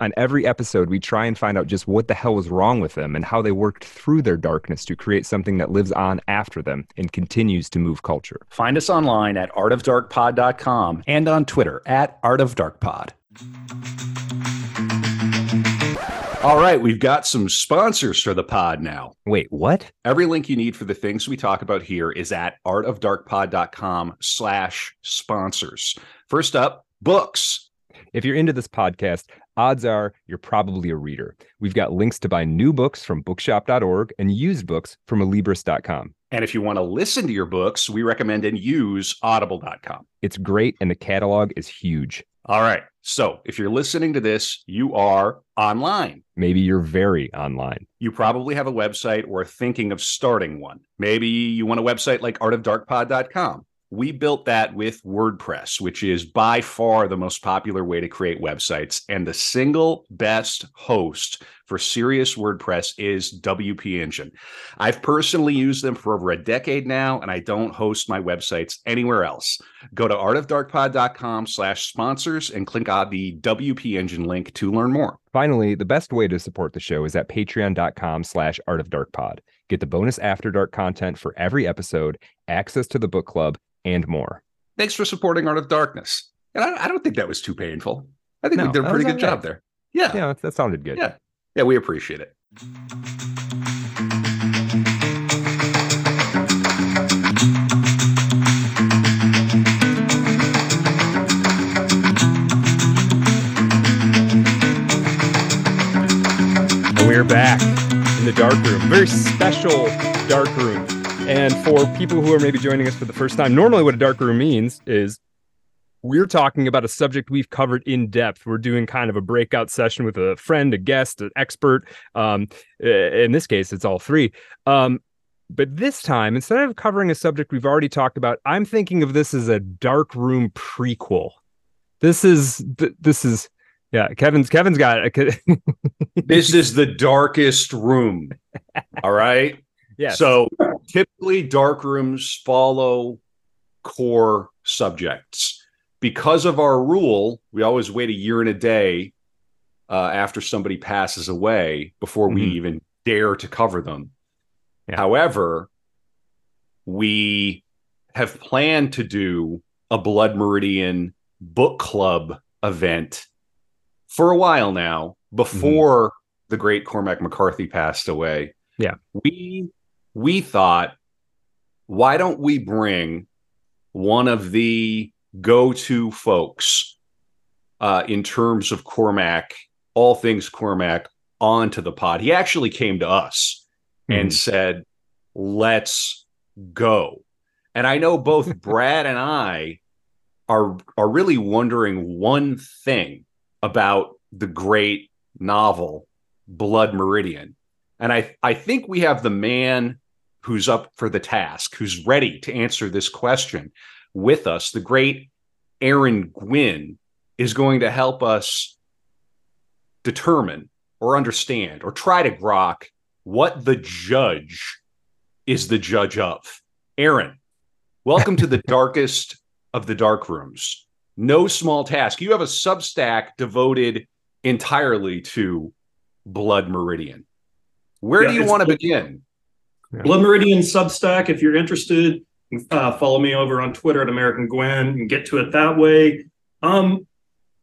On every episode, we try and find out just what the hell was wrong with them and how they worked through their darkness to create something that lives on after them and continues to move culture. Find us online at artofdarkpod.com and on Twitter at artofdarkpod. All right, we've got some sponsors for the pod now. Wait, what? Every link you need for the things we talk about here is at artofdarkpod.com slash sponsors. First up, books. If you're into this podcast, odds are you're probably a reader. We've got links to buy new books from bookshop.org and used books from alibris.com. And if you want to listen to your books, we recommend and use audible.com. It's great and the catalog is huge. All right. So if you're listening to this, you are online. Maybe you're very online. You probably have a website or thinking of starting one. Maybe you want a website like artofdarkpod.com we built that with WordPress, which is by far the most popular way to create websites. And the single best host for serious WordPress is WP Engine. I've personally used them for over a decade now, and I don't host my websites anywhere else. Go to artofdarkpod.com slash sponsors and click on the WP Engine link to learn more. Finally, the best way to support the show is at patreon.com slash artofdarkpod. Get the bonus After Dark content for every episode, access to the book club, and more. Thanks for supporting Art of Darkness. And I, I don't think that was too painful. I think no, we did a pretty good job there. Yeah. Yeah, that sounded good. Yeah. Yeah, we appreciate it. We're back in the dark room. Very special dark room and for people who are maybe joining us for the first time, normally what a dark room means is we're talking about a subject we've covered in depth. We're doing kind of a breakout session with a friend, a guest, an expert. Um, in this case, it's all three. Um, but this time, instead of covering a subject we've already talked about, I'm thinking of this as a dark room prequel. This is this is yeah. Kevin's Kevin's got it. this is the darkest room. All right. Yeah. So typically, dark rooms follow core subjects. Because of our rule, we always wait a year and a day uh, after somebody passes away before mm-hmm. we even dare to cover them. Yeah. However, we have planned to do a Blood Meridian book club event for a while now before mm-hmm. the great Cormac McCarthy passed away. Yeah. We we thought, why don't we bring one of the go to folks uh, in terms of Cormac, all things Cormac, onto the pod? He actually came to us mm-hmm. and said, let's go. And I know both Brad and I are are really wondering one thing about the great novel Blood Meridian. And I I think we have the man who's up for the task, who's ready to answer this question with us. The great Aaron Gwyn is going to help us determine or understand or try to grok what the judge is the judge of. Aaron, welcome to the darkest of the dark rooms. No small task. You have a Substack devoted entirely to Blood Meridian. Where yeah, do you want to begin? Yeah. Blood Meridian Substack, if you're interested, uh, follow me over on Twitter at American Gwyn and get to it that way. Um,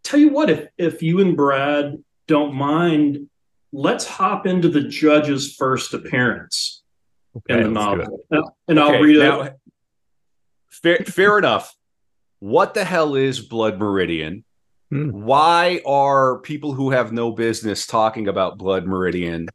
tell you what, if if you and Brad don't mind, let's hop into the judge's first appearance okay, in the novel, and okay, I'll read now, it. Fair, fair enough. What the hell is Blood Meridian? Hmm. Why are people who have no business talking about Blood Meridian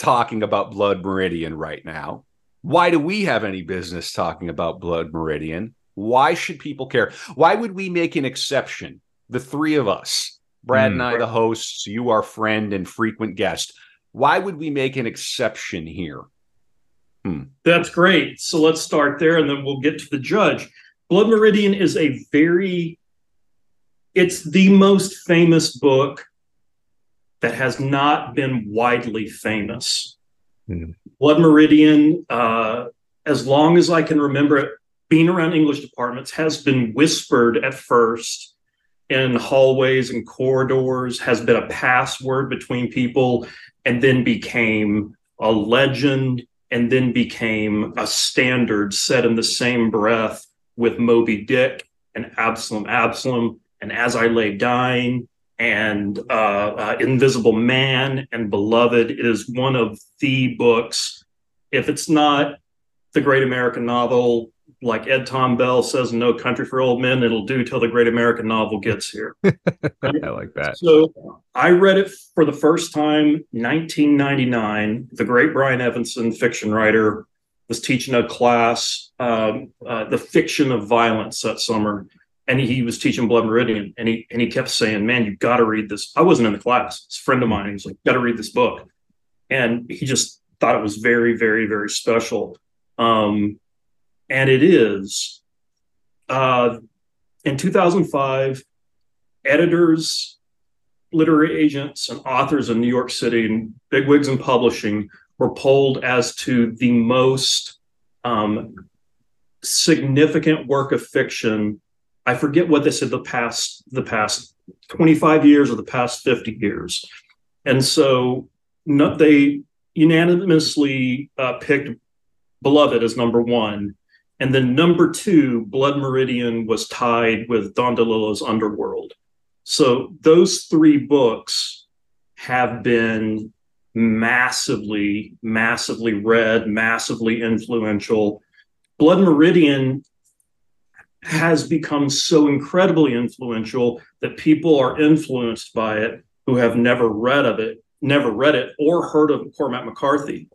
talking about Blood Meridian right now. Why do we have any business talking about Blood Meridian? Why should people care? Why would we make an exception? The three of us, Brad mm, and I, the hosts, you, our friend and frequent guest. Why would we make an exception here? Hmm. That's great. So let's start there and then we'll get to the judge. Blood Meridian is a very, it's the most famous book that has not been widely famous. Hmm. Blood Meridian, uh, as long as I can remember it, being around English departments has been whispered at first in hallways and corridors, has been a password between people, and then became a legend, and then became a standard set in the same breath with Moby Dick and Absalom Absalom and As I Lay Dying and uh, uh, Invisible Man and Beloved. is one of the books. If it's not the great American novel, like Ed Tom Bell says, "No Country for Old Men." It'll do till the great American novel gets here. I like that. So I read it for the first time 1999. The great Brian Evenson, fiction writer, was teaching a class, um, uh, the fiction of violence that summer, and he was teaching Blood Meridian, and he and he kept saying, "Man, you've got to read this." I wasn't in the class; it's a friend of mine. He was like, "Got to read this book," and he just thought it was very, very, very special. Um, and it is. Uh, in 2005, editors, literary agents, and authors in New York City and bigwigs in publishing were polled as to the most um, significant work of fiction. I forget what they said the past the past 25 years or the past 50 years, and so they unanimously uh, picked Beloved as number one. And then number two, Blood Meridian was tied with Don DeLillo's Underworld. So those three books have been massively, massively read, massively influential. Blood Meridian has become so incredibly influential that people are influenced by it who have never read of it, never read it or heard of Cormac McCarthy.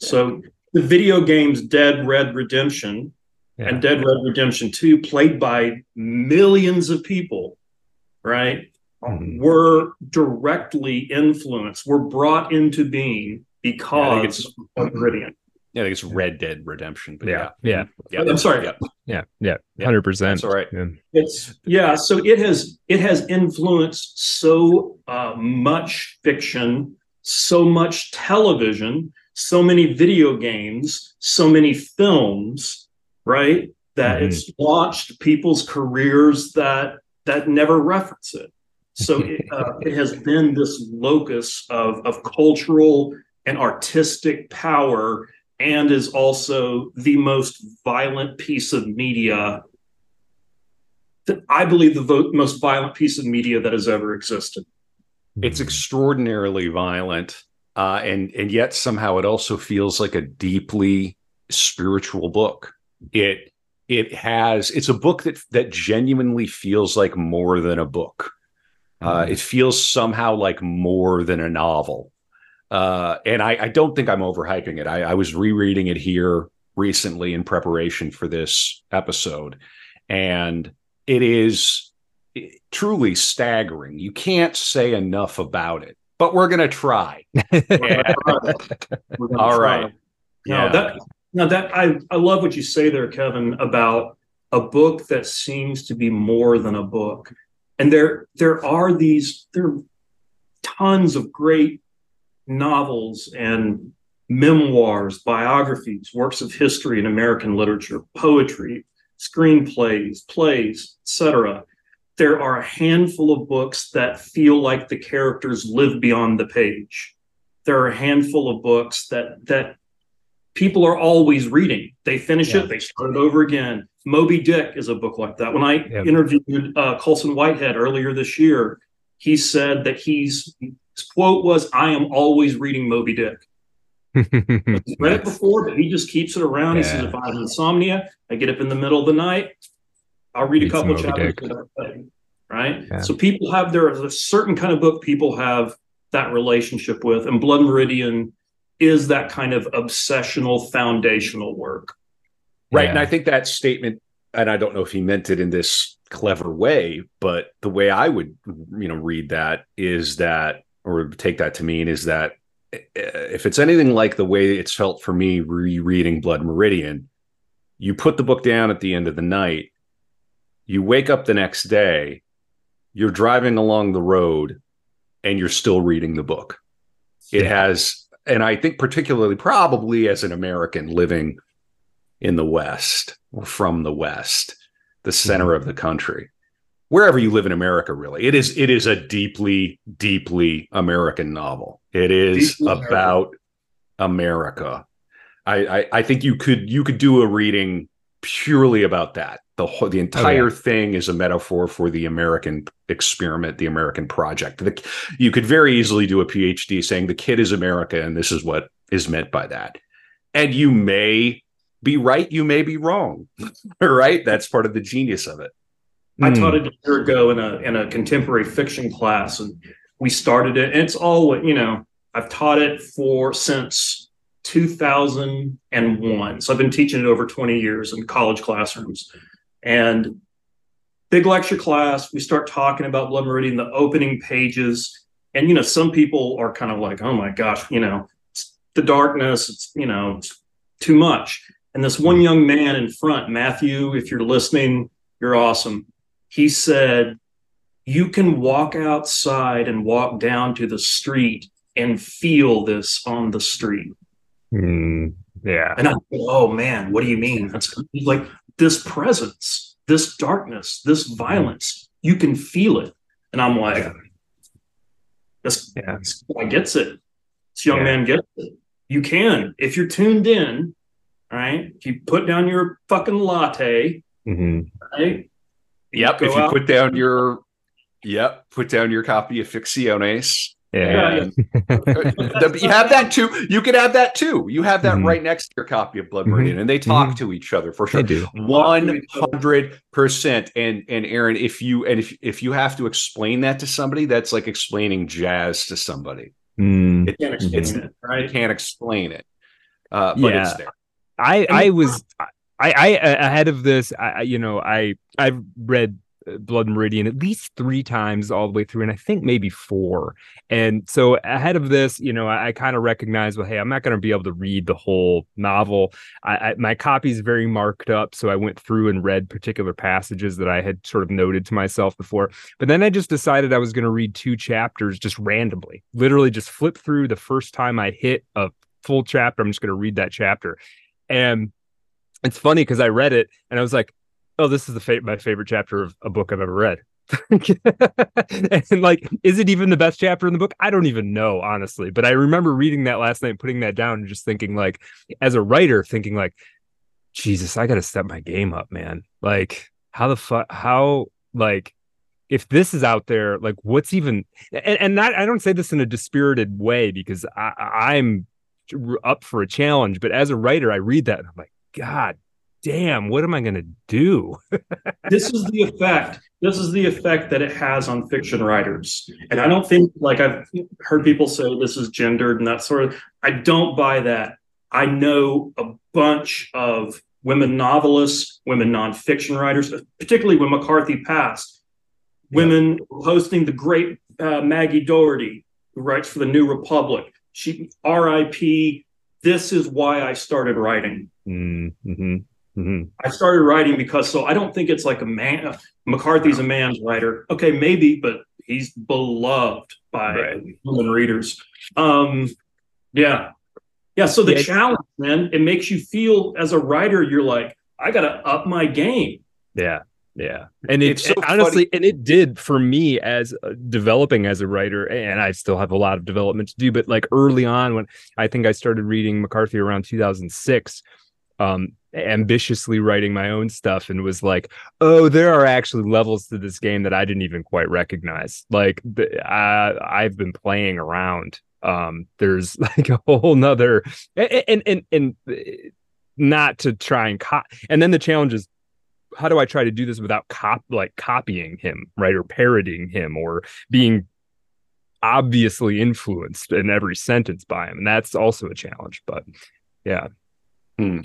So the video games Dead Red Redemption Yeah. and Dead Red Redemption 2, played by millions of people, right, Mhm. were directly influenced, were brought into being because it's- of Meridian. Yeah, I think it's Red Dead Redemption. But yeah, Yeah. yeah. I'm sorry. Yeah, Yeah. Yeah. Yeah, Hundred percent. that's all right. Yeah. It's yeah, so it has it has influenced so uh, much fiction, so much television, so many video games, so many films, right? That Mhm. it's launched people's careers that that never reference it. So it, uh, it has been this locus of of cultural and artistic power, and is also the most violent piece of media that I believe the vo- most violent piece of media that has ever existed. It's extraordinarily violent, uh, and and yet somehow it also feels like a deeply spiritual book. It it has it's a book that that genuinely feels like more than a book. Uh, Mhm. it feels somehow like more than a novel. Uh, and I, I don't think I'm overhyping it. I, I was rereading it here recently in preparation for this episode, and it is truly staggering. You can't say enough about it, but we're going to try. We're gonna All try. right. Now Yeah. that now that I I love what you say there, Kevin, about a book that seems to be more than a book. And there there are these there are tons of great novels and memoirs, biographies, works of history in American literature, poetry, screenplays, plays, etc. There are a handful of books that feel like the characters live beyond the page. There are a handful of books that that people are always reading. They finish Yeah. it, they start it over again. Moby Dick is a book like that. When I Yeah. interviewed uh, Colson Whitehead earlier this year, he said that he's his quote was, "I am always reading Moby Dick." He's read it before, but he just keeps it around. He says, "If I have insomnia, I get up in the middle of the night, I'll read a Read couple of chapters." Dick. of that thing," Right. Yeah. So people have there is a certain kind of book people have that relationship with, and Blood Meridian is that kind of obsessional foundational work. Right. Yeah. And I think that statement, and I don't know if he meant it in this clever way, but the way I would, you know, read that is that, or take that to mean is that if it's anything like the way it's felt for me rereading Blood Meridian, you put the book down at the end of the night, you wake up the next day, you're driving along the road, and you're still reading the book. It yeah. has, and I think particularly probably as an American living in the West or from the West, the center mm-hmm. of the country, wherever you live in America, really, it is it is a deeply, deeply American novel. It is deeply about America. America. I, I, I think you could you could do a reading purely about that. The whole, the oh, entire oh, yeah. thing is a metaphor for the American experiment, the American project. The, you could very easily do a PhD saying the kid is America and this is what is meant by that. And you may be right, you may be wrong. right? That's part of the genius of it. I hmm. taught it a year ago in a in a contemporary fiction class, and we started it. And it's all you know. I've taught it for since 2001, so I've been teaching it over 20 years in college classrooms. And big lecture class, we start talking about Blood Meridian, the opening pages, and you know, some people are kind of like, "Oh my gosh, you know, the darkness. It's you know, it's too much." And this one hmm. young man in front, Matthew, if you're listening, you're awesome he said, You can walk outside and walk down to the street and feel this on the street. Mm, yeah. And I oh man, what do you mean? That's like this presence, this darkness, this violence. You can feel it. And I'm like, this, yeah. this guy gets it. This young yeah. man gets it. You can, if you're tuned in, right? If you put down your fucking latte, mm-hmm. right? Yep. If you out. put down your, yep, put down your copy of Ficciones. Yeah. you have that too. You can have that too. You have that mm-hmm. right next to your copy of Blood Meridian, mm-hmm. and they talk mm-hmm. to each other for sure. One hundred percent. And and Aaron, if you and if if you have to explain that to somebody, that's like explaining jazz to somebody. Mm. It, can't explain it, right? Can't explain it. Uh, but yeah. it's there. I I was I, I ahead of this, I you know I I've read uh, Blood Meridian at least three times all the way through, and I think maybe four. And so ahead of this, you know, I, I kind of recognize, well, hey, I'm not going to be able to read the whole novel. I, I, my copy is very marked up, so I went through and read particular passages that I had sort of noted to myself before. But then I just decided I was going to read two chapters just randomly, literally just flip through the first time I hit a full chapter. I'm just going to read that chapter, and it's funny because I read it and I was like, oh, this is the fa- my favorite chapter of a book I've ever read. and like, is it even the best chapter in the book? I don't even know, honestly. But I remember reading that last night, putting that down, and just thinking, like, as a writer, thinking, like, Jesus, I got to step my game up, man. Like, how the fuck, how, like, if this is out there, like, what's even, and, and not, I don't say this in a dispirited way because I, I'm up for a challenge, but as a writer, I read that and I'm like, God damn, what am I going to do? this is the effect. This is the effect that it has on fiction writers. And I don't think, like, I've heard people say this is gendered and that sort of, I don't buy that. I know a bunch of women novelists, women nonfiction writers, particularly when McCarthy passed, women hosting the great uh, Maggie Doherty, who writes for the New Republic. She, RIP, this is why I started writing. Mm-hmm. Mm-hmm. I started writing because so I don't think it's like a man. McCarthy's a man's writer. Okay, maybe, but he's beloved by right. women readers. Um, yeah, yeah. So the yeah. challenge, man, it makes you feel as a writer, you're like, I got to up my game. Yeah. Yeah. And it, so honestly, funny. and it did for me as uh, developing as a writer, and I still have a lot of development to do. But like early on, when I think I started reading McCarthy around 2006, um, ambitiously writing my own stuff and was like, oh, there are actually levels to this game that I didn't even quite recognize. Like the, I, I've been playing around. Um, there's like a whole nother and and and, and uh, not to try and cop. And then the challenge is how do I try to do this without cop like copying him, right, or parodying him, or being obviously influenced in every sentence by him, and that's also a challenge. But yeah. Hmm.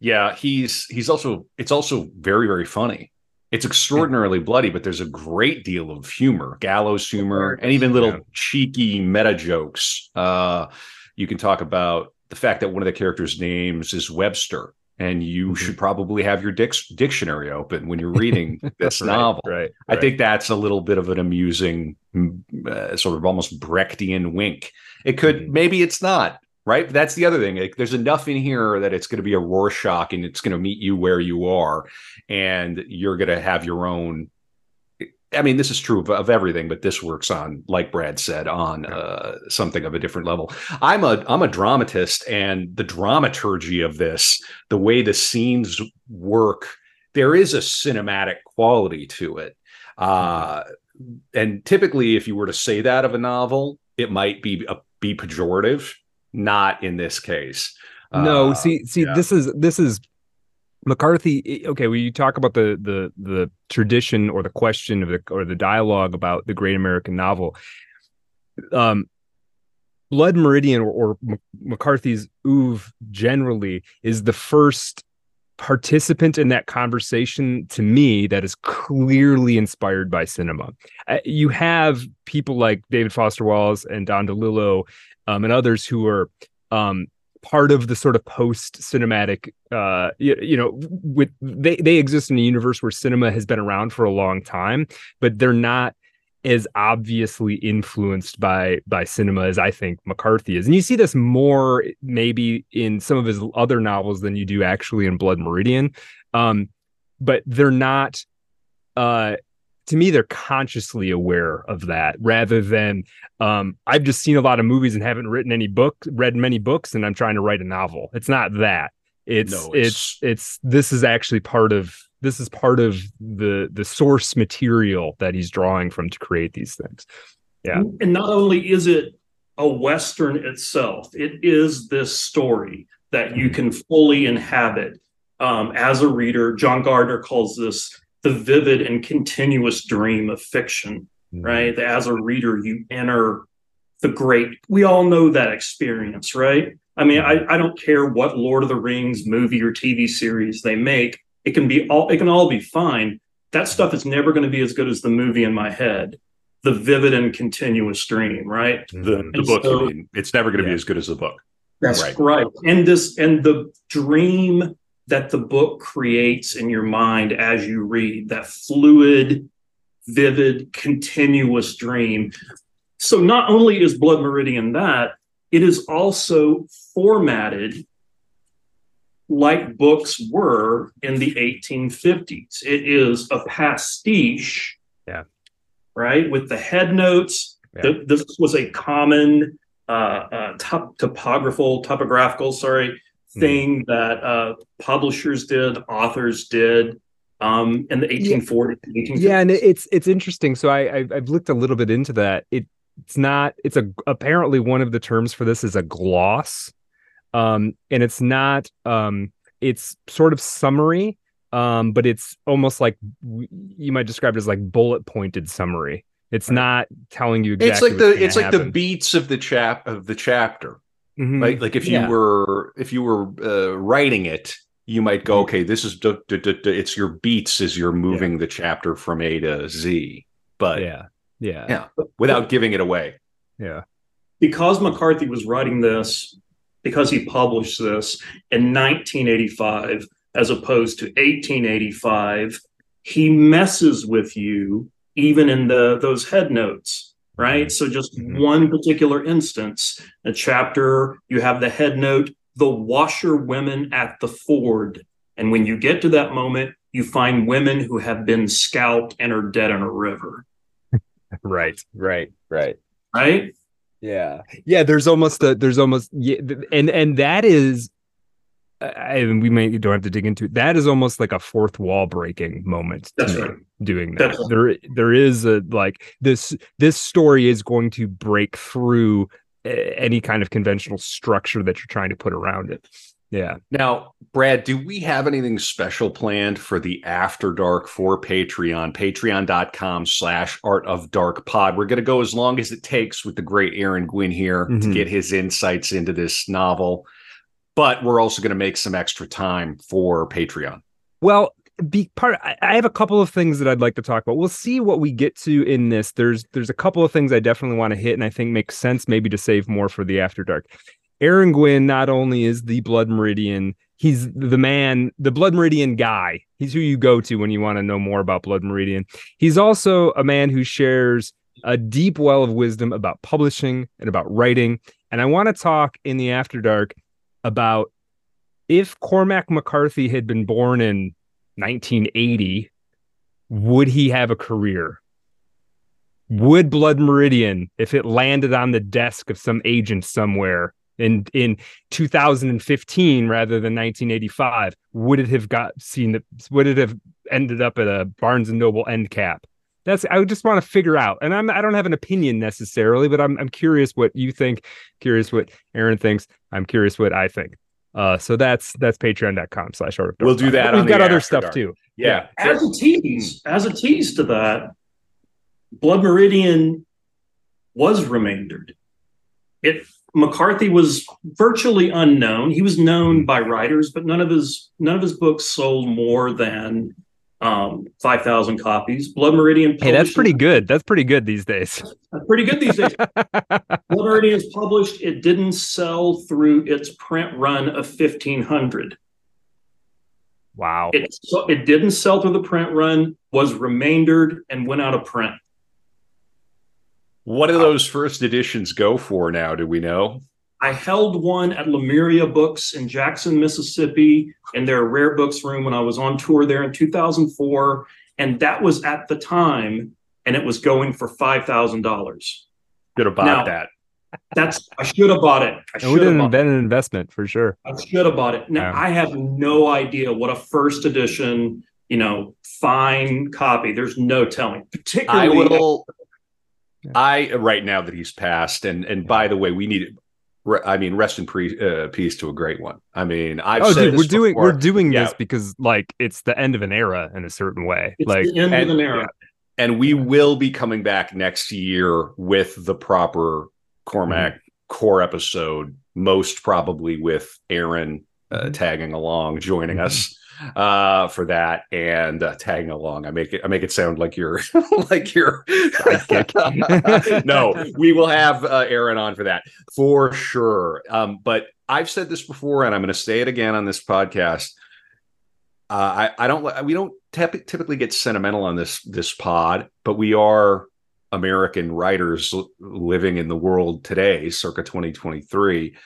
Yeah, he's he's also it's also very very funny. It's extraordinarily bloody, but there's a great deal of humor, gallows humor, and even little Yeah. cheeky meta jokes. Uh, you can talk about the fact that one of the characters' names is Webster, and you Mhm. should probably have your dic- dictionary open when you're reading this Right, novel. Right. I think that's a little bit of an amusing, uh, sort of almost Brechtian wink. It could, Mhm. maybe it's not, right? That's the other thing. Like, there's enough in here that it's going to be a Rorschach and it's going to meet you where you are, and you're going to have your own. I mean, this is true of, of everything, but this works on, like Brad said, on uh, something of a different level. I'm a I'm a dramatist, and the dramaturgy of this, the way the scenes work, there is a cinematic quality to it. Uh, and typically, if you were to say that of a novel, it might be a, be pejorative. Not in this case. no Uh, see see yeah. this is this is mccarthy okay when you talk about the the the tradition or the question of the or the dialogue about the great american novel. Um blood meridian or, or mccarthy's oeuvre generally is the first participant in that conversation to me that is clearly inspired by cinema. Uh, you have people like david foster wallace and don delillo um, and others who are um, part of the sort of post cinematic uh you, you know with they they exist in a universe where cinema has been around for a long time but they're not as obviously influenced by by cinema as I think McCarthy is. And you see this more maybe in some of his other novels than you do actually in Blood Meridian. Um but they're not uh to me they're consciously aware of that rather than um i've just seen a lot of movies and haven't written any books read many books and i'm trying to write a novel it's not that it's No, it's it's- it's this is actually part of this is part of the the source material that he's drawing from to create these things Yeah. And not only is it a Western itself, it is this story that you can fully inhabit um, as a reader. John Gardner calls this the vivid and continuous dream of fiction, mm-hmm. right? That as a reader, you enter the great. We all know that experience, right? I mean, I, I don't care what Lord of the Rings movie or TV series they make. It can be all. It can all be fine. That stuff is never going to be as good as the movie in my head. The vivid and continuous dream, right? the, the book. so- you mean. It's never going to Yeah. be as good as the book. That's Right. right. And this and the dream that the book creates in your mind as you read, that fluid, vivid, continuous dream. So not only is Blood Meridian that, it is also formatted like books were in the 1850s. It is a pastiche. Yeah. Right. With the head notes. Yeah. Th- this was a common uh, uh, top, topographical, topographical, sorry, Hmm. thing that uh, publishers did, authors did um, in the 1840s. 1850s. yeah and it- it's it's interesting so i I've, I've looked a little bit into that it it's not it's a apparently one of the terms for this is a gloss um and it's not um it's sort of summary um but it's almost like you might describe it as like bullet pointed summary it's Right. not telling you exactly it's like what's the gonna it's like the beats of the chap of the chapter. Mhm. Like like if you were if you were uh, writing it, you might go, Mhm. okay, this is duh, duh, duh, duh, it's your beats as you're moving the chapter from A to Z, but yeah yeah Yeah. without giving it away. yeah because McCarthy was writing this, because he published this in 1985 as opposed to 1885, he messes with you even in the those head notes, right? So just Mhm. one particular instance, a chapter, you have the head note, the washerwomen at the ford. And when you get to that moment, you find women who have been scalped and are dead in a river, right right right right? yeah yeah there's almost a there's almost yeah and and that is I, I- we may don't have to dig into it. that is almost like a fourth wall breaking moment to That's me, right. doing that That's right. there there is a like this this story is going to break through uh, any kind of conventional structure that you're trying to put around it yeah Now, Brad, do we have anything special planned for the After Dark for Patreon? Patreon.com slash art of dark pod. We're going to go as long as it takes with the great Aaron Gwyn here to Mhm. get his insights into this novel. But we're also going to make some extra time for Patreon. Well, be part I, have a couple of things that I'd like to talk about. We'll see what we get to in this. There's there's a couple of things I definitely want to hit and I think makes sense maybe to save more for the after dark. Aaron Gwyn not only is the Blood Meridian, he's the man, the Blood Meridian guy. He's who you go to when you want to know more about Blood Meridian. He's also a man who shares a deep well of wisdom about publishing and about writing. And I want to talk in the After Dark about if Cormac McCarthy had been born in 1980, would he have a career? Would Blood Meridian, if it landed on the desk of some agent somewhere in in 2015 rather than 1985, would it have got seen? Would it have ended up at a Barnes and Noble end cap? That's I just want to figure out, and I'm I don't have an opinion necessarily, but I'm I'm curious what you think, curious what Aaron thinks. I'm curious what I think. Uh, so that's that's patreon.com slash We'll do that. We've got other stuff dark. too. Yeah. yeah. As a tease, as a tease to that, Blood Meridian was remaindered. It McCarthy was virtually unknown. He was known by writers, but none of his none of his books sold more than um, 5,000 copies. Blood Meridian. Hey, that's pretty good. That's pretty good these days. Pretty good these days. Blood Meridian is published. It didn't sell through its print run of 1,500. Wow. It, so it didn't sell through the print run, was remaindered, and went out of print. What do those first editions go for now? Do we know? I held one at Lemuria Books in Jackson, Mississippi, in their rare books room when I was on tour there in 2004. And that was at the time, and it was going for $5,000. Should have bought now, that. That's I should have bought it. I should have been an investment for sure. I should have bought it. Now yeah. I have no idea what a first edition, you know, fine copy. There's no telling. Particularly, I will. I right now that he's passed, and and by the way, we need I mean, rest in pre- uh, peace to a great one. I mean, I've oh, dude, we're doing before. we're doing yeah. this because like it's the end of an era in a certain way. It's like the end and, of an era, yeah. and we will be coming back next year with the proper Cormac mm-hmm. core episode, most probably with Aaron uh, mm-hmm. tagging along, joining mm-hmm. us uh, for that and uh, tagging along. I make it I make it sound like you're like you're no, we will have uh, Aaron on for that for sure. Um, but I've said this before, and I'm going to say it again on this podcast. Uh, I, I don't we don't typically get sentimental on this this pod, but we are American writers living in the world today, circa 2023.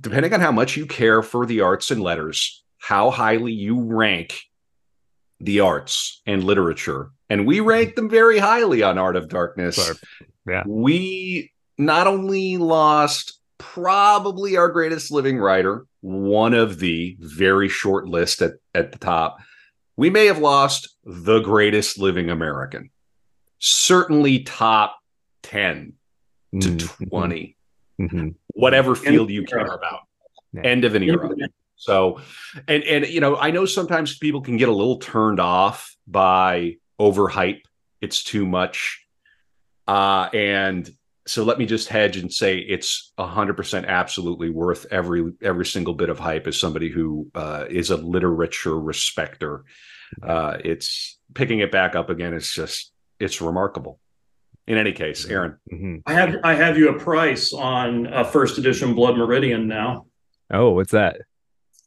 Depending on how much you care for the arts and letters, how highly you rank the arts and literature. And we rank them very highly on Art of Darkness. Sorry. Yeah. We not only lost probably our greatest living writer, one of the very short list at, at the top. We may have lost the greatest living American. Certainly top 10 to mm-hmm. 20, mm-hmm. whatever field you care about. Yeah. End of an era. So, and and you know, I know sometimes people can get a little turned off by overhype. It's too much. Uh, and so let me just hedge and say it's a hundred percent absolutely worth every every single bit of hype as somebody who uh, is a literature respecter. Uh, it's picking it back up again. It's just it's remarkable. In any case, Aaron, mm-hmm. I have I have you a price on a first edition Blood Meridian now. Oh, what's that?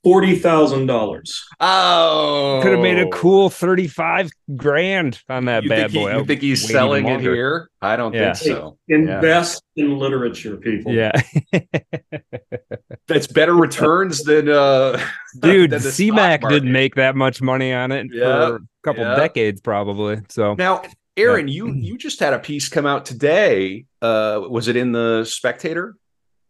Forty thousand dollars. Oh, could have made a cool thirty-five grand on that you bad boy. He, you think he's selling it here? I don't yeah. think so. Invest yeah. in literature, people. Yeah, that's better returns than uh, dude. Than CMAC didn't make that much money on it yeah. for a couple decades, probably. So now. Aaron, you you just had a piece come out today. Uh, was it in the Spectator?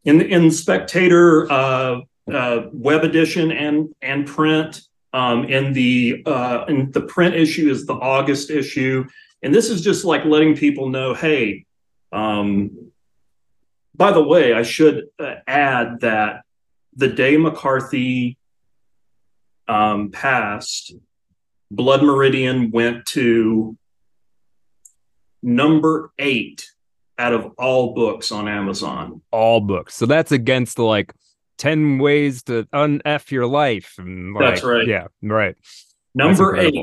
In the in Spectator, uh, uh, web edition and and print. Um, and the uh, and the print issue is the August issue, and this is just like letting people know, hey. Um, by the way, I should uh, add that the day McCarthy um, passed, Blood Meridian went to number eight out of all books on Amazon. All books. So that's against the like 10 ways to unf your life. And like, That's right. Yeah, right. Number eight.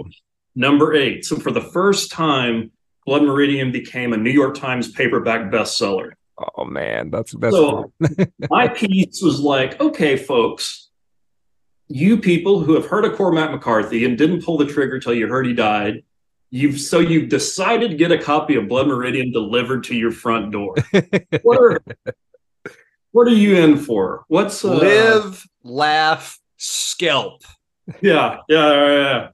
Number eight. So for the first time, Blood Meridian became a New York Times paperback bestseller. Oh man, that's that's so my piece was like, okay, folks, you people who have heard of Cormac McCarthy and didn't pull the trigger till you heard he died, you've so you've decided to get a copy of Blood Meridian delivered to your front door. what are what are you in for? What's uh, live, laugh, scalp? Yeah, yeah, yeah.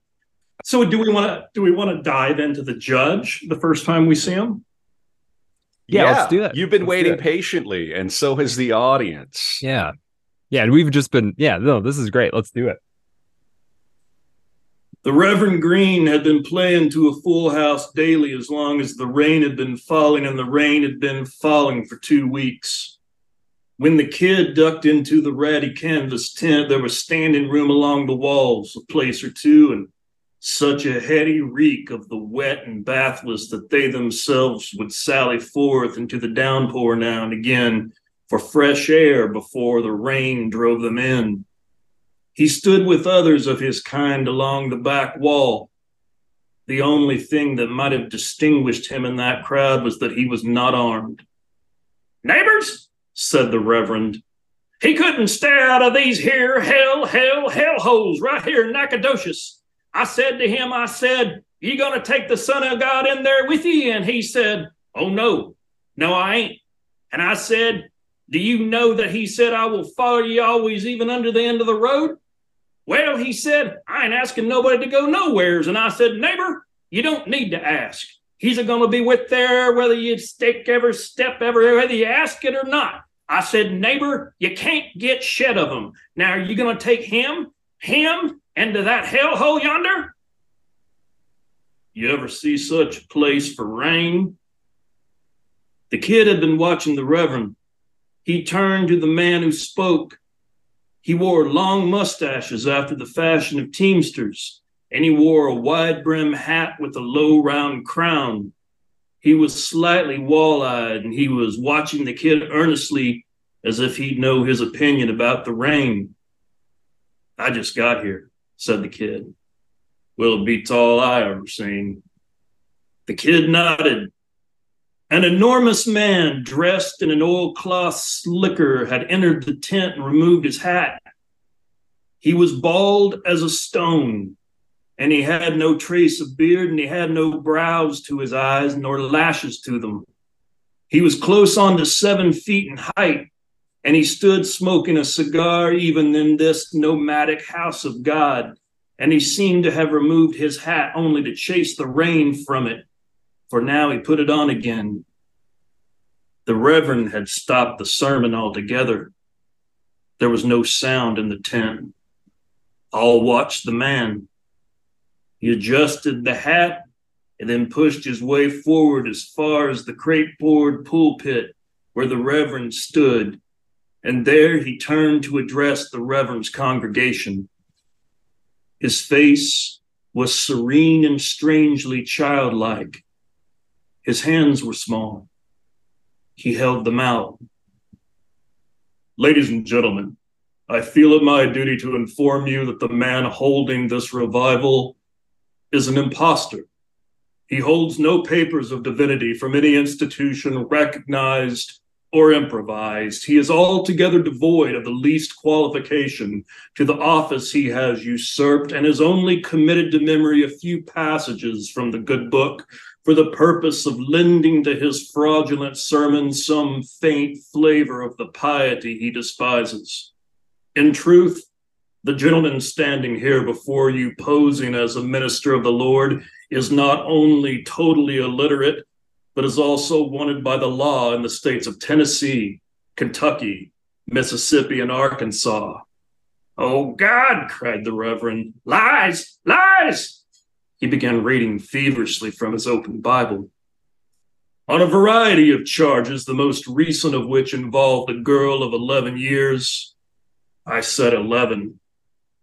So do we want to do we want to dive into the judge the first time we see him? Yeah, yeah let's do it. You've been let's waiting patiently, and so has the audience. Yeah. Yeah, and we've just been yeah, no, this is great. Let's do it. The Reverend Green had been playing to a full house daily as long as the rain had been falling, and the rain had been falling for two weeks. When the kid ducked into the ratty canvas tent, there was standing room along the walls, a place or two, and such a heady reek of the wet and bathless that they themselves would sally forth into the downpour now and again for fresh air before the rain drove them in. He stood with others of his kind along the back wall. The only thing that might have distinguished him in that crowd was that he was not armed. Neighbors, said the Reverend, he couldn't stay out of these here hell, hell, hell holes right here in Nacogdoches. I said to him, I said, You gonna take the Son of God in there with you? And he said, Oh no, no, I ain't. And I said, Do you know that he said, I will follow you always, even under the end of the road? Well, he said, I ain't asking nobody to go nowheres. And I said, Neighbor, you don't need to ask. He's going to be with there whether you stick every step ever, whether you ask it or not. I said, Neighbor, you can't get shed of him. Now, are you going to take him, him, into that hellhole yonder? You ever see such a place for rain? The kid had been watching the Reverend. He turned to the man who spoke. He wore long mustaches after the fashion of Teamsters, and he wore a wide brim hat with a low round crown. He was slightly wall eyed, and he was watching the kid earnestly as if he'd know his opinion about the rain. I just got here said the kid. Will it beats all I ever seen. The kid nodded. An enormous man dressed in an oilcloth slicker had entered the tent and removed his hat. He was bald as a stone, and he had no trace of beard, and he had no brows to his eyes, nor lashes to them. He was close on to seven feet in height, and he stood smoking a cigar even in this nomadic house of God. And he seemed to have removed his hat only to chase the rain from it, for now he put it on again. The Reverend had stopped the sermon altogether. There was no sound in the tent. All watched the man. He adjusted the hat and then pushed his way forward as far as the crepe board pulpit where the Reverend stood and there he turned to address the Reverend's congregation. His face was serene and strangely childlike. His hands were small. He held them out. Ladies and gentlemen, I feel it my duty to inform you that the man holding this revival is an impostor. He holds no papers of divinity from any institution recognized or improvised. He is altogether devoid of the least qualification to the office he has usurped and is only committed to memory a few passages from the good book for the purpose of lending to his fraudulent sermon some faint flavor of the piety he despises. In truth, the gentleman standing here before you, posing as a minister of the Lord, is not only totally illiterate, but is also wanted by the law in the states of Tennessee, Kentucky, Mississippi, and Arkansas. Oh, God, cried the Reverend. Lies, lies! He began reading feverishly from his open Bible. On a variety of charges, the most recent of which involved a girl of 11 years, I said 11,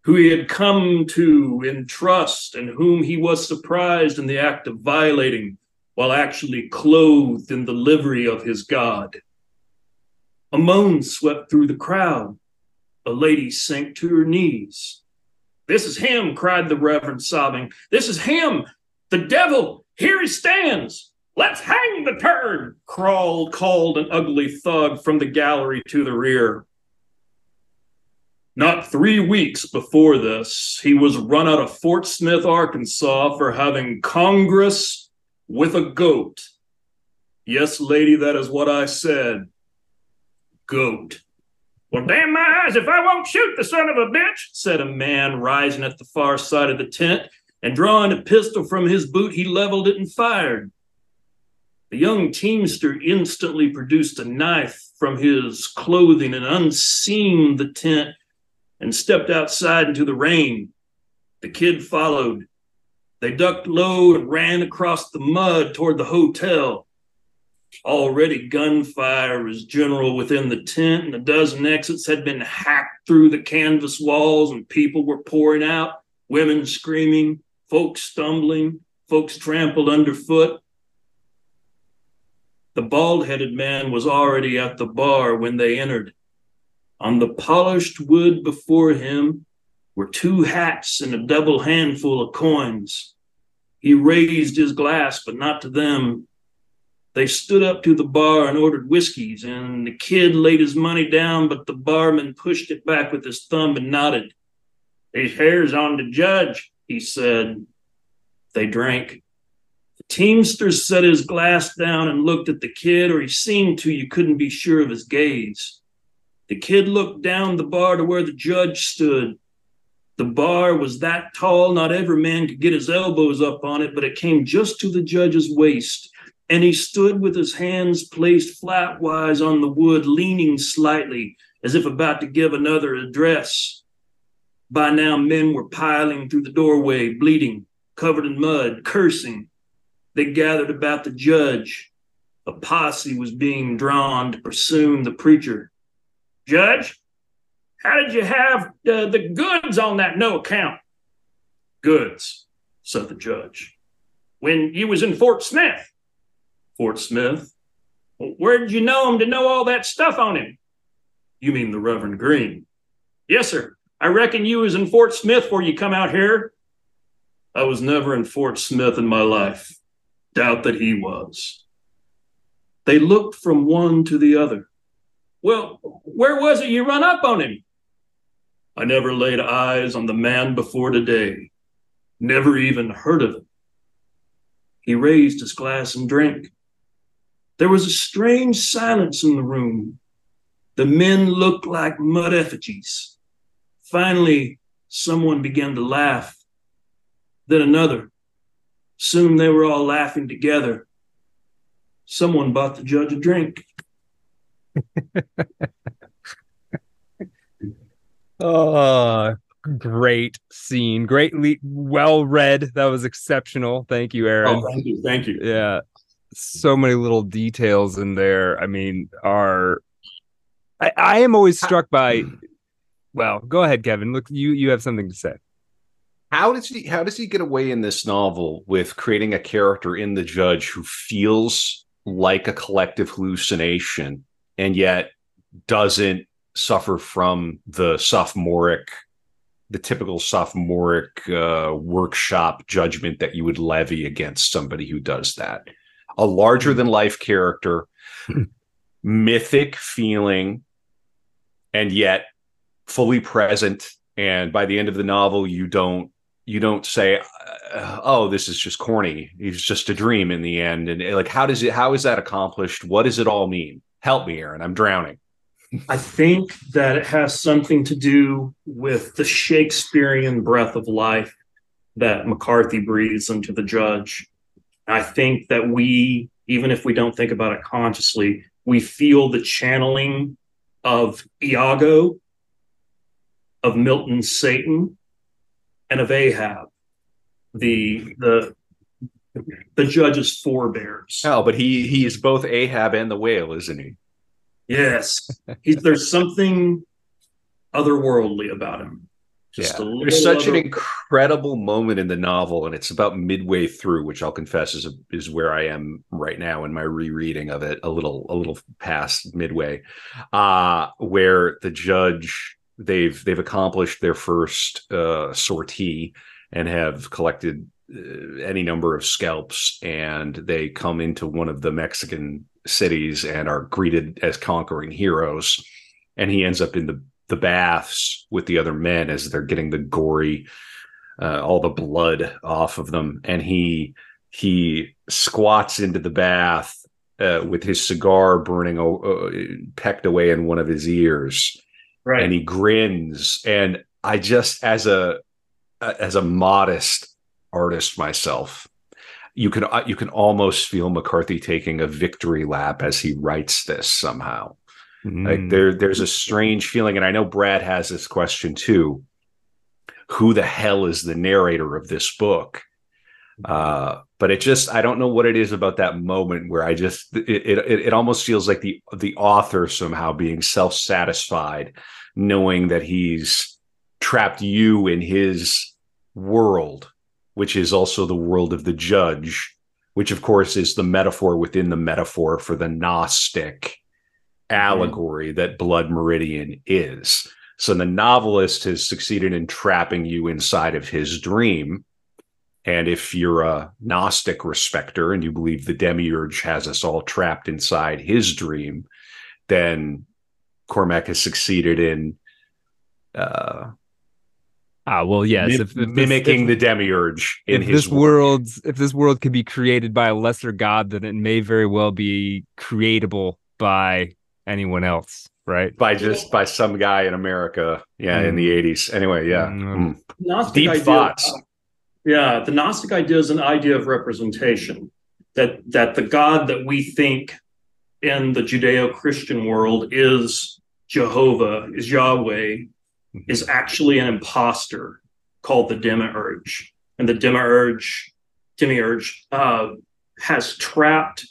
who he had come to in trust and whom he was surprised in the act of violating while actually clothed in the livery of his God. A moan swept through the crowd. A lady sank to her knees. This is him, cried the Reverend, sobbing. This is him, the devil. Here he stands. Let's hang the turd, crawled, called an ugly thug from the gallery to the rear. Not three weeks before this, he was run out of Fort Smith, Arkansas for having Congress with a goat. Yes, lady, that is what I said. Goat. Well, damn my eyes if I won't shoot the son of a bitch, said a man rising at the far side of the tent, and drawing a pistol from his boot, he leveled it and fired. The young teamster instantly produced a knife from his clothing and unseamed the tent and stepped outside into the rain. The kid followed. They ducked low and ran across the mud toward the hotel. Already gunfire was general within the tent, and a dozen exits had been hacked through the canvas walls, and people were pouring out, women screaming, folks stumbling, folks trampled underfoot. The bald headed man was already at the bar when they entered. On the polished wood before him were two hats and a double handful of coins. He raised his glass, but not to them. They stood up to the bar and ordered whiskeys, and the kid laid his money down, but the barman pushed it back with his thumb and nodded. These hair's on the judge, he said. They drank. The teamster set his glass down and looked at the kid, or he seemed to, you couldn't be sure of his gaze. The kid looked down the bar to where the judge stood. The bar was that tall, not every man could get his elbows up on it, but it came just to the judge's waist. And he stood with his hands placed flatwise on the wood, leaning slightly, as if about to give another address. By now, men were piling through the doorway, bleeding, covered in mud, cursing. They gathered about the judge. A posse was being drawn to pursue the preacher. Judge, how did you have uh, the goods on that no account? Goods, said the judge. When you was in Fort Smith. Fort Smith? Where did you know him to know all that stuff on him? You mean the Reverend Green? Yes, sir. I reckon you was in Fort Smith before you come out here. I was never in Fort Smith in my life. Doubt that he was. They looked from one to the other. Well, where was it you run up on him? I never laid eyes on the man before today. Never even heard of him. He raised his glass and drank. There was a strange silence in the room. The men looked like mud effigies. Finally, someone began to laugh. Then another. Soon they were all laughing together. Someone bought the judge a drink. oh, great scene. Greatly well read. That was exceptional. Thank you, Aaron. Oh, thank you. Thank you. Yeah. So many little details in there. I mean, are I, I am always struck by well, go ahead, Kevin. Look, you you have something to say. How does he how does he get away in this novel with creating a character in the judge who feels like a collective hallucination and yet doesn't suffer from the sophomoric the typical sophomoric uh, workshop judgment that you would levy against somebody who does that. A larger than life character mythic feeling and yet fully present. And by the end of the novel you don't you don't say uh, oh this is just corny. It's just a dream in the end. And like how does it how is that accomplished? What does it all mean help me aaron. I'm drowning. I think that it has something to do with the Shakespearean breath of life that McCarthy breathes into the judge. I think that we, even if we don't think about it consciously, we feel the channeling of Iago, of Milton's Satan, and of Ahab, the the the judge's forebears. Oh, but he he is both Ahab and the whale, isn't he? Yes, he's there's something otherworldly about him. Just yeah. There's such other... an incredible moment in the novel, and it's about midway through, which I'll confess is a, is where I am right now in my rereading of it. A little a little past midway, uh, where the judge they've they've accomplished their first uh, sortie and have collected any number of scalps, and they come into one of the Mexican cities and are greeted as conquering heroes. And he ends up in the the baths with the other men as they're getting the gory, uh, all the blood off of them, and he he squats into the bath uh, with his cigar burning uh, pecked away in one of his ears Right. and he grins and i just as a as a modest artist myself you can uh, you can almost feel mccarthy taking a victory lap as he writes this somehow. Like Mm. there there's a strange feeling and i know brad has this question too. Who the hell is the narrator of this book? Uh but it just i don't know what it is about that moment where i just it it, it almost feels like the the author somehow being self-satisfied knowing that he's trapped you in his world which is also the world of the judge which of course is the metaphor within the metaphor for the gnostic allegory that blood meridian is. So the novelist has succeeded in trapping you inside of his dream. And if you're a Gnostic respecter and you believe the demiurge has us all trapped inside his dream, then Cormac has succeeded in uh, Ah, well, yes. mim- if, if this- mimicking if- the demiurge in if his this world if this world could be created by a lesser god then it may very well be creatable by anyone else right by just by some guy in America, yeah, in the '80s. Anyway, yeah, Mm. Mm. Deep idea- thoughts. Yeah, the Gnostic idea is an idea of representation. That that the God that we think in the Judeo-Christian world is Jehovah, is Yahweh, is actually an imposter called the Demiurge. And the Demiurge, Demiurge uh, has trapped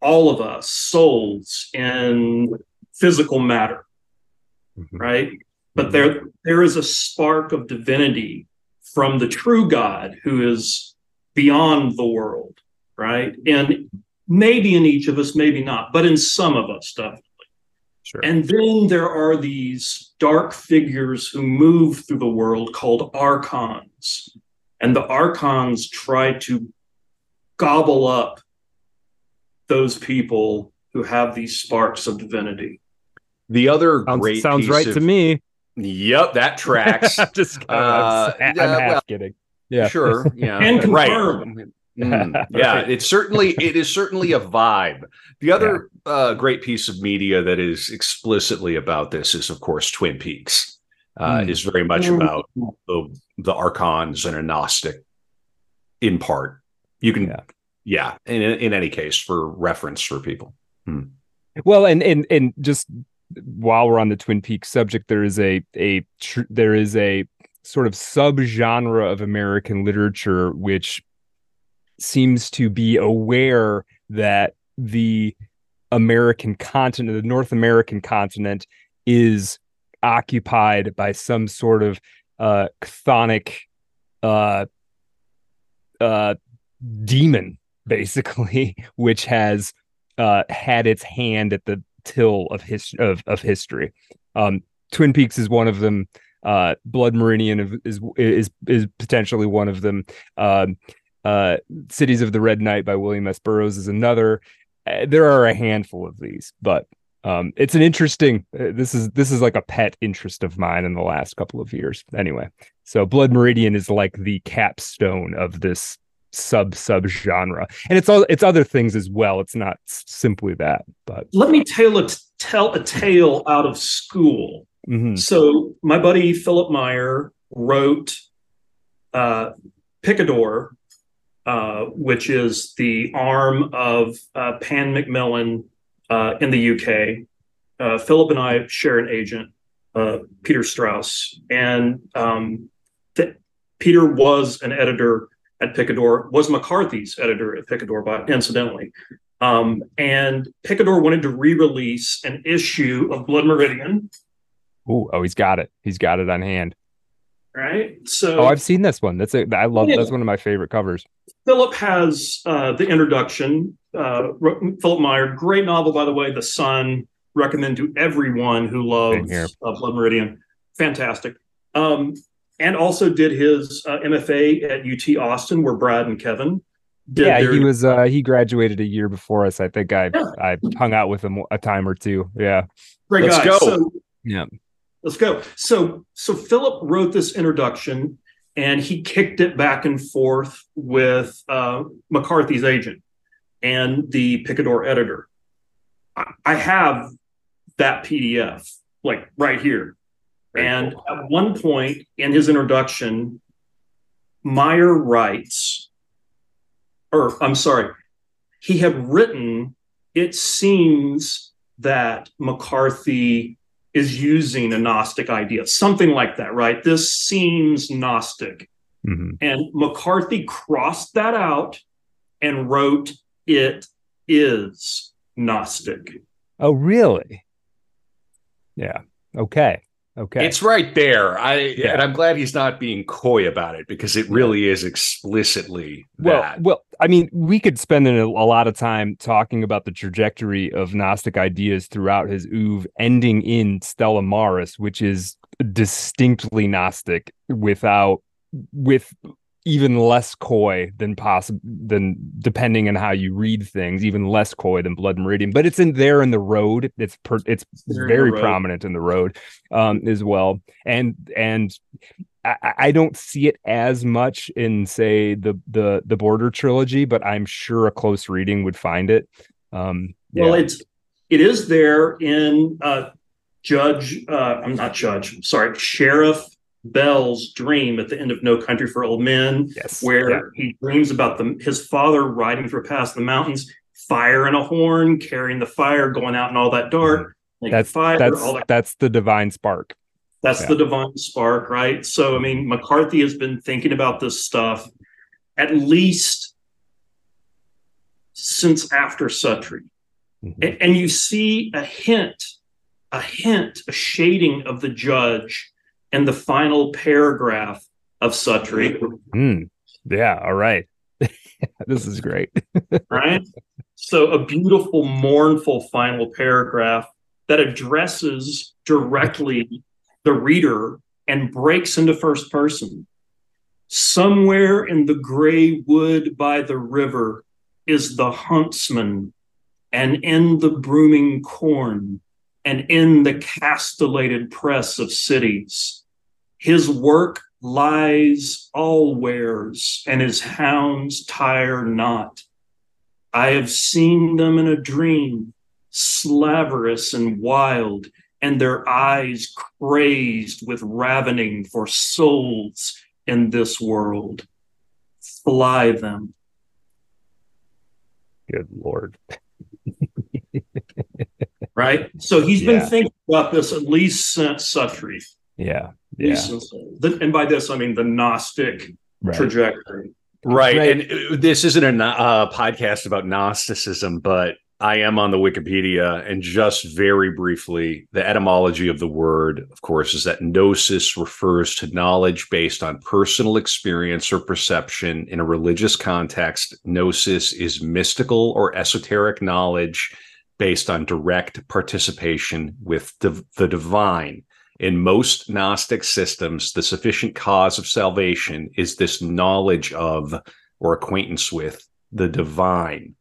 all of us souls in physical matter Mhm. right? But there there is a spark of divinity from the true God who is beyond the world, right? And maybe in each of us, maybe not, but in some of us, definitely. Sure And then there are these dark figures who move through the world called archons. And the archons try to gobble up those people who have these sparks of divinity. The other sounds, great sounds piece right of- to me Yep, that tracks. I'm just kidding. Uh, I'm, yeah, I'm half well, kidding yeah Sure. Yeah. And right. Confirm. Mm, yeah, it's certainly it is certainly a vibe. The other uh, great piece of media that is explicitly about this is, of course, Twin Peaks. Uh, Mm. Is very much Mm. about the the archons and a Gnostic, in part. You can, Yeah. yeah. in in any case, for reference for people. Well, and and and just while we're on the Twin Peaks subject, there is a a tr- there is a sort of subgenre of American literature which seems to be aware that the American continent, the North American continent, is occupied by some sort of uh, chthonic uh, uh, demon, basically, which has uh, had its hand at the till of his of, of history. Um, Twin Peaks is one of them. Uh, Blood Meridian is is is potentially one of them. Um, uh, Cities of the Red Night by William S. Burroughs is another. Uh, there are a handful of these, but um, it's an interesting. Uh, this is this is like a pet interest of mine in the last couple of years. Anyway, so Blood Meridian is like the capstone of this sub sub genre, and it's all it's other things as well. It's not simply that, but Let me tell a, tell a tale out of school. mhm. So my buddy Philipp Meyer wrote uh, Picador, uh, which is the arm of uh, Pan Macmillan uh, in the UK. Uh, Philipp and I share an agent, uh, Peter Straus, and um, th- Peter was an editor at Picador, was McCarthy's editor at Picador, by incidentally. Um, and Picador wanted to re-release an issue of Blood Meridian, Ooh, oh, he's got it. He's got it on hand. Right? So Oh, I've seen this one. That's a I love. Yeah. That's one of my favorite covers. Philipp has uh, the introduction. Uh, Philipp Meyer, great novel, by the way. The Son, recommend to everyone who loves here. uh, Blood Meridian. fantastic. Um, and also did his uh, MFA at UT Austin, where Brad and Kevin did. yeah, their- he was uh he graduated a year before us. I think I Yeah. I hung out with him a time or two. Yeah. Great Let's guy. go. So, Yeah. Let's go. So, so Philipp wrote this introduction, and he kicked it back and forth with uh, McCarthy's agent and the Picador editor. I, I have that PDF like right here. Very and cool. at one point in his introduction, Meyer writes, or I'm sorry, he had written, it seems that McCarthy is using a Gnostic idea, something like that, right? This seems Gnostic. Mhm. And McCarthy crossed that out and wrote, it is Gnostic. Oh, really? Yeah. Okay. Okay. It's right there. I Yeah. and I'm glad he's not being coy about it because it really is explicitly well, that. well, I mean, we could spend a, a lot of time talking about the trajectory of Gnostic ideas throughout his oeuvre, ending in Stella Maris, which is distinctly Gnostic without with even less coy than possible than depending on how you read things, even less coy than Blood Meridian. But it's in there in the road. It's per, it's very prominent in the road um, as well. And and I, I don't see it as much in say the the the Border trilogy, but I'm sure a close reading would find it. Um, Well, it's it is there in uh, Judge. Uh, I'm not Judge. I'm sorry, Sheriff Bell's dream at the end of No Country for Old Men, yes, where yeah. he dreams about the, his father riding through past the mountains, fire and a horn, carrying the fire, going out in all that dark. Mm-hmm. that's fire, that's all that that's the divine spark. That's Yeah. the divine spark, right? So, I mean, McCarthy has been thinking about this stuff at least since after Suttree. Mhm. A- And, you see a hint, a hint, a shading of the judge in the final paragraph of Suttree, Mm, yeah, all right. this is great. right? So, a beautiful, mournful final paragraph that addresses directly the reader and breaks into first person. Somewhere in the gray wood by the river is the huntsman, and in the brooming corn, and in the castellated press of cities. His work lies all allwheres, and his hounds tire not. I have seen them in a dream, slaverous and wild, and their eyes crazed with ravening for souls in this world. Fly them. Good lord. Right? So he's been thinking about this at least since Suttree. Yeah, yeah, since- and by this, I mean the Gnostic right. trajectory. Right. Right. And uh, this isn't a uh, podcast about Gnosticism, but I am on the Wikipedia. And just very briefly, the etymology of the word, of course, is that gnosis refers to knowledge based on personal experience or perception in a religious context. Gnosis is mystical or esoteric knowledge based on direct participation with div- the divine. In most Gnostic systems, the sufficient cause of salvation is this knowledge of or acquaintance with the divine.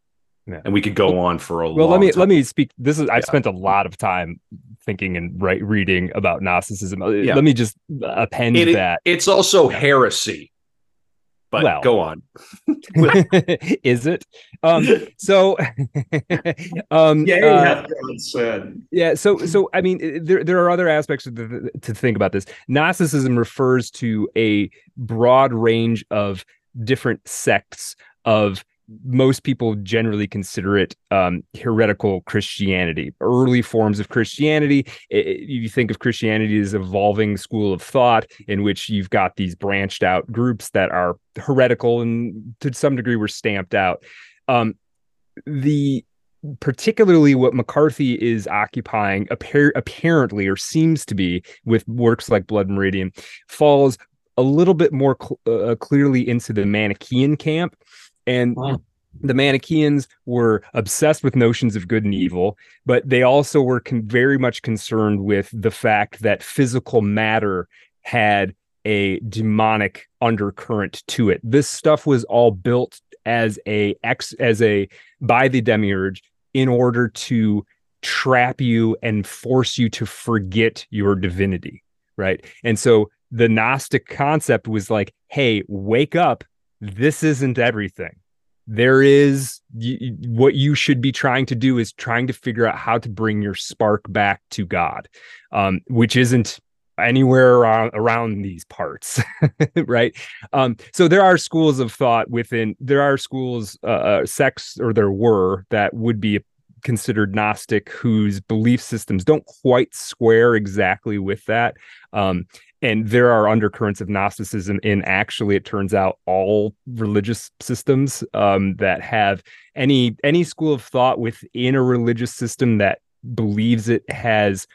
Yeah. And we could go on for a Well, long let me time. let me speak. This is I've Yeah. spent a lot of time thinking and right reading about Gnosticism. Uh, Yeah. Let me just append It- that. It's also heresy. But Well. go on. is it? Um, so, um, Yeah, uh, hath God said. yeah. So, so I mean, there there are other aspects of the, to think about this. Gnosticism refers to a broad range of different sects of most people generally consider it um, heretical Christianity, early forms of Christianity. I- I- you think of Christianity as evolving school of thought in which you've got these branched out groups that are heretical and to some degree were stamped out. Um, the particularly what McCarthy is occupying appar- apparently or seems to be with works like Blood Meridian falls a little bit more cl- uh, clearly into the Manichaean camp and Wow. the Manichaeans were obsessed with notions of good and evil, but they also were con- very much concerned with the fact that physical matter had a demonic undercurrent to it. This stuff was all built as a ex as a by the demiurge in order to trap you and force you to forget your divinity, right? And so the Gnostic concept was like, hey, wake up. This isn't everything there is what you should be trying to do is trying to figure out how to bring your spark back to God, um, which isn't anywhere around, around these parts, right? Um, so there are schools of thought within. There are schools, uh, uh, sects, or there were that would be considered Gnostic whose belief systems don't quite square exactly with that. Um, and there are undercurrents of Gnosticism in actually, it turns out, all religious systems um, that have any any school of thought within a religious system that believes it has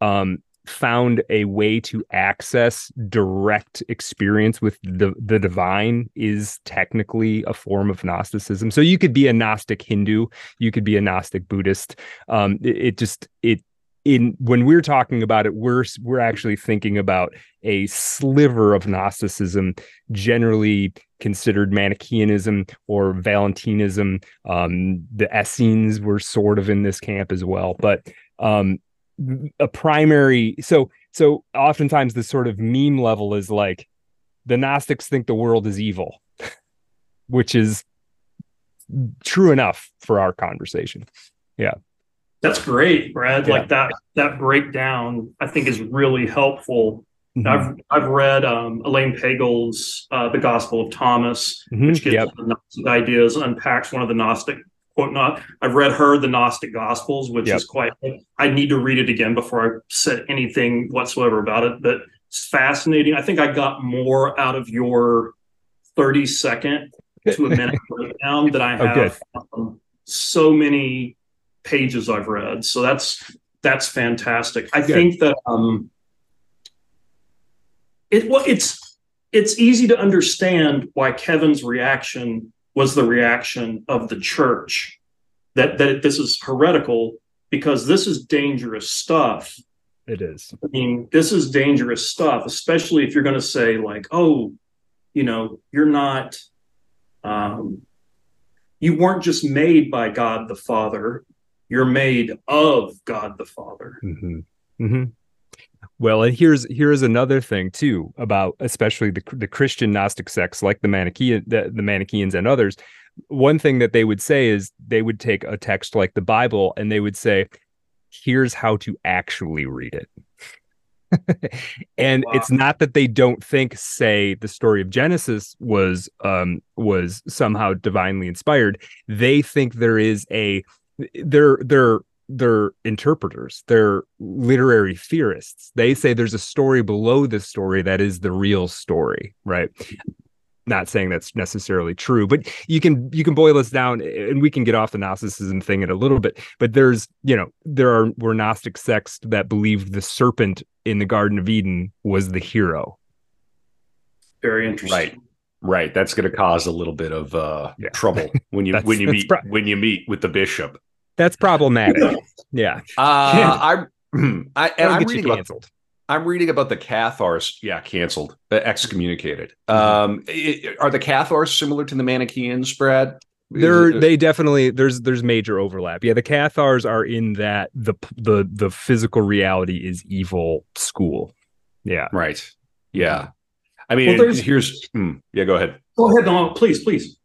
um, found a way to access direct experience with the the divine is technically a form of gnosticism. So you could be a gnostic hindu you could be a gnostic buddhist. Um it, it just it in when we're talking about it we're we're actually thinking about a sliver of gnosticism generally considered manichaeanism or valentinism um the essenes were sort of in this camp as well but um a primary so so oftentimes the sort of meme level is like the gnostics think the world is evil which is true enough for our conversation. Yeah that's great brad yeah. like that that breakdown i think is really helpful mm-hmm. i've i've read um, elaine pagels uh, the gospel of thomas mm-hmm. which gives yep. the gnostic ideas unpacks one of the gnostic quote not I've read her the Gnostic Gospels, which yep. is quite I need to read it again before I said anything whatsoever about it. But it's fascinating. I think I got more out of your 30 second to a minute breakdown than I oh, have oh, so many pages I've read. So that's that's fantastic. I good. think that um it well it's it's easy to understand why Kevin's reaction was the reaction of the church that that this is heretical because this is dangerous stuff. It is. I mean, this is dangerous stuff, especially if you're going to say like, "Oh, you know, you're not um you weren't just made by God the Father, you're made of God the Father." Mm-hmm. Mm-hmm. Well, and here's here's another thing too about especially the the Christian Gnostic sects like the Manichaean the, the Manichaeans and others. One thing that they would say is they would take a text like the Bible and they would say, "Here's how to actually read it." and wow. it's not that they don't think say the story of genesis was um was somehow divinely inspired they think there is a they're they're they're interpreters. They're literary theorists. They say there's a story below this story that is the real story right? Not saying that's necessarily true but you can you can boil this down and we can get off the gnosticism thing in a little bit but there's you know there are were gnostic sects that believed the serpent in the garden of eden was the hero. Very interesting. Right. Right. That's going to cause a little bit of uh, yeah. trouble when you when you meet pro- when you meet with the bishop that's problematic. yeah. Uh, I'm. I, and I'm reading canceled. About, I'm reading about the Cathars. Yeah, canceled, uh, excommunicated. Mm-hmm. Um, it, are the Cathars similar to the Manichaeans, Brad? They're they definitely there's there's major overlap. Yeah, the Cathars are in that the the the physical reality is evil school. Yeah. Right. Yeah. I mean, well, here's hmm, yeah. Go ahead. Go ahead, no, please, please.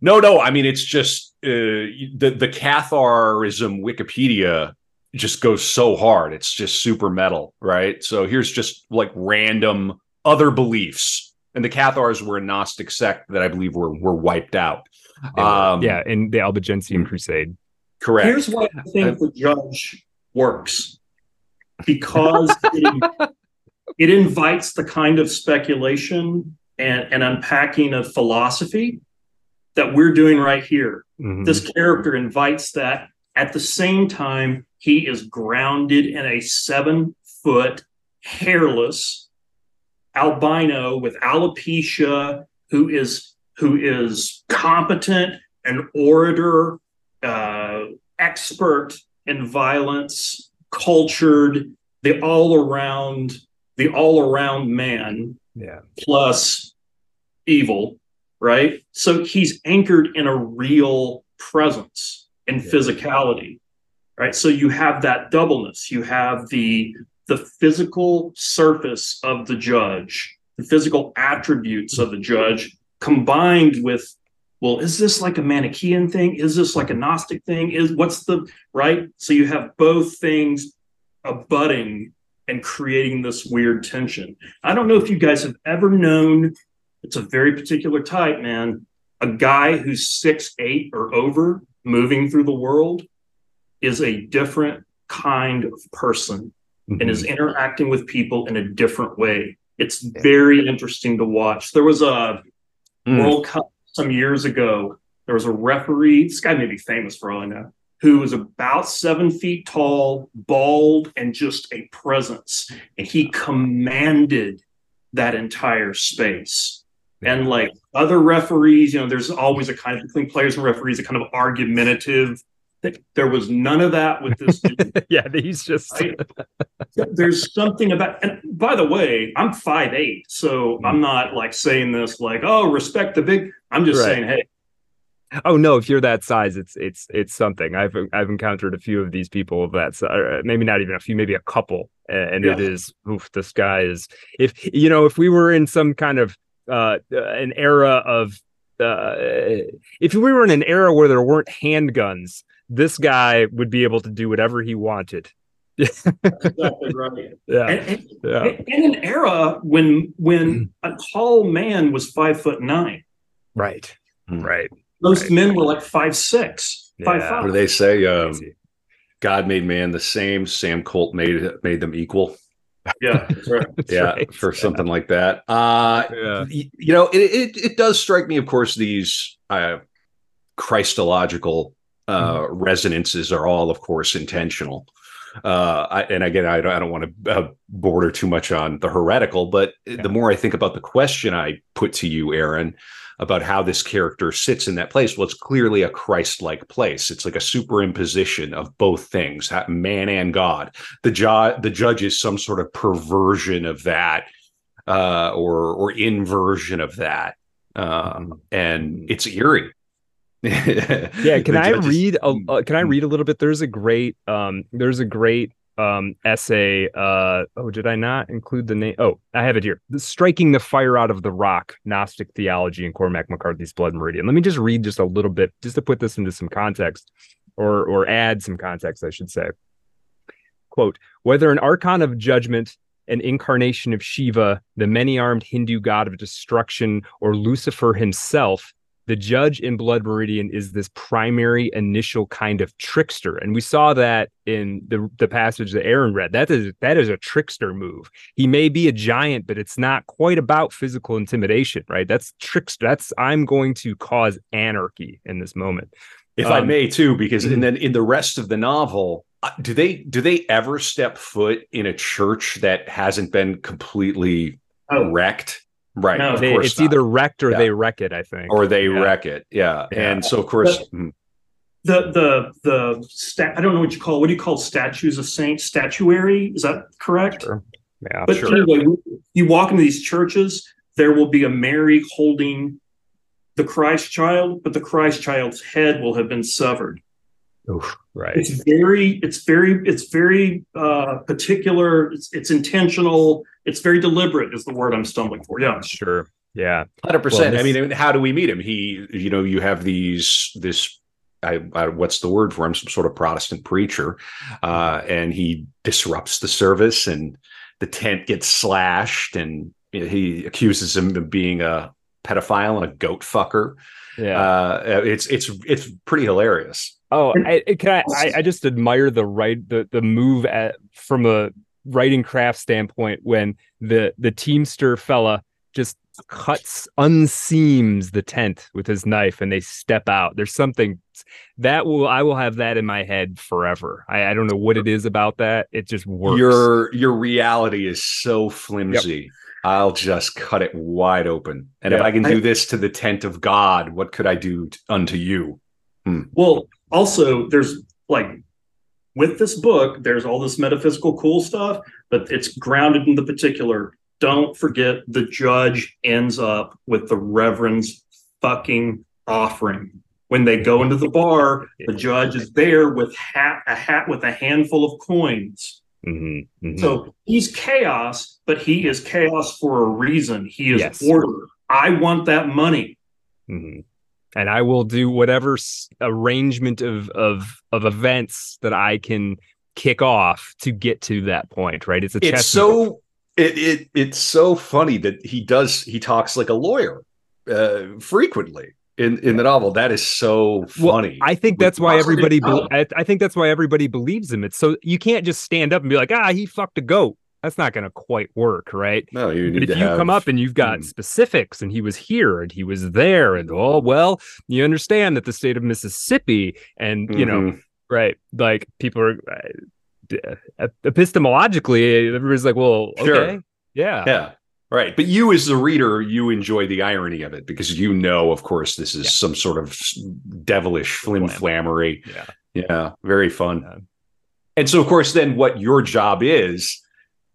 No, no. I mean, it's just uh, the the Catharism Wikipedia just goes so hard. It's just super metal, right? So here's just like random other beliefs. And the Cathars were a Gnostic sect that I believe were were wiped out. Um, yeah, in the Albigensian Crusade. Correct. Here's why I think the judge works because it, it invites the kind of speculation and, and unpacking of philosophy that we're doing right here. Mm-hmm. This character invites that. At the same time, he is grounded in a seven foot, hairless albino with alopecia who is who is competent, an orator, uh, expert in violence, cultured, the all around, the all around man. Yeah. Plus evil, right? So he's anchored in a real presence and yeah. physicality, right? So you have that doubleness. You have the the physical surface of the judge, the physical attributes of the judge, combined with well is this like a manichean thing is this like a gnostic thing is what's the right so you have both things abutting and creating this weird tension i don't know if you guys have ever known it's a very particular type man a guy who's six eight or over moving through the world is a different kind of person mm-hmm. and is mm-hmm. interacting with people in a different way it's very interesting to watch there was a mm. world cup some years ago, there was a referee. This guy may be famous for all I know, who was about seven feet tall, bald, and just a presence. And he commanded that entire space. And like other referees, you know, there's always a kind of between players and referees, a kind of argumentative. There was none of that with this. yeah, he's just. Right? there's something about. And by the way, I'm five eight, so mm. I'm not like saying this like, oh, respect the big. I'm just right. saying, hey. Oh no! If you're that size, it's it's it's something. I've I've encountered a few of these people of that size. Uh, maybe not even a few, maybe a couple, and yeah. it is. Oof! This guy is. If you know, if we were in some kind of uh, an era of uh, if we were in an era where there weren't handguns, this guy would be able to do whatever he wanted. exactly right. Yeah. And, and, yeah. In an era when when a tall man was five foot nine. Right. Hmm. Right. Most right. men were like five six, yeah. five five. What do they say? Um, God made man the same. Sam Colt made made them equal. Yeah, right. yeah, right. for something like that. Uh, yeah. you know, it, it, it does strike me, of course, these uh, Christological uh, mm. resonances are all, of course, intentional. Uh, I, and again, I don't, I don't want to uh, border too much on the heretical, but yeah. the more I think about the question I put to you, Aaron, about how this character sits in that place. Well, it's clearly a Christ like place. It's like a superimposition of both things, man and God. The, ju- the judge is some sort of perversion of that uh, or, or inversion of that. Um, and it's eerie. yeah, can I read? A, uh, can I read a little bit? There's a great, um, there's a great um, essay. Uh, oh, did I not include the name? Oh, I have it here. The Striking the Fire Out of the Rock Gnostic Theology in Cormac McCarthy's Blood Meridian. Let me just read just a little bit, just to put this into some context, or or add some context, I should say. Quote: Whether an archon of judgment, an incarnation of Shiva, the many-armed Hindu god of destruction, or Lucifer himself the judge in Blood Meridian is this primary initial kind of trickster, and we saw that in the the passage that Aaron read. That is that is a trickster move. He may be a giant, but it's not quite about physical intimidation, right? That's trickster. That's I'm going to cause anarchy in this moment. If um, I may, too, because and then in the rest of the novel, uh, do they do they ever step foot in a church that hasn't been completely oh. wrecked? Right. No, they, it's not. either wrecked or yeah. they wreck it, I think. Or they yeah. wreck it. Yeah. yeah. And so of course hmm. the the the stat I don't know what you call what do you call statues of saints statuary is that correct sure. yeah but sure. anyway you walk into these churches there will be a mary holding the christ child but the christ child's head will have been severed Oof, right it's very it's very it's very uh particular it's, it's intentional it's very deliberate is the word i'm stumbling for yeah sure yeah 100% well, this... i mean how do we meet him he you know you have these this I, I, what's the word for him? Some sort of Protestant preacher, uh, and he disrupts the service, and the tent gets slashed, and he accuses him of being a pedophile and a goat fucker. Yeah, uh, it's it's it's pretty hilarious. Oh, I, can I, I? I just admire the right the the move at from a writing craft standpoint when the the teamster fella just cuts unseams the tent with his knife and they step out. There's something that will i will have that in my head forever. I, I don't know what it is about that. It just works. Your your reality is so flimsy. I'll just cut it wide open. And if I can I- do this to the tent of God, what could I do t- unto you? Hmm. Well, also there's like with this book, there's all this metaphysical cool stuff, but it's grounded in the particular. Don't forget the judge ends up with the reverend's fucking offering. When they go into the bar, the judge is there with hat a hat with a handful of coins. Mhm, mhm. So he's chaos, but he is chaos for a reason. He is Yes. order. I want that money. Mhm. And I will do whatever s- arrangement of of of events that I can kick off to get to that point. Right? It's a It's so it, it it's so funny that he does he talks like a lawyer uh, frequently in in the novel. That is so Well, funny. I think that's why everybody. Be- I, I think that's why everybody believes him. It's so you can't just stand up and be like, ah, he fucked a goat. That's not going to quite work, right? no, you But if you have, come up and you've got Hmm. specifics, and he was here, and he was there, and oh well, you understand that the state of Mississippi, and you know, Mhm. right? Like people are uh, uh, epistemologically, everybody's like, well, okay, Sure. yeah, Yeah. Right. But you, as the reader, you enjoy the irony of it because you know, of course, this is Yeah. some sort of devilish flim flammery. yeah. Yeah. Very fun. Yeah. And so, of course, then what your job is,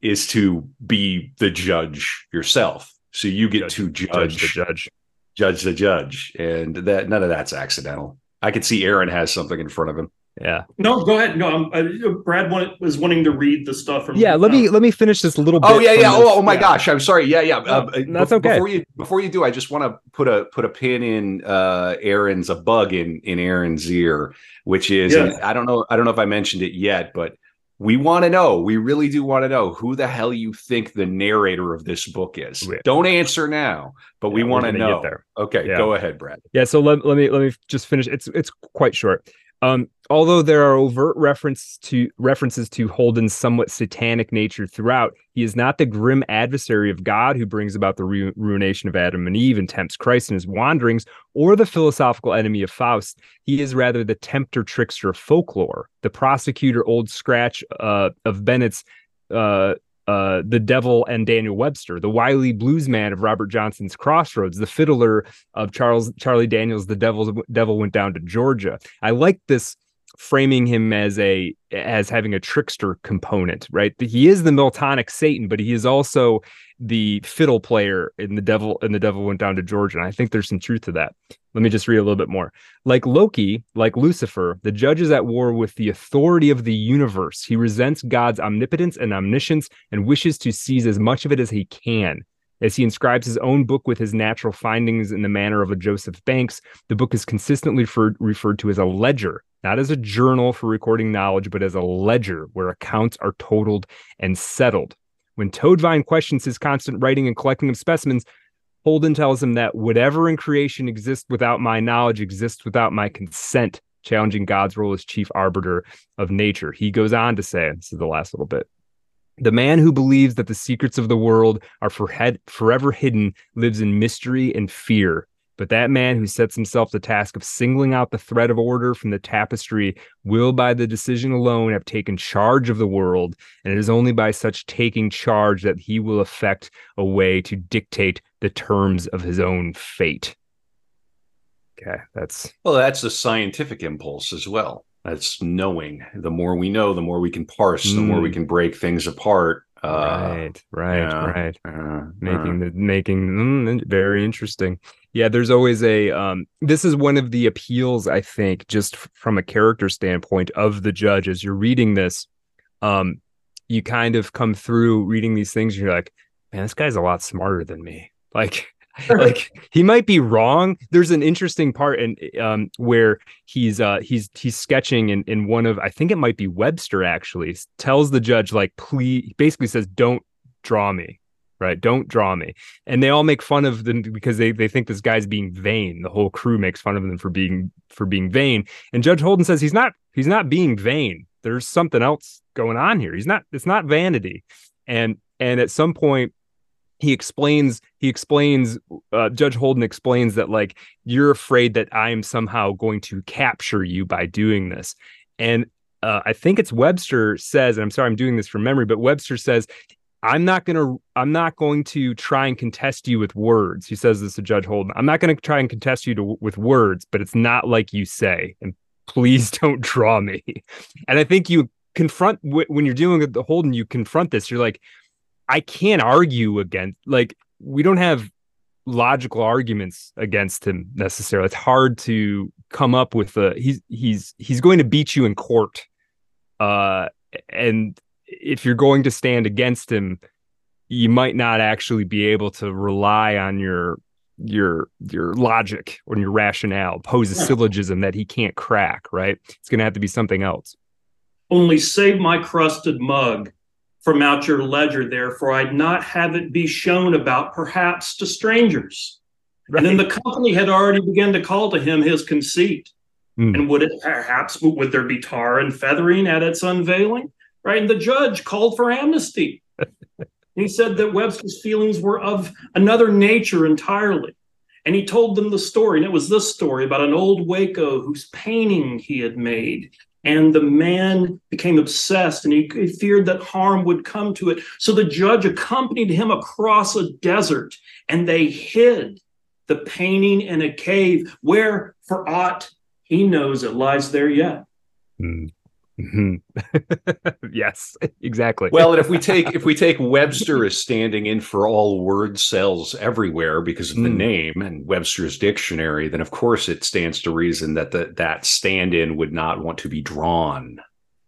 is to be the judge yourself. So you get to judge judge, the judge. judge the judge. And that none of that's accidental. I could see Aaron has something in front of him. Yeah, No, go ahead. No, I'm, I, Brad wanted, was wanting to read the stuff from. yeah. Let me let me finish this little. Bit. Oh yeah, yeah. Oh, oh my yeah. gosh, I'm sorry. Yeah, yeah. Uh, that's be- okay. Before you before you do, I just want to put a put a pin in uh Aaron's a bug in in Aaron's ear, which is Yeah. and I don't know I don't know if I mentioned it yet, but we want to know. We really do want to know who the hell you think the narrator of this book is. Yeah. Don't answer now, but we Yeah, we're want to know. Okay, Yeah. go ahead, Brad. Yeah, so let, let me let me just finish. It's it's quite short. Um, although there are overt reference to references to Holden's somewhat satanic nature throughout, he is not the grim adversary of God who brings about the ru- ruination of Adam and Eve and tempts Christ in his wanderings, or the philosophical enemy of Faust. He is rather the tempter trickster of folklore, the prosecutor Old Scratch uh, of Benét's uh, uh, the devil and Daniel Webster, the wily bluesman of Robert Johnson's Crossroads, the fiddler of Charles Charlie Daniels, the devil devil went down to Georgia. I like this framing him as a as having a trickster component, right? He is the Miltonic Satan, but he is also the fiddle player in the devil and the devil went down to Georgia. And I think there's some truth to that. Let me just read a little bit more. Like Loki, like Lucifer, the judge is at war with the authority of the universe. He resents God's omnipotence and omniscience and wishes to seize as much of it as he can. As he inscribes his own book with his natural findings in the manner of a Joseph Banks, the book is consistently referred, referred to as a ledger, not as a journal for recording knowledge, but as a ledger where accounts are totaled and settled. When Toadvine questions his constant writing and collecting of specimens, Holden tells him that whatever in creation exists without my knowledge exists without my consent, challenging God's role as chief arbiter of nature. He goes on to say, this is the last little bit. The man who believes that the secrets of the world are for head, forever hidden lives in mystery and fear. But that man who sets himself the task of singling out the thread of order from the tapestry will, by the decision alone, have taken charge of the world. And it is only by such taking charge that he will effect a way to dictate the terms of his own fate. Okay, that's Well, that's a scientific impulse as well. That's knowing. The more we know, the more we can parse, the more we Mm. can break things apart. Uh, right, right, yeah. right. uh, making the making mm, very interesting yeah there's always a um this is one of the appeals i think just from a character standpoint of the judge as you're reading this um you kind of come through reading these things and you're like man this guy's a lot smarter than me like like he might be wrong. There's an interesting part in um where he's uh he's he's sketching in in one of i think it might be webster actually tells the judge like please basically says don't draw me right? Don't draw me. And they all make fun of them because they they think this guy's being vain. The whole crew makes fun of them for being for being vain. And judge holden says he's not he's not being vain. There's something else going on here. He's not it's not vanity. And and at some point he explains he explains uh, judge holden explains that like you're afraid that i am somehow going to capture you by doing this and uh, i think it's webster says and i'm sorry i'm doing this from memory but webster says I'm not going to I'm not going to try and contest you with words. He says this to Judge Holden. I'm not going to try and contest you to, with words, but it's not like you say. And please don't draw me. And I think you confront when you're dealing with the Holden, you confront this. You're like, I can't argue against like we don't have logical arguments against him necessarily. It's hard to come up with a he's he's he's going to beat you in court. Uh and if you're going to stand against him, you might not actually be able to rely on your your your logic or your rationale, pose a syllogism that he can't crack, right? It's gonna have to be something else. Only save my crusted mug from out your ledger, therefore I'd not have it be shown about perhaps to strangers. Right. And then the company had already begun to call to him his conceit. Mm. And would it perhaps would there be tar and feathering at its unveiling? right? And the judge called for amnesty. he said that Webster's feelings were of another nature entirely. And he told them the story, and it was this story about an old Hueco whose painting he had made. And the man became obsessed and he, he feared that harm would come to it. So the judge accompanied him across a desert and they hid the painting in a cave where, for aught he knows, it lies there yet. Mm. Mm-hmm. yes, exactly. Well, and if we take if we take Webster as standing in for all word cells everywhere because of the mm. name and Webster's dictionary, then of course it stands to reason that the, that stand-in would not want to be drawn.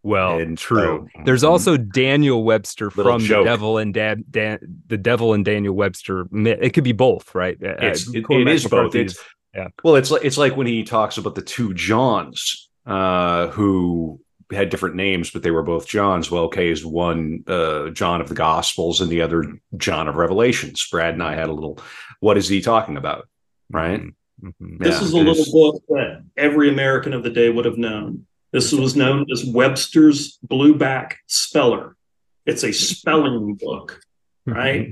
Well, and true. So, There's mm-hmm. also Daniel Webster from joke. the Devil and Dan, Dan, the Devil and Daniel Webster. It could be both, right? Uh, it's, it, it is both. It's, yeah. Well, it's like it's like when he talks about the two Johns uh, who had different names, but they were both Johns. Well, okay, is one uh, John of the Gospels and the other John of Revelations. Brad and I had a little. What is he talking about? Right. Mm-hmm. mm-hmm. This yeah, is a little is. book that every American of the day would have known. This was known as Webster's Blueback Speller. It's a spelling book, right?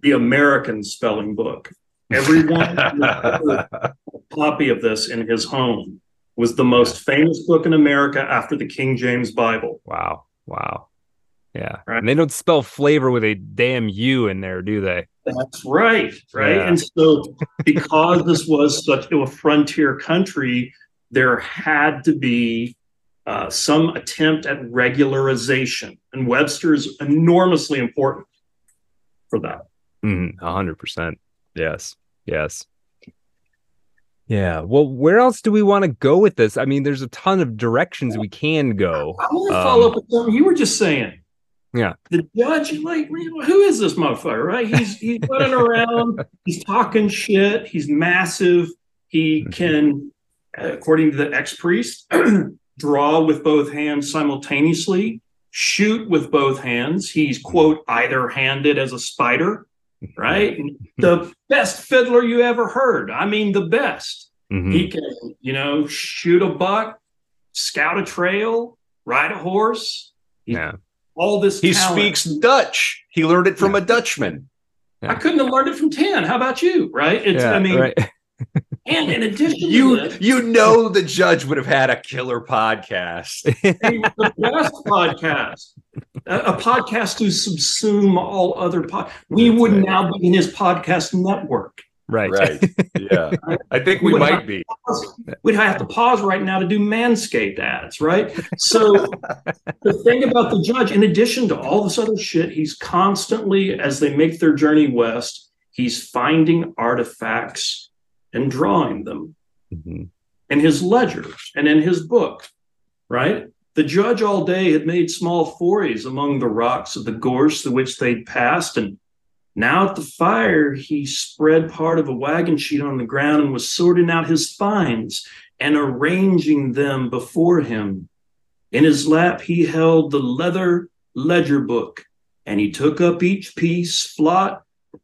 the American spelling book. Everyone had a copy of this in his home was the most famous book in America after the King James Bible. Wow. Wow. Yeah. Right. And they don't spell flavor with a damn U in there, do they? That's right. Right. Yeah. And so, because this was such a frontier country, there had to be uh, some attempt at regularization. And Webster's enormously important for that. Mm-hmm. Hundred percent. Yes. Yes. Yeah. Well, where else do we want to go with this? I mean, there's a ton of directions we can go. I want to um, follow up with something you were just saying. Yeah. The judge, like, who is this motherfucker, right? He's he's running around, he's talking shit, he's massive. He mm-hmm. can, according to the ex-priest, draw with both hands simultaneously, shoot with both hands. He's quote either handed as a spider right? the best fiddler you ever heard. I mean, the best. Mm-hmm. He can, you know, shoot a buck, scout a trail, ride a horse. yeah. All this. He talent. speaks Dutch. He learned it from yeah. a Dutchman. Yeah. I couldn't have learned it from 10. How about you? Right. It's, yeah, I mean, right. and in addition you this, you know the judge would have had a killer podcast. The best podcast. A, a, podcast to subsume all other pod we That's would right. now be in his podcast network. Right. Right. Yeah. I think we, we might be. pause, we'd have to pause right now to do manscaped ads right? So the thing about the judge in addition to all this other shit he's constantly as they make their journey west he's finding artifacts and drawing them mm-hmm. in his ledgers and in his book, right? The judge all day had made small forays among the rocks of the gorse through which they'd passed, and now at the fire he spread part of a wagon sheet on the ground and was sorting out his finds and arranging them before him. In his lap he held the leather ledger book, and he took up each piece,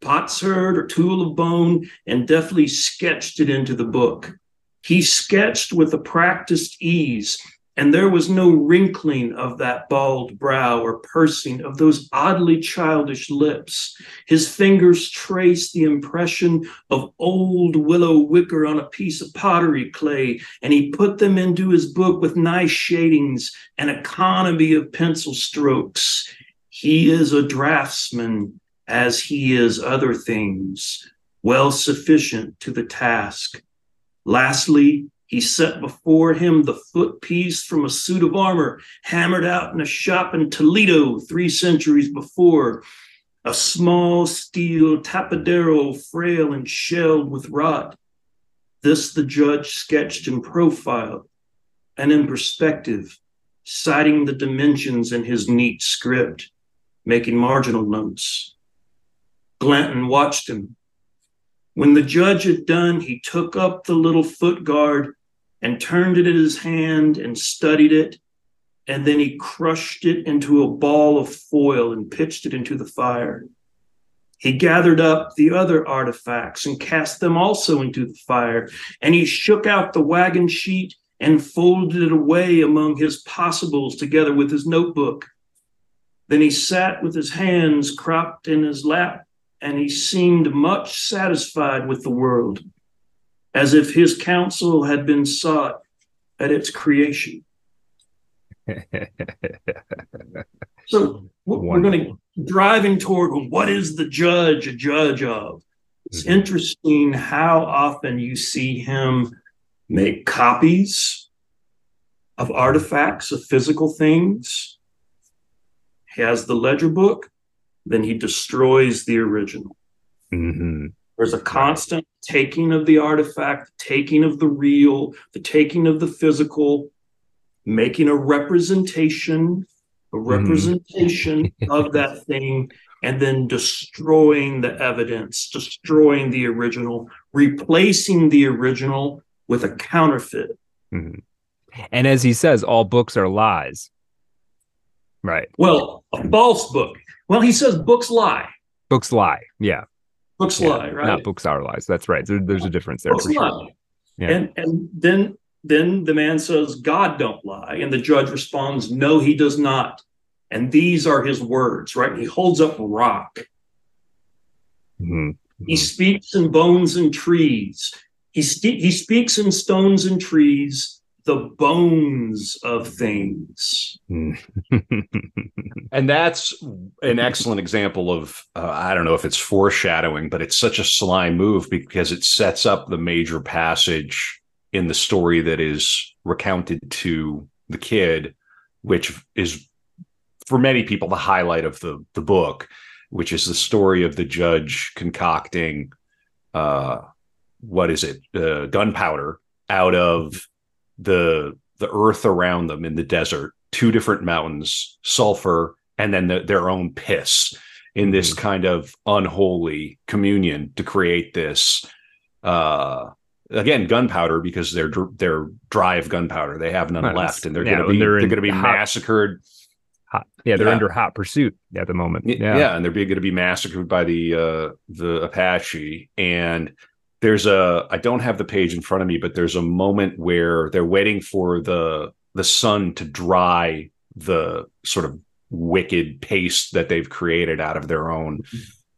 potsherd or tool of bone and deftly sketched it into the book. He sketched with a practiced ease, and there was no wrinkling of that bald brow or pursing of those oddly childish lips. His fingers traced the impression of old willow wicker on a piece of pottery clay, and he put them into his book with nice shadings and economy of pencil strokes He is a draftsman as he is other things, well sufficient to the task. Lastly, he set before him the foot piece from a suit of armor hammered out in a shop in Toledo three centuries before, a small steel tapadero frail and shelled with rot. This the judge sketched in profile and in perspective, citing the dimensions in his neat script, making marginal notes. Glanton watched him. When the judge had done, he took up the little foot guard and turned it in his hand and studied it. And then he crushed it into a ball of foil and pitched it into the fire. He gathered up the other artifacts and cast them also into the fire. And he shook out the wagon sheet and folded it away among his possibles together with his notebook. Then he sat with his hands cropped in his lap, and he seemed much satisfied with the world as if his counsel had been sought at its creation. so we're going to driving toward what is the judge a judge of? It's mm-hmm. interesting how often you see him make copies of artifacts of physical things. He has the ledger book, then he destroys the original. Mm-hmm. There's a constant taking of the artifact, taking of the real, the taking of the physical, making a representation, a mm-hmm. representation mm-hmm. of that thing, and then destroying the evidence, destroying the original, replacing the original with a counterfeit. Mm-hmm. And as he says, all books are lies. Right. Well, a false book. Well, he says books lie. Books lie. Yeah. Books yeah, lie, right? Not books are lies. That's right. There, there's a difference there. Books for lie. Sure. Yeah. And and then then the man says, God don't lie. And the judge responds, No, he does not. And these are his words, right? He holds up rock. Mm-hmm. He mm-hmm. speaks in bones and trees. He, st- he speaks in stones and trees the bones of things. and that's an excellent example of, uh, I don't know if it's foreshadowing, but it's such a sly move because it sets up the major passage in the story that is recounted to the kid, which is for many people the highlight of the, the book, which is the story of the judge concocting, uh, what is it, uh, gunpowder out of the the earth around them in the desert, two different mountains, sulfur, and then the, their own piss in this mm-hmm. kind of unholy communion to create this uh again gunpowder because they're they're dry of gunpowder they have none nice. left and they're yeah, gonna be they're, they're gonna be hot, massacred hot, yeah they're yeah. under hot pursuit at the moment yeah, yeah and they're gonna be massacred by the uh the apache and there's a I don't have the page in front of me, but there's a moment where they're waiting for the the sun to dry the sort of wicked paste that they've created out of their own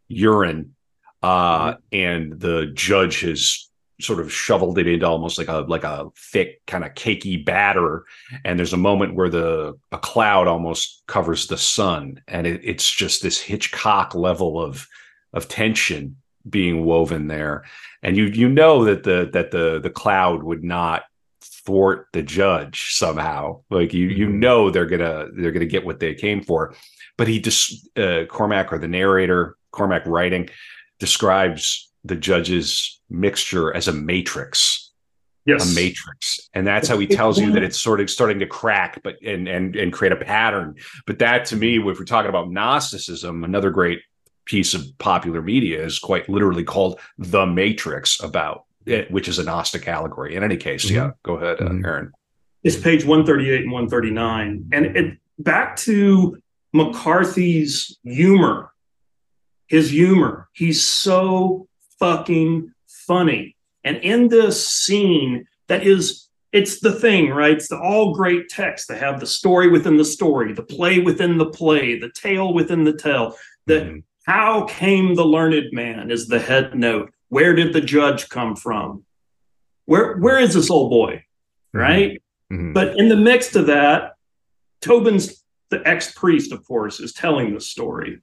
urine. Uh, and the judge has sort of shoveled it into almost like a like a thick kind of cakey batter and there's a moment where the a cloud almost covers the sun and it, it's just this hitchcock level of of tension being woven there and you you know that the that the the cloud would not thwart the judge somehow. Like you you mm-hmm. know they're gonna they're gonna get what they came for. But he just uh, cormac or the narrator cormac writing describes the judge's mixture as a matrix. Yes. a matrix. And that's how he tells you that it's sort of starting to crack but and and and create a pattern. But that to me if we're talking about gnosticism another great piece of popular media is quite literally called The Matrix about it, which is a Gnostic allegory. In any case, mm-hmm. yeah, go ahead, uh, mm-hmm. Aaron. It's page 138 and 139. And it, back to McCarthy's humor, his humor. He's so fucking funny. And in this scene, that is, it's the thing, right? It's the all great text. They have the story within the story, the play within the play, the tale within the tale. The mm-hmm. How came the learned man is the head note. Where did the judge come from? Where where is this old boy? Mm-hmm. Right? Mm-hmm. But in the mix of that, Tobin's the ex priest, of course, is telling the story.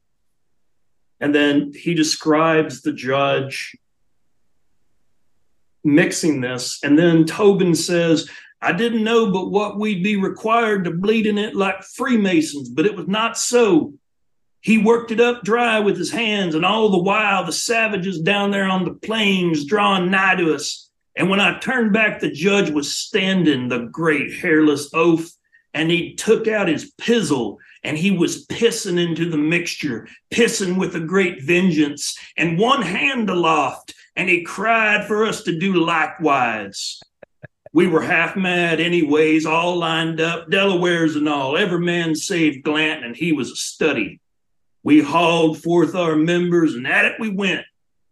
And then he describes the judge mixing this. And then Tobin says, I didn't know but what we'd be required to bleed in it like Freemasons, but it was not so. He worked it up dry with his hands, and all the while the savages down there on the plains drawing nigh to us. And when I turned back, the judge was standing, the great hairless oaf, and he took out his pizzle and he was pissing into the mixture, pissing with a great vengeance, and one hand aloft, and he cried for us to do likewise. We were half mad, anyways, all lined up, Delawares and all, every man save Glanton, and he was a study. We hauled forth our members, and at it we went.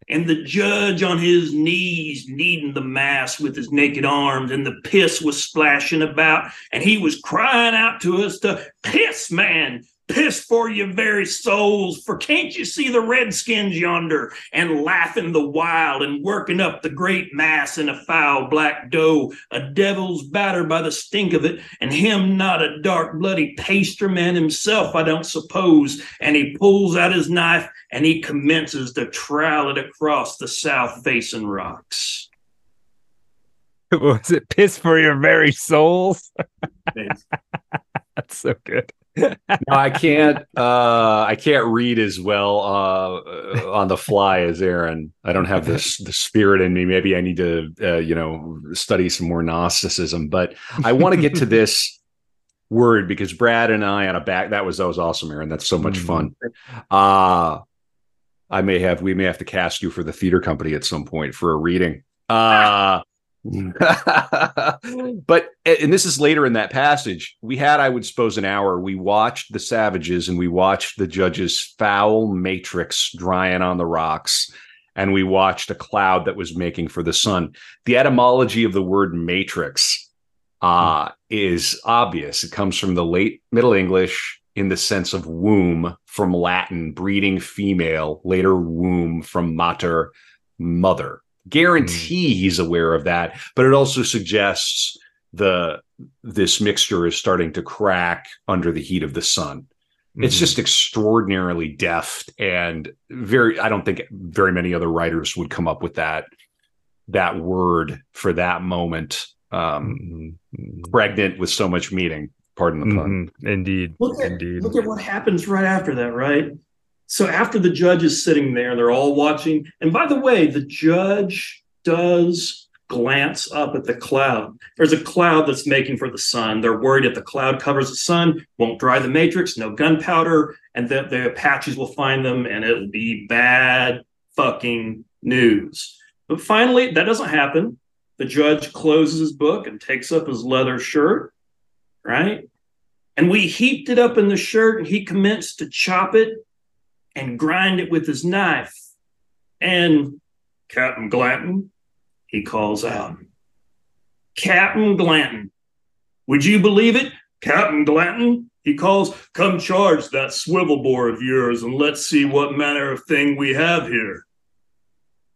And the judge on his knees, kneading the mass with his naked arms, and the piss was splashing about, and he was crying out to us to piss, man, piss for your very souls. For can't you see the redskins yonder and laughing the while and working up the great mass in a foul black dough, a devil's batter by the stink of it, and him not a dark bloody pastry man himself, I don't suppose. And he pulls out his knife and he commences to trowel it across the south facing rocks. Was it piss for your very souls? That's so good no, I can't. Uh, I can't read as well uh, on the fly as Aaron. I don't have this the spirit in me. Maybe I need to, uh, you know, study some more Gnosticism. But I want to get to this word because Brad and I on a back. That was that was awesome, Aaron. That's so much mm-hmm. fun. Uh I may have. We may have to cast you for the theater company at some point for a reading. Uh but and this is later in that passage we had i would suppose an hour we watched the savages and we watched the judge's foul matrix drying on the rocks and we watched a cloud that was making for the sun. The etymology of the word matrix uh, is obvious. It comes from the late middle english in the sense of womb from latin breeding female later womb from mater mother guarantee mm. he's aware of that but it also suggests the this mixture is starting to crack under the heat of the sun mm-hmm. it's just extraordinarily deft and very i don't think very many other writers would come up with that that word for that moment um mm-hmm. pregnant with so much meaning pardon the pun mm-hmm. indeed look at, indeed look at what happens right after that right so after the judge is sitting there, they're all watching. And by the way, the judge does glance up at the cloud. There's a cloud that's making for the sun. They're worried if the cloud covers the sun, won't dry the matrix, no gunpowder, and the Apaches will find them and it'll be bad fucking news. But finally, that doesn't happen. The judge closes his book and takes up his leather shirt, right? And we heaped it up in the shirt and he commenced to chop it and grind it with his knife. And Captain Glanton, he calls out, Captain Glanton, would you believe it? Captain Glanton, he calls, come charge that swivel bore of yours and let's see what manner of thing we have here.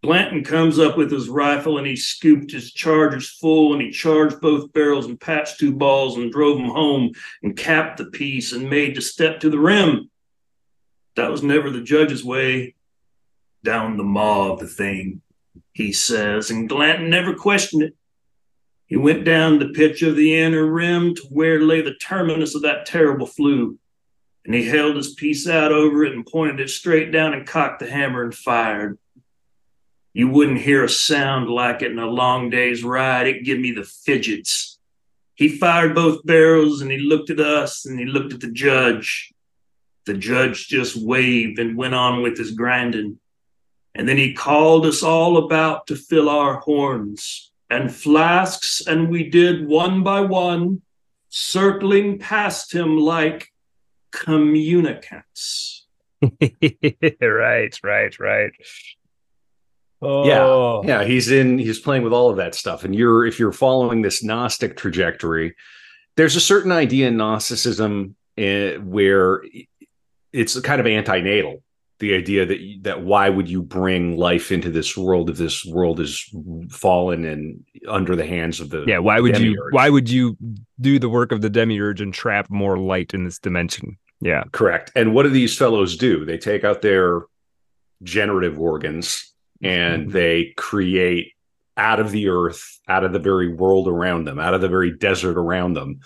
Glanton comes up with his rifle and he scooped his chargers full and he charged both barrels and patched two balls and drove them home and capped the piece and made to step to the rim. That was never the judge's way. Down the maw of the thing, he says, and Glanton never questioned it. He went down the pitch of the inner rim to where lay the terminus of that terrible flue, and he held his piece out over it and pointed it straight down and cocked the hammer and fired. You wouldn't hear a sound like it in a long day's ride. It give me the fidgets. He fired both barrels and he looked at us and he looked at the judge. The judge just waved and went on with his grinding. And then he called us all about to fill our horns and flasks, and we did one by one, circling past him like communicants. right, right, right. Oh. Yeah, yeah. He's in. He's playing with all of that stuff, and you're if you're following this Gnostic trajectory, there's a certain idea in Gnosticism uh, where it's kind of antinatal. the idea that that why would you bring life into this world if this world is fallen and under the hands of the yeah why would demiurge? you why would you do the work of the demiurge and trap more light in this dimension yeah correct and what do these fellows do they take out their generative organs and Mhm. they create out of the earth out of the very world around them out of the very desert around them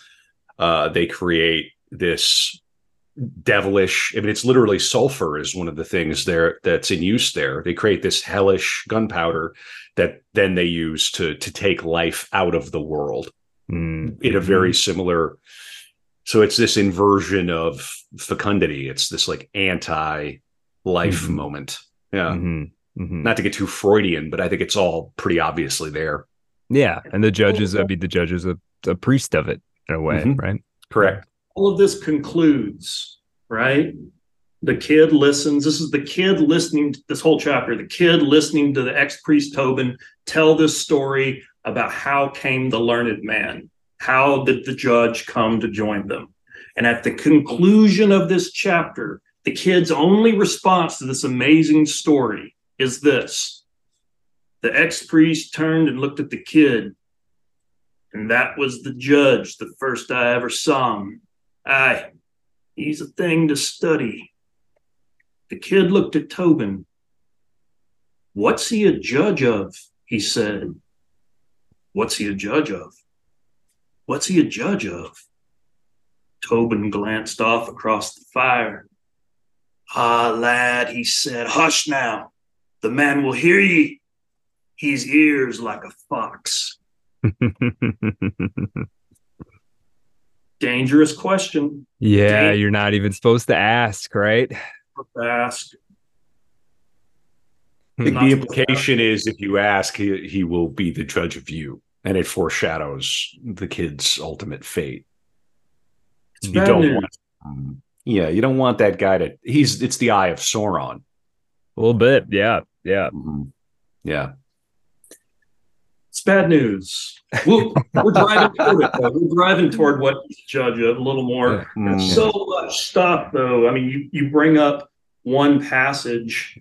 uh, they create this devilish i mean it's literally sulfur is one of the things there that's in use there they create this hellish gunpowder that then they use to to take life out of the world Mm. in a very similar so it's this inversion of fecundity it's this like anti life Mhm. moment yeah Mhm. Mhm. not to get too freudian but i think it's all pretty obviously there yeah and the judges i mean the judge is a, a priest of it in a way Mhm. right correct all of this concludes, right? The kid listens. This is the kid listening to this whole chapter. The kid listening to the ex priest Tobin tell this story about how came the learned man. How did the judge come to join them? And at the conclusion of this chapter, the kid's only response to this amazing story is this The ex priest turned and looked at the kid, and that was the judge, the first I ever saw him. Aye, he's a thing to study. The kid looked at Tobin. What's he a judge of? He said. What's he a judge of? What's he a judge of? Tobin glanced off across the fire. Ah, lad, he said, hush now. The man will hear ye. He's ears like a fox. Dangerous question yeah Dang. you're not even supposed to ask right to ask. I think the implication is if you ask he, he will be the judge of you and it foreshadows the kid's ultimate fate It's you don't news. want um, yeah you don't want that guy to he's it's the eye of sauron a little bit yeah yeah Mhm. yeah It's bad news. We'll, we're driving toward it. Though. We're driving toward what judge a little more. Mm. So much stuff, though. I mean, you you bring up one passage,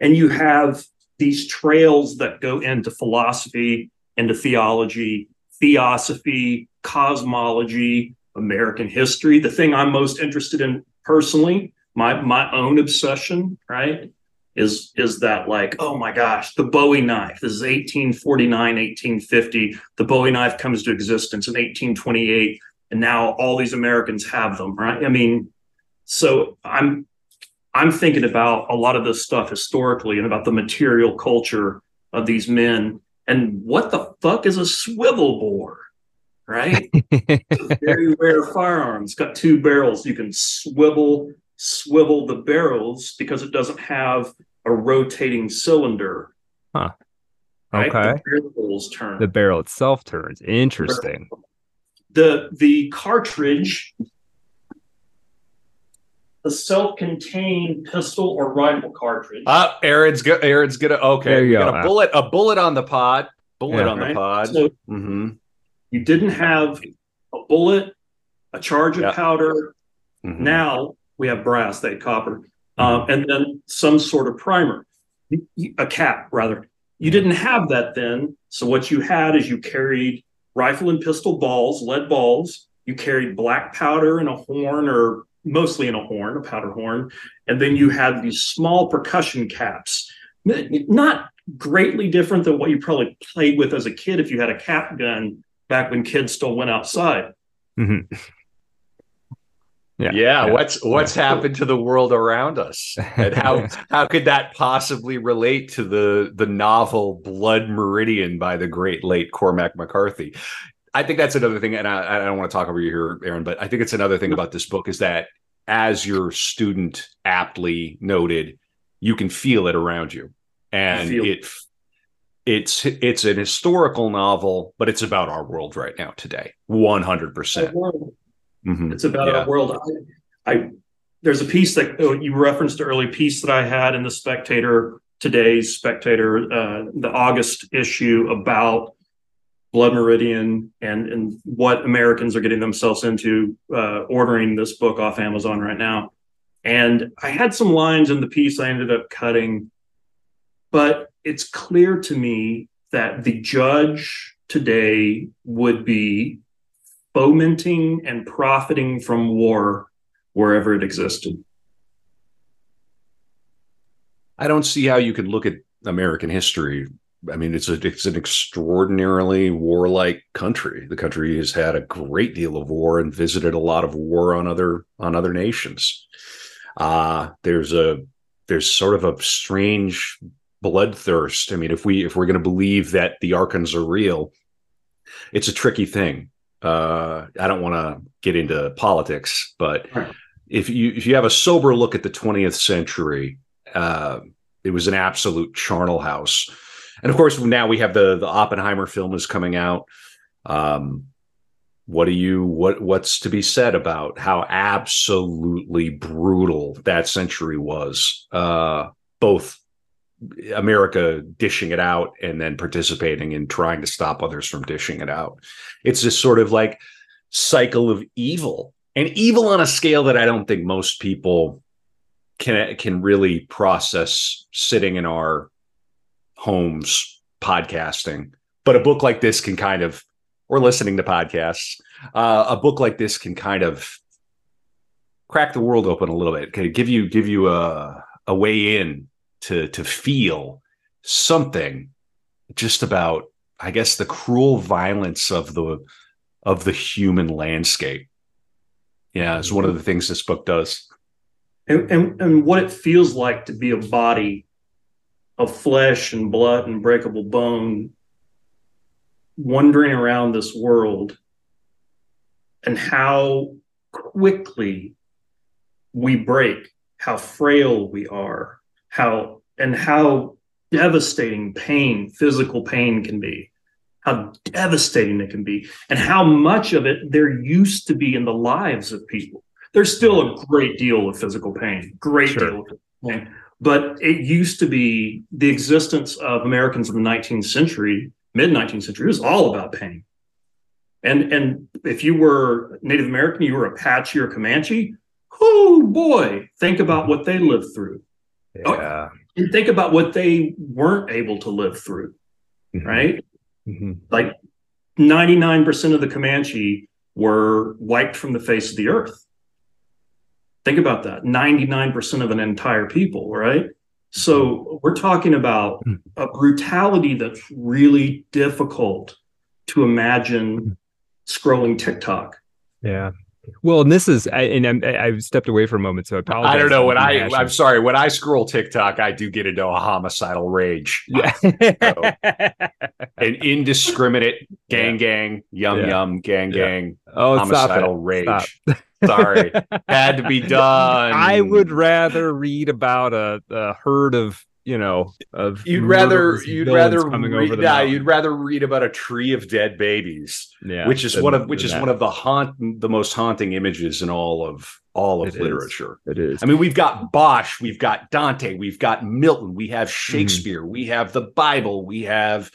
and you have these trails that go into philosophy, into theology, theosophy, cosmology, American history. The thing I'm most interested in personally, my my own obsession, right, is is that like, oh my gosh, the Bowie knife. This is 1849, 1850. The Bowie knife comes to existence in 1828, and now all these Americans have them, right? I mean, so I'm I'm thinking about a lot of this stuff historically and about the material culture of these men and what the fuck is a swivel bore, right? Very rare firearm. It's got two barrels. You can swivel swivel the barrels because it doesn't have a rotating cylinder. Huh. Right? Okay. The barrels turn. the barrel itself turns interesting the the cartridge the self-contained pistol or rifle cartridge Uh, Aaron's go- Aaron's gonna okay. There you we go. got a bullet, a bullet on the pod. Bullet Yeah. on the pod. so hmm you didn't have a bullet a charge of Yeah. powder Mm-hmm. now we have brass they had copper mm-hmm. um, and then some sort of primer. A cap rather. You mm-hmm. didn't have that then so what you had is you carried rifle and pistol balls lead balls. You carried black powder in a horn or mostly in a horn a powder horn. And then you had these small percussion caps. Not greatly different than what you probably played with as a kid if you had a cap gun back when kids still went outside mm-hmm. Mhm. Yeah, Yeah. what's what's happened to the world around us, and how how could that possibly relate to the the novel Blood Meridian by the great late Cormac McCarthy? I think that's another thing, and I, I don't want to talk over you here, Aaron, but I think it's another thing about this book is that, as your student aptly noted, you can feel it around you, and it it's it's an historical novel, but it's about our world right now today, one hundred percent. Mm-hmm. It's about Yeah. our world. I, I there's a piece that oh, you referenced an early piece that I had in the Spectator today's Spectator, uh, the August issue about Blood Meridian and and what Americans are getting themselves into uh, ordering this book off Amazon right now. And I had some lines in the piece I ended up cutting, but it's clear to me that the judge today would be fomenting and profiting from war wherever it existed. I don't see how you could look at American history. I mean, it's a it's an extraordinarily warlike country. The country has had a great deal of war and visited a lot of war on other on other nations. Uh, there's a there's sort of a strange bloodthirst. I mean, if we if we're going to believe that the Archons are real, it's a tricky thing. Uh, I don't want to get into politics, but right. if you if you have a sober look at the 20th century, uh, it was an absolute charnel house. And of course, now we have the the Oppenheimer film is coming out. Um, what do you what what's to be said about how absolutely brutal that century was? Uh, both America dishing it out and then participating in trying to stop others from dishing it out. It's this sort of like cycle of evil and evil on a scale that I don't think most people can can really process sitting in our homes podcasting but a book like this can kind of or listening to podcasts uh, a book like this can kind of crack the world open a little bit can give you give you a a way in to to feel something just about i guess the cruel violence of the of the human landscape. Yeah it's one of the things this book does. And, and, and what it feels like to be a body of flesh and blood and breakable bone wandering around this world and how quickly we break, how frail we are, how and how devastating pain, physical pain can be, how devastating it can be, and how much of it there used to be in the lives of people there's still a great deal of physical pain, great sure. deal of pain. But it used to be the existence of Americans in the 19th century, mid 19th century, was all about pain. And and if you were Native American, you were Apache or Comanche, oh boy, think about what they lived through. Oh, yeah. And think about what they weren't able to live through, mm-hmm. right? Mm-hmm. Like 99% of the Comanche were wiped from the face of the earth. Think about that 99% of an entire people, right? So we're talking about hmm. a brutality that's really difficult to imagine scrolling TikTok. Yeah. Well, and this is, I, and i have stepped away for a moment, so I apologize. I don't know when I, I'm sorry, when I scroll TikTok, I do get into a homicidal rage. Yeah. so, an indiscriminate gang, gang, yum, yeah. yum, gang, yeah. gang, oh, homicidal rage. Sorry, had to be done. I would rather read about a, a herd of you know of you'd rather you'd rather read, yeah, you'd rather read about a tree of dead babies yeah which is than, one of which is that. one of the haunt the most haunting images in all of all of it literature is. it is i mean we've got bosch we've got dante we've got milton we have mm-hmm. shakespeare mm-hmm. we have the bible we have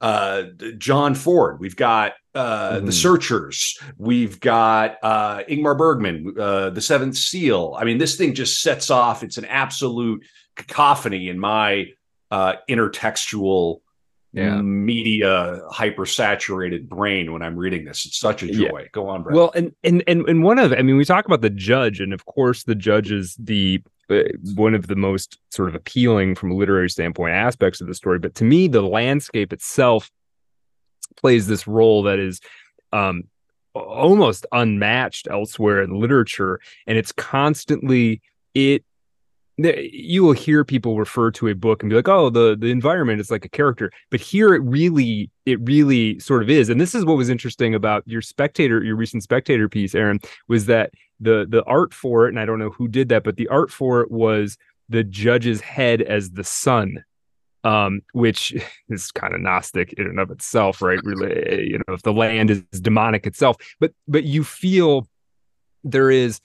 uh, John Ford. We've got uh, mm-hmm. the Searchers. We've got uh, Ingmar Bergman, uh, the Seventh Seal. I mean, this thing just sets off. It's an absolute cacophony in my uh, intertextual yeah. media hypersaturated brain when I'm reading this. It's such a joy. Yeah. Go on, Brett. Well, and and and and one of I mean, we talk about the judge, and of course, the judge is the uh, one of the most sort of appealing from a literary standpoint aspects of the story. But to me, the landscape itself plays this role that is um, almost unmatched elsewhere in literature, and it's constantly it you will hear people refer to a book and be like oh the the environment is like a character. But here it really it really sort of is. And this is what was interesting about your spectator your recent spectator piece aaron was that the the art for it and i don't know who did that but the art for it was the judge's head as the sun um, which is kind of gnostic in and of itself right? Really you know if the land is demonic itself. But but you feel there is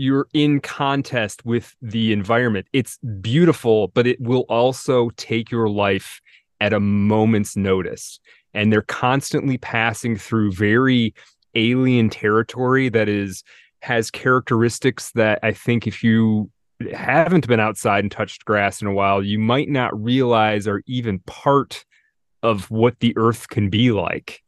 you're in contest with the environment. It's beautiful, but it will also take your life at a moment's notice. And they're constantly passing through very alien territory that is has characteristics that I think if you haven't been outside and touched grass in a while, you might not realize are even part of what the earth can be like.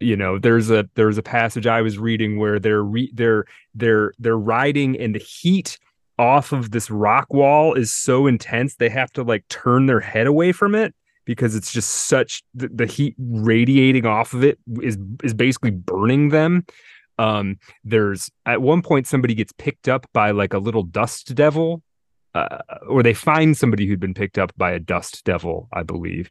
You know, there's a there's a passage I was reading where they're re, they're they're they're riding and the heat off of this rock wall is so intense they have to like turn their head away from it because it's just such the, the heat radiating off of it is is basically burning them. Um there's at one point somebody gets picked up by like a little dust devil uh, or they find somebody who'd been picked up by a dust devil i believe.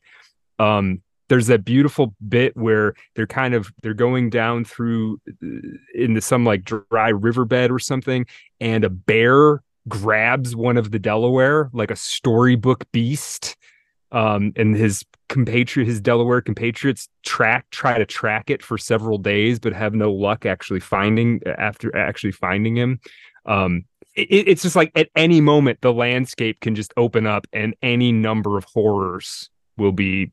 Um there's that beautiful bit where they're kind of they're going down through uh, into some like dry riverbed or something and a bear grabs one of the delaware like a storybook beast um, and his compatriot, his Delaware compatriots, track try to track it for several days, but have no luck actually finding after actually finding him. Um, it, it's just like at any moment the landscape can just open up, and any number of horrors will be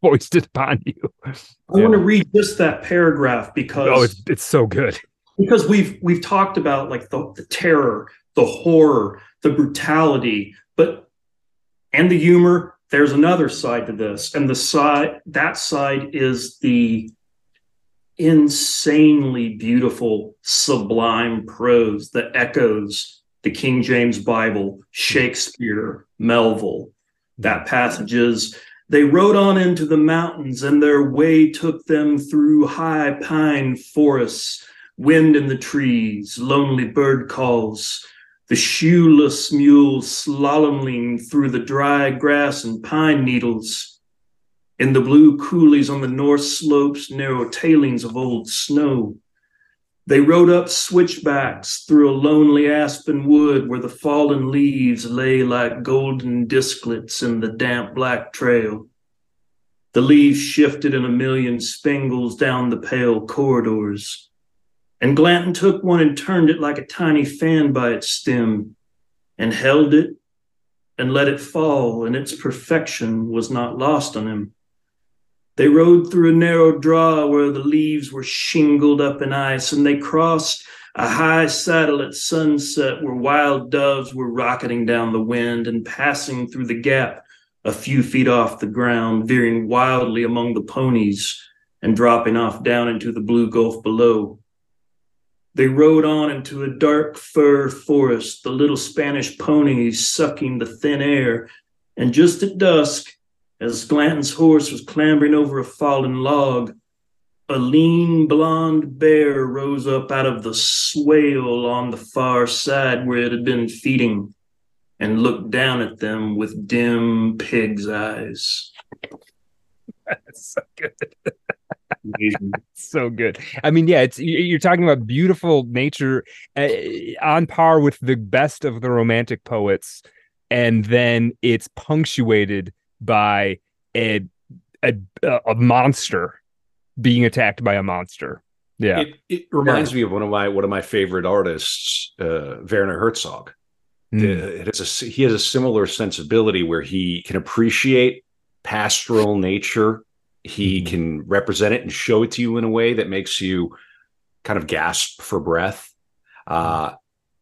foisted upon you. I yeah. want to read just that paragraph because oh, it's it's so good because we've we've talked about like the, the terror, the horror, the brutality, but and the humor there's another side to this and the side that side is the insanely beautiful sublime prose that echoes the king james bible shakespeare melville that passages they rode on into the mountains and their way took them through high pine forests wind in the trees lonely bird calls the shoeless mule slaloming through the dry grass and pine needles. In the blue coulees on the north slopes, narrow tailings of old snow. They rode up switchbacks through a lonely aspen wood where the fallen leaves lay like golden disklets in the damp black trail. The leaves shifted in a million spangles down the pale corridors. And Glanton took one and turned it like a tiny fan by its stem, and held it and let it fall, and its perfection was not lost on him. They rode through a narrow draw where the leaves were shingled up in ice, and they crossed a high saddle at sunset where wild doves were rocketing down the wind and passing through the gap a few feet off the ground, veering wildly among the ponies and dropping off down into the blue gulf below. They rode on into a dark fir forest, the little Spanish ponies sucking the thin air. And just at dusk, as Glanton's horse was clambering over a fallen log, a lean blonde bear rose up out of the swale on the far side where it had been feeding and looked down at them with dim pig's eyes. That's so good. so good. I mean, yeah, it's you're talking about beautiful nature uh, on par with the best of the romantic poets, and then it's punctuated by a a, a monster being attacked by a monster. Yeah, it, it reminds yeah. me of one of my one of my favorite artists, uh, Werner Herzog. Mm. a, he has a similar sensibility where he can appreciate pastoral nature he mm-hmm. can represent it and show it to you in a way that makes you kind of gasp for breath. Uh,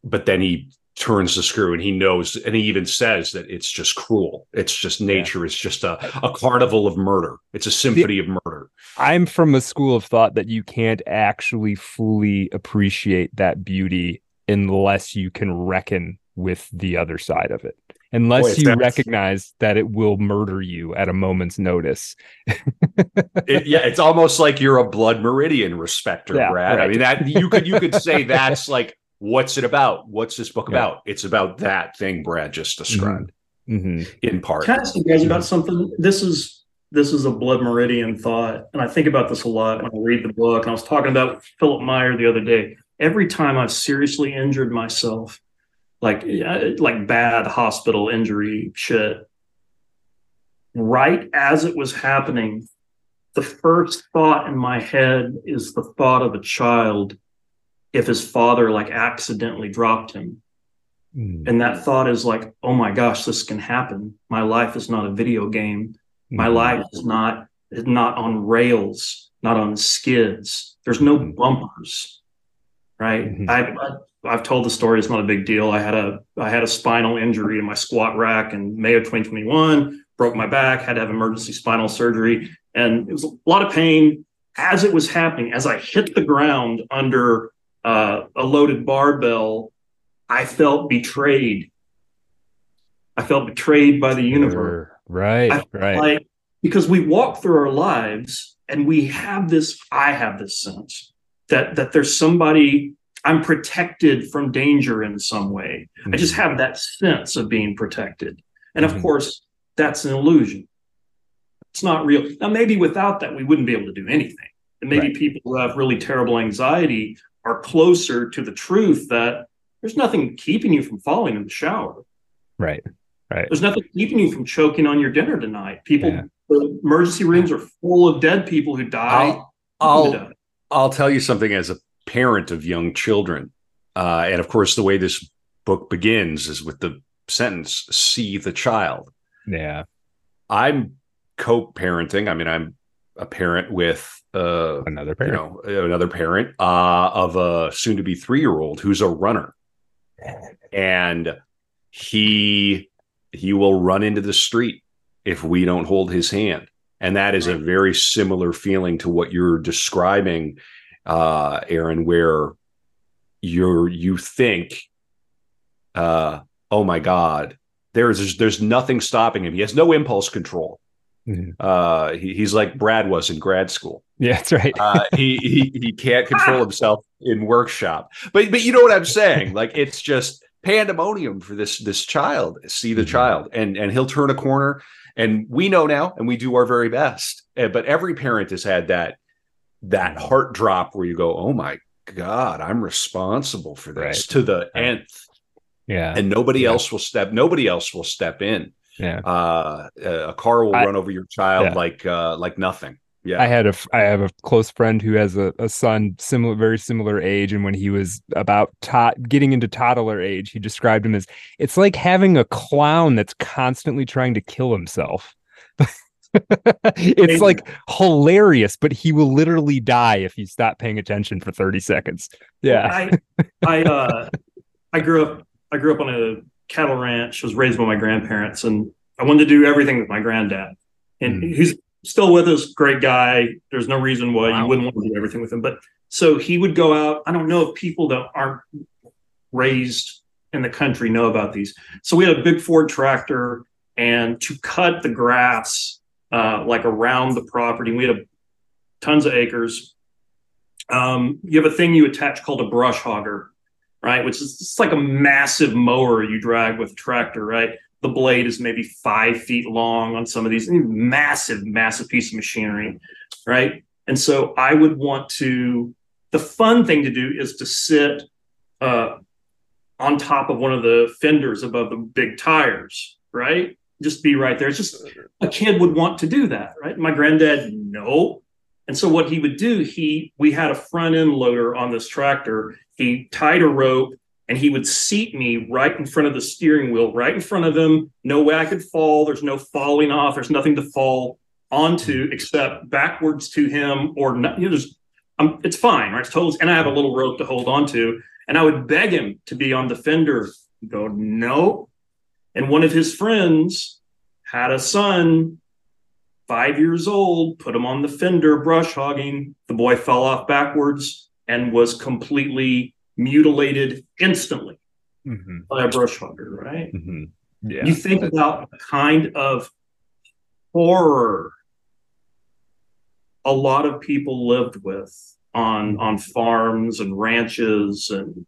but then he turns the screw and he knows, and he even says that it's just cruel. It's just nature. Yeah. It's just a, a carnival of murder. It's a symphony the, of murder. I'm from a school of thought that you can't actually fully appreciate that beauty unless you can reckon with the other side of it unless Boy, you recognize that it will murder you at a moment's notice. it, yeah, it's almost like you're a blood meridian respecter, yeah, Brad. Right. I mean that you could you could say that's like what's it about? What's this book yeah. about? It's about that thing Brad just mm-hmm. described. Mm-hmm. In part. Can I ask you guys about something? This is this is a blood meridian thought, and I think about this a lot when I read the book. And I was talking about Philipp Meyer the other day. Every time I've seriously injured myself, like like bad hospital injury shit. Right as it was happening, the first thought in my head is the thought of a child if his father like accidentally dropped him. Mm. And that thought is like, oh my gosh, this can happen. My life is not a video game. My mm. life is not is not on rails, not on skids. There's no hmm. bumpers. right? Mhm. I, I I've told the story. It's not a big deal. I had a I had a spinal injury in my squat rack in May of 2021. Broke my back. Had to have emergency spinal surgery, and it was a lot of pain as it was happening. As I hit the ground under uh, a loaded barbell, I felt betrayed. I felt betrayed by the universe. Right. Right. like because we walk through our lives and we have this i have this sense that that there's somebody i'm protected from danger in some way i just have that sense of being protected and of Mhm. course that's an illusion it's not real now maybe without that we wouldn't be able to do anything and maybe Right. people who have really terrible anxiety are closer to the truth that there's nothing keeping you from falling in the shower right. Right. There's nothing keeping you from choking on your dinner tonight. People, Yeah. the emergency rooms are full of dead people who die. I'll, I'll die. I'll tell you something as a parent of young children. Uh, and of course, the way this book begins is with the sentence, see the child. Yeah. I'm co parenting. I mean, I'm a parent with, uh, Another you parent. know, another parent uh, of a soon to be three year old who's a runner. And he he will run into the street if we don't hold his hand. And that is a very similar feeling to what you're describing, uh, Aaron, where you're you think, uh, oh my God, there's, there's nothing stopping him. He has no impulse control. Mhm. Uh, he, he's like Brad was in grad school. Yeah, that's right. Uh, he, he he can't control himself in workshop. But but you know what I'm saying? Like it's just pandemonium for this this child. See the Mhm. child, and and he'll turn a corner, and we know now, and we do our very best. Uh, But every parent has had that that heart drop where you go, oh my god, I'm responsible for this Right. to the nth, yeah. and nobody Yeah. else will step. Nobody else will step in. Yeah. Uh, a car will I- run over your child yeah. like uh, like nothing. Yeah. I had a I have a close friend who has a, a son similar very similar age and when he was about getting into toddler age he described him as it's like having a clown that's constantly trying to kill himself. it's like hilarious but he will literally die if you stop paying attention for 30 seconds. Yeah. I I uh I grew up I grew up on a cattle ranch, I was raised by my grandparents, and I wanted to do everything with my granddad. And Mm. he's still with us, great guy. There's no reason why Wow. you wouldn't want to do everything with him. But so he would go out. I don't know if people that aren't raised in the country know about these. So we had a big Ford tractor, and to cut the grass uh, like around the property, we had a, tons of acres. Um, you have a thing you attach called a brush hogger, right? Which is it's like a massive mower you drag with a tractor, right? The blade is maybe five feet long on some of these massive, massive piece of machinery, right? And so I would want to. The fun thing to do is to sit uh, on top of one of the fenders above the big tires, right? Just be right there. It's just a kid would want to do that, right? My granddad, no. And so what he would do, he we had a front end loader on this tractor. He tied a rope and he would seat me right in front of the steering wheel, right in front of him. No way I could fall. There's no falling off. There's nothing to fall onto except backwards to him or not. You know, just um, it's fine, right? It's totally, and I have a little rope to hold on to. And I would beg him to be on the fender. He'd go, no. And one of his friends had a son, five years old, put him on the fender brush hogging. The boy fell off backwards and was completely mutilated instantly Mhm. by a brush hogger, right? Mhm. Yeah. You think about the kind of horror a lot of people lived with on on farms and ranches and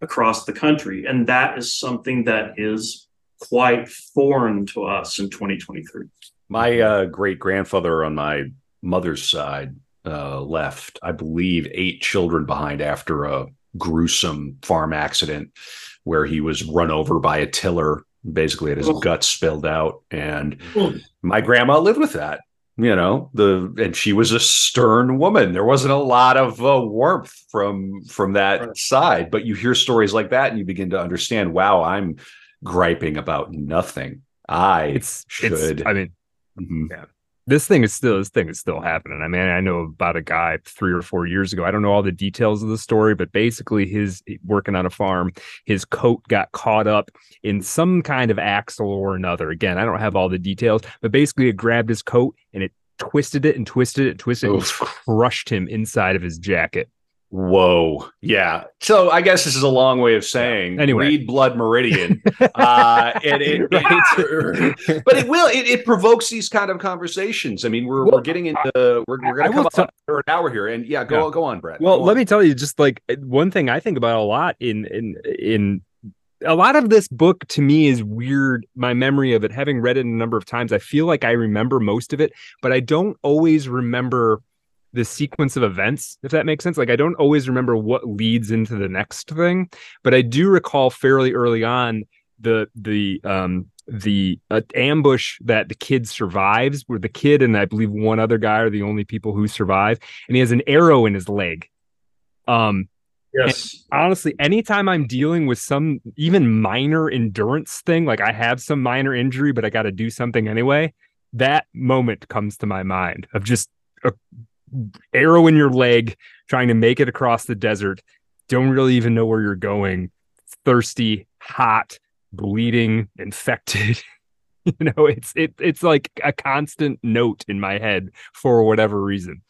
across the country and that is something that is quite foreign to us in 2023 My uh, great grandfather on my mother's side uh, left, I believe, eight children behind after a gruesome farm accident where he was run over by a tiller, basically had his Oh. guts spilled out. And Oh. my grandma lived with that. You know the and she was a stern woman. There wasn't a lot of uh, warmth from from that Right. side, but you hear stories like that and you begin to understand. Wow, I'm griping about nothing. I It's should. it's I mean Mhm. This thing is still this thing is still happening. I mean, I know about a guy three or four years ago. I don't know all the details of the story, but basically, his working on a farm, his coat got caught up in some kind of axle or another. Again, I don't have all the details, but basically, it grabbed his coat and it twisted it and twisted it and twisted it and crushed him inside of his jacket. Whoa. Yeah. So I guess this is a long way of saying Anyway. read Blood Meridian. uh, and it, it- but it will, it, it provokes these kind of conversations. I mean, we're, we're getting into, we're, we're going to come up for an hour here. And yeah, go, go on, Brett. Well, Go let me tell you, just like one thing I think about a lot in in in a lot of this book to me is weird. My memory of it, having read it a number of times, I feel like I remember most of it, but I don't always remember the sequence of events, if that makes sense. Like I don't always remember what leads into the next thing, but I do recall fairly early on the the um the uh, ambush that the kid survives where the kid and i believe one other guy are the only people who survive and he has an arrow in his leg um Yes. honestly anytime i'm dealing with some even minor endurance thing like i have some minor injury but i got to do something anyway that moment comes to my mind of just a arrow in your leg trying to make it across the desert. Don't really even know where you're going. Thirsty hot bleeding infected. You know it's it, it's like a constant note in my head for whatever reason.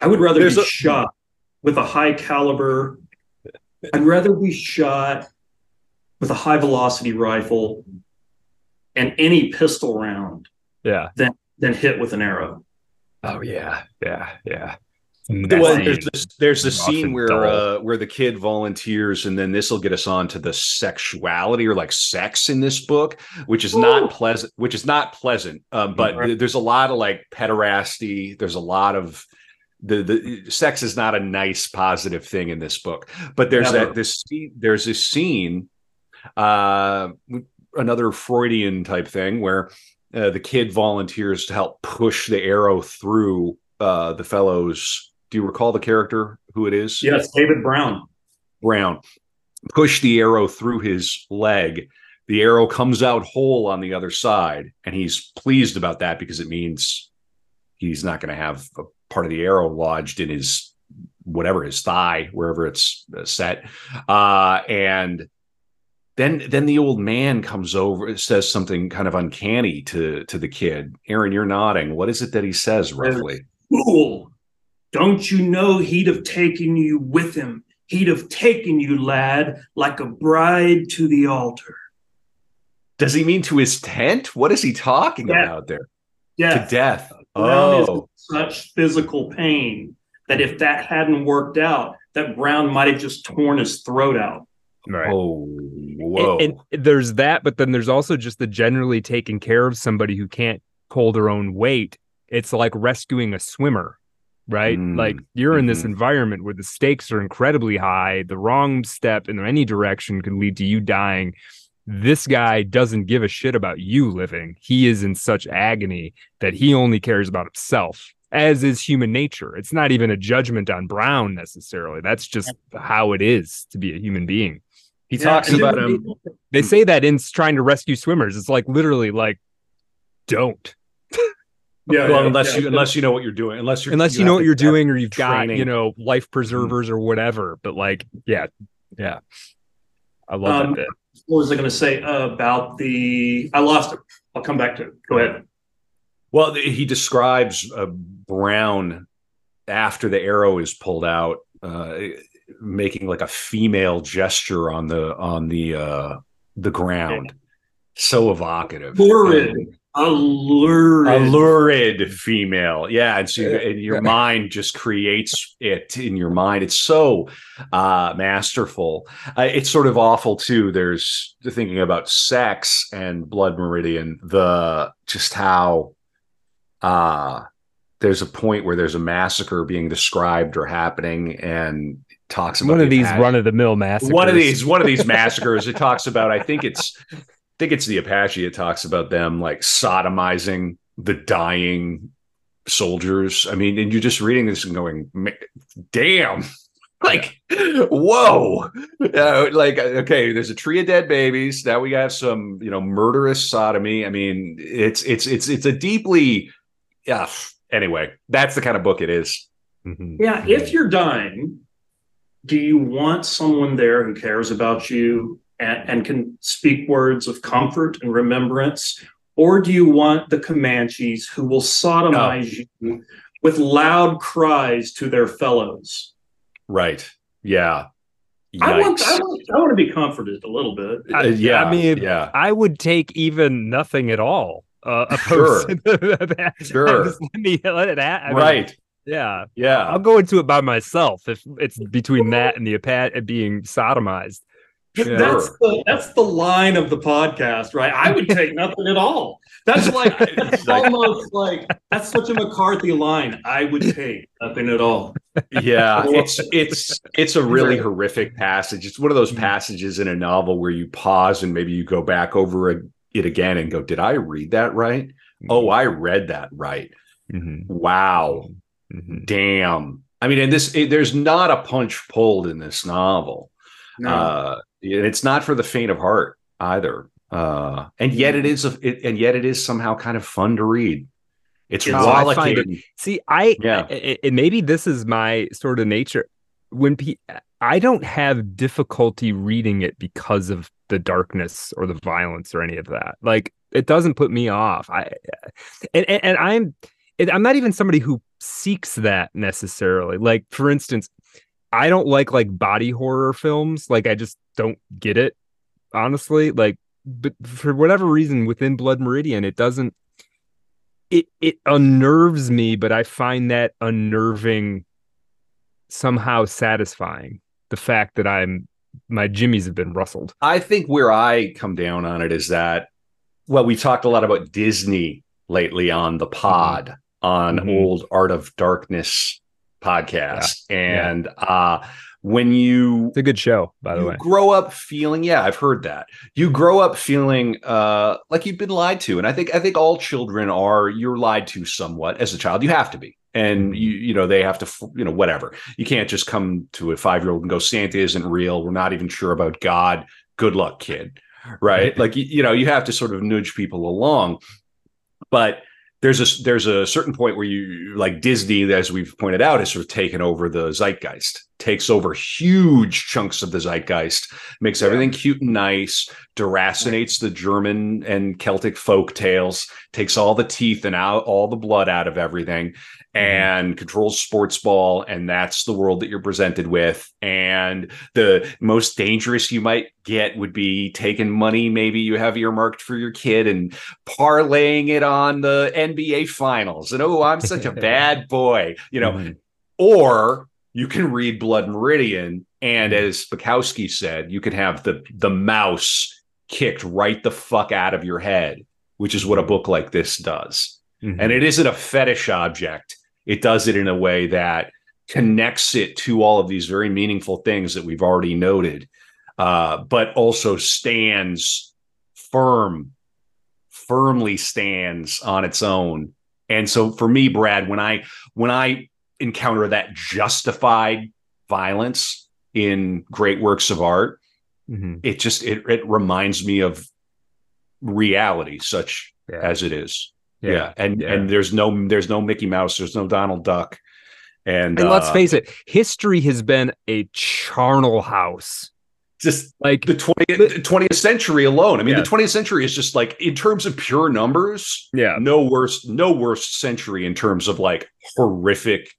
I would rather There's be a- shot with a high caliber. I'd rather be shot with a high velocity rifle and any pistol round yeah. than hit with an arrow. Oh yeah yeah yeah Well, Messy. there's this, there's the scene where uh, where the kid volunteers, and then this will get us on to the sexuality or like sex in this book, which is Ooh. not pleasant. Which is not pleasant. Um, but Right. th- there's a lot of like pederasty. There's a lot of the the sex is not a nice positive thing in this book. But there's Never. that this scene- there's this scene, uh, another Freudian type thing where uh, the kid volunteers to help push the arrow through uh, the fellows. Do you recall the character who it is? Yes, David Brown. Brown. Push the arrow through his leg. The arrow comes out whole on the other side, and he's pleased about that because it means he's not going to have a part of the arrow lodged in his whatever his thigh, wherever it's uh, set. Uh, and then then the old man comes over, says something kind of uncanny to to the kid. Aaron, you're nodding. What is it that he says roughly? Fool! Don't you know he'd have taken you with him? He'd have taken you, lad, like a bride to the altar. Does he mean to his tent? What is he talking Yeah. about there? Yeah. To death. Brown Oh, such physical pain that if that hadn't worked out, that Brown might have just torn his throat out. Right oh, whoa. And, and there's that, but then there's also just the generally taking care of somebody who can't pull their own weight. It's like rescuing a swimmer, right? Mm, Like you're in this mhm. environment where the stakes are incredibly high. The wrong step in any direction could lead to you dying. This guy doesn't give a shit about you living. He is in such agony that he only cares about himself, as is human nature. It's not even a judgment on Brown necessarily. That's just how it is to be a human being. He Yeah, talks and about then- him. They say that in trying to rescue swimmers. It's like literally like don't Yeah, well, yeah, unless yeah. you unless you know what you're doing, unless you're unless you, have know what you're doing or you've got training. Mm-hmm. you know life preservers or whatever. But like yeah, yeah, I love Um, that bit. What was I going to say about the? I lost it. I'll come back to it. Go ahead. Well, he describes uh, Brown after the arrow is pulled out, uh, making like a female gesture on the on the uh, the ground. So evocative, Lurid, allured. a lurid. Female. Yeah and so you, and your mind just creates it in your mind. It's so uh masterful. Uh, it's sort of awful too. There's thinking about sex and blood meridian the just how uh there's a point where there's a massacre being described or happening and talks about One of the these run of the mill massacres. one of these one of these massacres. It talks about i think it's i think it's the apache. It talks about them like sodomizing the dying soldiers. I mean and you're just reading this and going damn. Like whoa. Uh, like okay there's a tree of dead babies. Now we have some you know murderous sodomy. I mean it's it's it's it's a deeply yeah anyway that's the kind of book it is. Yeah if you're dying do you want someone there who cares about you and, and can speak words of comfort and remembrance or do you want the comanches who will sodomize no. you with loud cries to their fellows Right. Yeah. I want, I want, I want to be comforted a little bit. Uh, yeah, I mean, yeah. I would take even nothing at all. Uh, sure. sure. Just let me let it at. right. Mean, yeah. Yeah. I'll go into it by myself if it's between that and the apat being sodomized. Yeah. That's the that's the line of the podcast, right? I would take nothing at all. That's like it's almost like that's such a McCarthy line. I would take nothing at all. Yeah, it's it's it's a really horrific passage. It's one of those mm-hmm. passages in a novel where you pause and maybe you go back over it again and go, "Did I read that right? Mm-hmm. Oh, I read that right. Mm-hmm. Wow, mm-hmm. damn." I mean, and this it, there's not a punch pulled in this novel. No. Uh, it's not for the faint of heart either. Uh, and yet it is, a, it, and yet it is somehow kind of fun to read. It's no, rollicking. It, see, I yeah, it, maybe this is my sort of nature. When pe- I don't have difficulty reading it because of the darkness or the violence or any of that. Like it doesn't put me off. I and and, and I'm I'm not even somebody who seeks that necessarily. Like for instance, I don't like like body horror films. Like I just don't get it, honestly. Like, but for whatever reason, within Blood Meridian, it doesn't. It it unnerves me, but I find that unnerving somehow satisfying. The fact that I'm my jimmies have been rustled. I think where I come down on it is that well, we talked a lot about Disney lately on the pod mm-hmm. On mm-hmm. old Art of Darkness podcast. Yeah. And yeah. uh when you it's a good show by the way. grow up feeling yeah i've heard that. You grow up feeling uh like you've been lied to. And i think i think all children are you're lied to somewhat as a child. You have to be. And mm-hmm. you you know they have to you know whatever. You can't just come to a five year old and go santa isn't real. We're not even sure about god. Good luck kid. Right? Like you, you know you have to sort of nudge people along. But there's a there's a certain point where you like Disney, as we've pointed out, has sort of taken over the zeitgeist, takes over huge chunks of the zeitgeist, makes yeah. everything cute and nice, deracinates the German and Celtic folk tales, takes all the teeth and out all the blood out of everything. And controls sports ball and that's the world that you're presented with and the most dangerous you might get would be taking money maybe you have earmarked for your kid and parlaying it on the NBA finals and oh I'm such a bad boy you know mm-hmm. or you can read Blood Meridian and mm-hmm. as Bukowski said you can have the the mouse kicked right the fuck out of your head which is what a book like this does Mm-hmm. and it isn't a fetish object it does it in a way that connects it to all of these very meaningful things that we've already noted, uh, but also stands firm, firmly stands on its own. And so for me, Brad, when I when I encounter that justified violence in great works of art, mm-hmm. it just it, it reminds me of reality, such yeah. as it is. Yeah. yeah. And yeah. and there's no there's no Mickey Mouse, there's no Donald Duck. And, and uh, let's face it, history has been a charnel house. Just like the 20th, 20th century alone. I mean, yeah. the 20th century is just like in terms of pure numbers, yeah, no worse, no worse century in terms of like horrific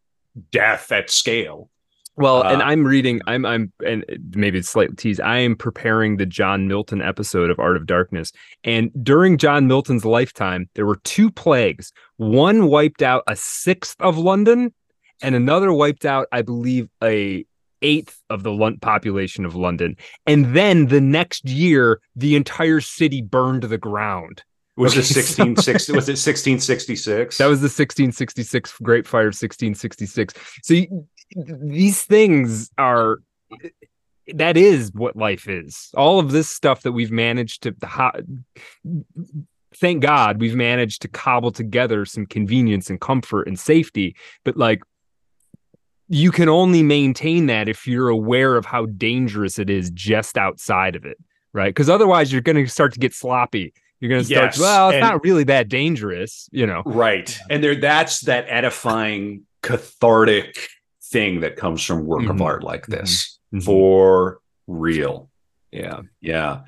death at scale. Well, uh, and I'm reading, I'm, I'm, and maybe it's slight tease. I am preparing the John Milton episode of Art of Darkness, and during John Milton's lifetime, there were two plagues. One wiped out a sixth of London, and another wiped out, I believe, a eighth of the population of London. And then the next year, the entire city burned to the ground. Was okay, it 1660? was it 1666? That was the 1666 Great Fire of 1666. So you, these things are that is what life is. All of this stuff that we've managed to thank God we've managed to cobble together some convenience and comfort and safety, but like you can only maintain that if you're aware of how dangerous it is just outside of it, right? Because otherwise, you're going to start to get sloppy. You're going to start. Yes, well, it's and- not really that dangerous, you know. Right. And there that's that edifying cathartic thing that comes from work of Mhm. art like this. Mhm. For real. Yeah. Yeah.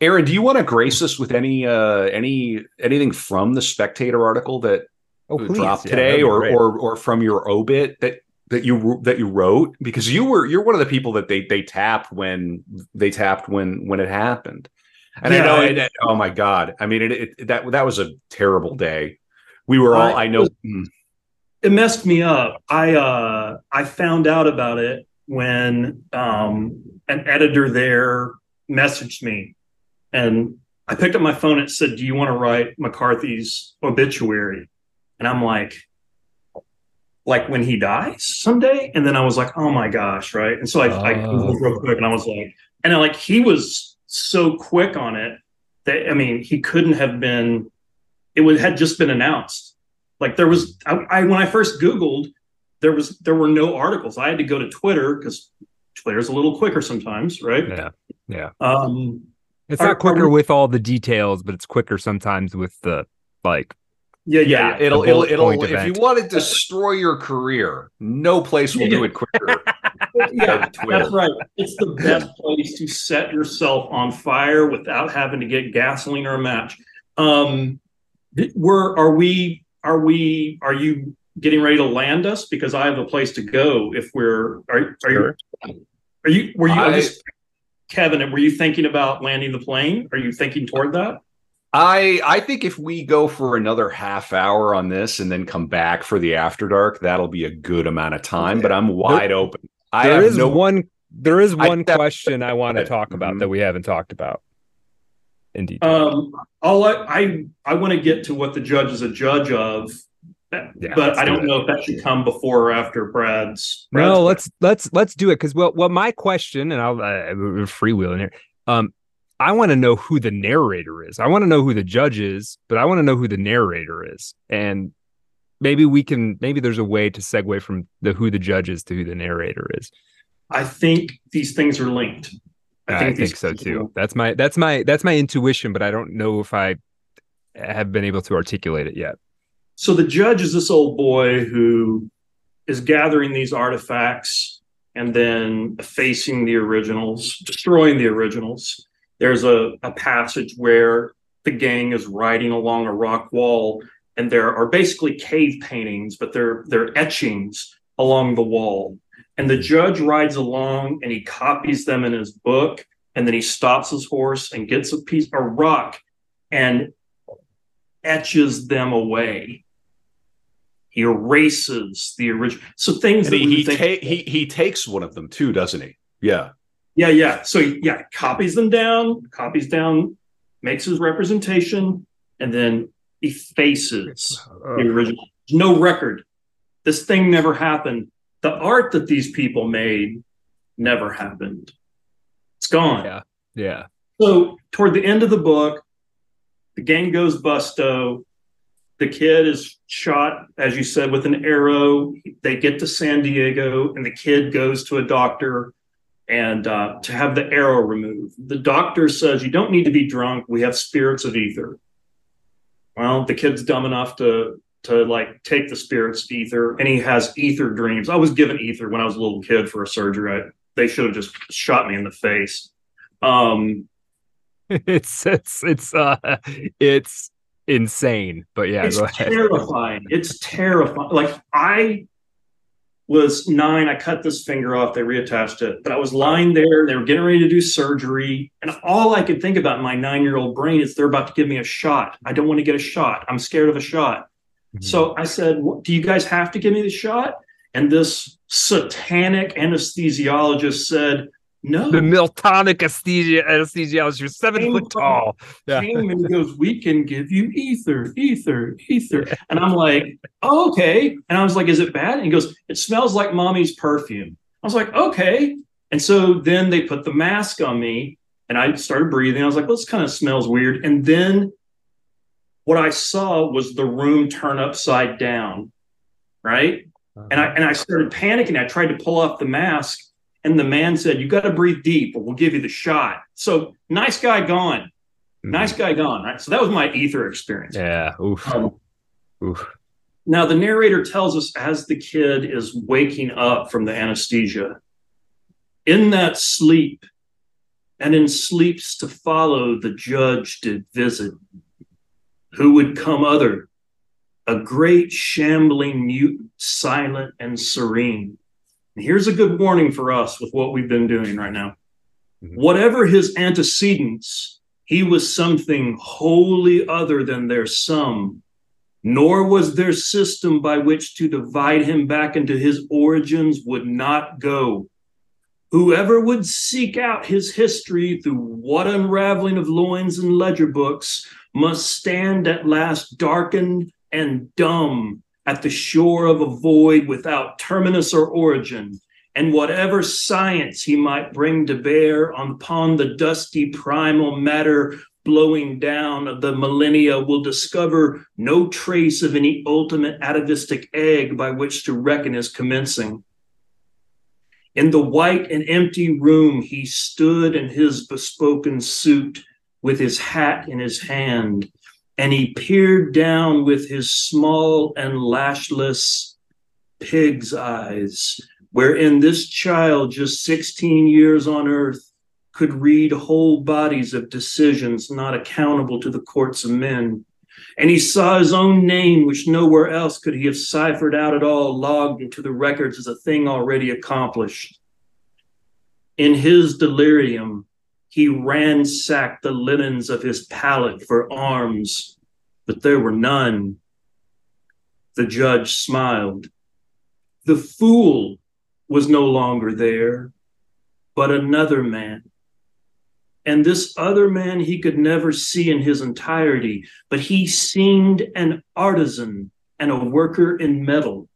Aaron, do you want to grace us with any uh any anything from the spectator article that Oh, dropped Yeah, today or, or or from your obit that that you that you wrote because you were you're one of the people that they they tapped when they tapped when when it happened and Yeah, I know I- and, oh my god I mean it, it that that was a terrible day we were all I- I know mm, it messed me up. I uh I found out about it when um an editor there messaged me and I picked up my phone and it said, Do you want to write McCarthy's obituary? And I'm like, like when he dies someday? And then I was like, oh my gosh, right? And so I, I Oh. Googled real quick and I was like, and I, like he was so quick on it that I mean he couldn't have been it would had just been announced. Like there was I, I when I first Googled, there was there were no articles. I had to go to Twitter because Twitter's a little quicker sometimes, right? Yeah. Yeah. Um It's Are- not quicker we- with all the details, but it's quicker sometimes with the like. yeah, yeah, yeah it'll the it'll it'll if event. you want to destroy your career no place will do it quicker yeah, that's right. It's the best place to set yourself on fire without having to get gasoline or a match. Um, th- we're are we are we are you getting ready to land us because I have a place to go if we're are are you are you were you I- just, Kevin were you thinking about landing the plane? Are you thinking toward that? I I think if we go for another half hour on this and then come back for the after dark, that'll be a good amount of time. But I'm wide open. I There have is no one. There is one that- question I want to talk about that mm-hmm. we haven't talked about. In detail. Um, all I I, I want to get to what the judge is a judge of, Yeah, but I do don't it. know if that should come before or after Brad's. Brad's no, let's let's let's do it because well, well, my question, and I'll uh, freewheeling here. Um, I want to know who the narrator is. I want to know who the judge is, but I want to know who the narrator is, and maybe we can maybe there's a way to segue from the who the judge is to who the narrator is. I think these things are linked. I think, these so things too. linked. That's my that's my that's my intuition, but I don't know if I have been able to articulate it yet. So the judge is this old boy who is gathering these artifacts and then effacing the originals, destroying the originals. There's a, a passage where the gang is riding along a rock wall, and there are basically cave paintings, but they're they're etchings along the wall. And the judge rides along and he copies them in his book, and then he stops his horse and gets a piece a rock and etches them away. He erases the original. So things And that he he, think, ta- he he takes one of them too, doesn't he? Yeah. yeah, yeah. So he, yeah, copies them down, copies down, makes his representation, and then effaces the original. No record. This thing never happened. The art that these people made never happened. It's gone. Yeah. Yeah. So toward the end of the book, the gang goes busto. The kid is shot, as you said, with an arrow. They get to San Diego, and the kid goes to a doctor and uh, to have the arrow removed. The doctor says, "You don't need to be drunk. We have spirits of ether." Well, the kid's dumb enough to to like take the spirits ether, and he has ether dreams. I was given ether when I was a little kid for a surgery. I, they should have just shot me in the face. Um, it's it's it's uh it's insane but yeah it's go ahead terrifying. It's terrifying. Like I was nine, I cut this finger off, they reattached it, but I was lying there, they were getting ready to do surgery, and all I could think about in my nine-year-old brain is they're about to give me a shot. I don't want to get a shot. I'm scared of a shot. Mm-hmm. So I said, "Do you guys have to give me the shot?" And this satanic anesthesiologist said, "No." the miltonic anesthesia anesthesiologist you're seven Came foot tall yeah came and he goes, "We can give you ether, ether, ether," and I'm like, oh, "Okay," and I was like, "Is it bad?" And he goes, "It smells like mommy's perfume." I was like, "Okay," and so then they put the mask on me, and I started breathing. I was like, well, "This kind of smells weird," and then what I saw was the room turn upside down, right? Uh-huh. And I and I started panicking. I tried to pull off the mask, and the man said, "You got to breathe deep, or we'll give you the shot." So nice guy gone, mm-hmm. nice guy gone. Right. So that was my ether experience. Yeah. Oof. Um, Oof. Now the narrator tells us as the kid is waking up from the anesthesia, in that sleep, and in sleeps to follow, the judge did visit. Who would come other a great shambling mute, silent and serene. And here's a good warning for us with what we've been doing right now. Mm-hmm. Whatever his antecedents, he was something wholly other than their sum, nor was their system by which to divide him back into his origins would not go. Whoever would seek out his history through what unraveling of loins and ledger books must stand at last darkened and dumb at the shore of a void without terminus or origin, and whatever science he might bring to bear upon the dusty primal matter blowing down of the millennia will discover no trace of any ultimate atavistic egg by which to reckon as commencing. In the white and empty room, he stood in his bespoken suit with his hat in his hand, and he peered down with his small and lashless pig's eyes, wherein this child, just 16 years on earth, could read whole bodies of decisions not accountable to the courts of men. And he saw his own name, which nowhere else could he have ciphered out at all, logged into the records as a thing already accomplished. In his delirium, he ransacked the linens of his pallet for arms, but there were none. The judge smiled. The fool was no longer there, but another man. And this other man he could never see in his entirety, but he seemed an artisan and a worker in metal.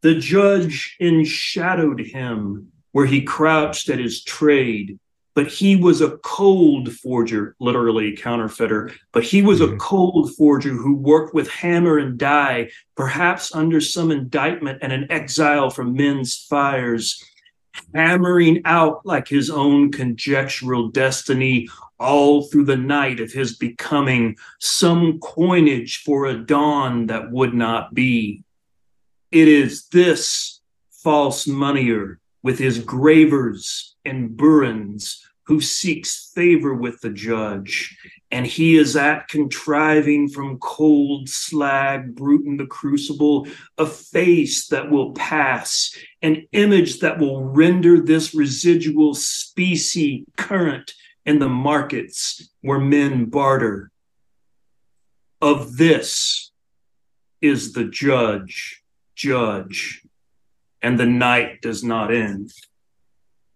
The judge enshadowed him where he crouched at his trade but he was a cold forger, literally counterfeiter, but he was a mm-hmm. cold forger who worked with hammer and die, perhaps under some indictment and an exile from men's fires, hammering out like his own conjectural destiny all through the night of his becoming some coinage for a dawn that would not be. It is this false moneyer with his gravers and burins who seeks favor with the judge, and he is at contriving from cold slag, brute in the crucible, a face that will pass, an image that will render this residual specie current in the markets where men barter. Of this is the judge, judge, and the night does not end.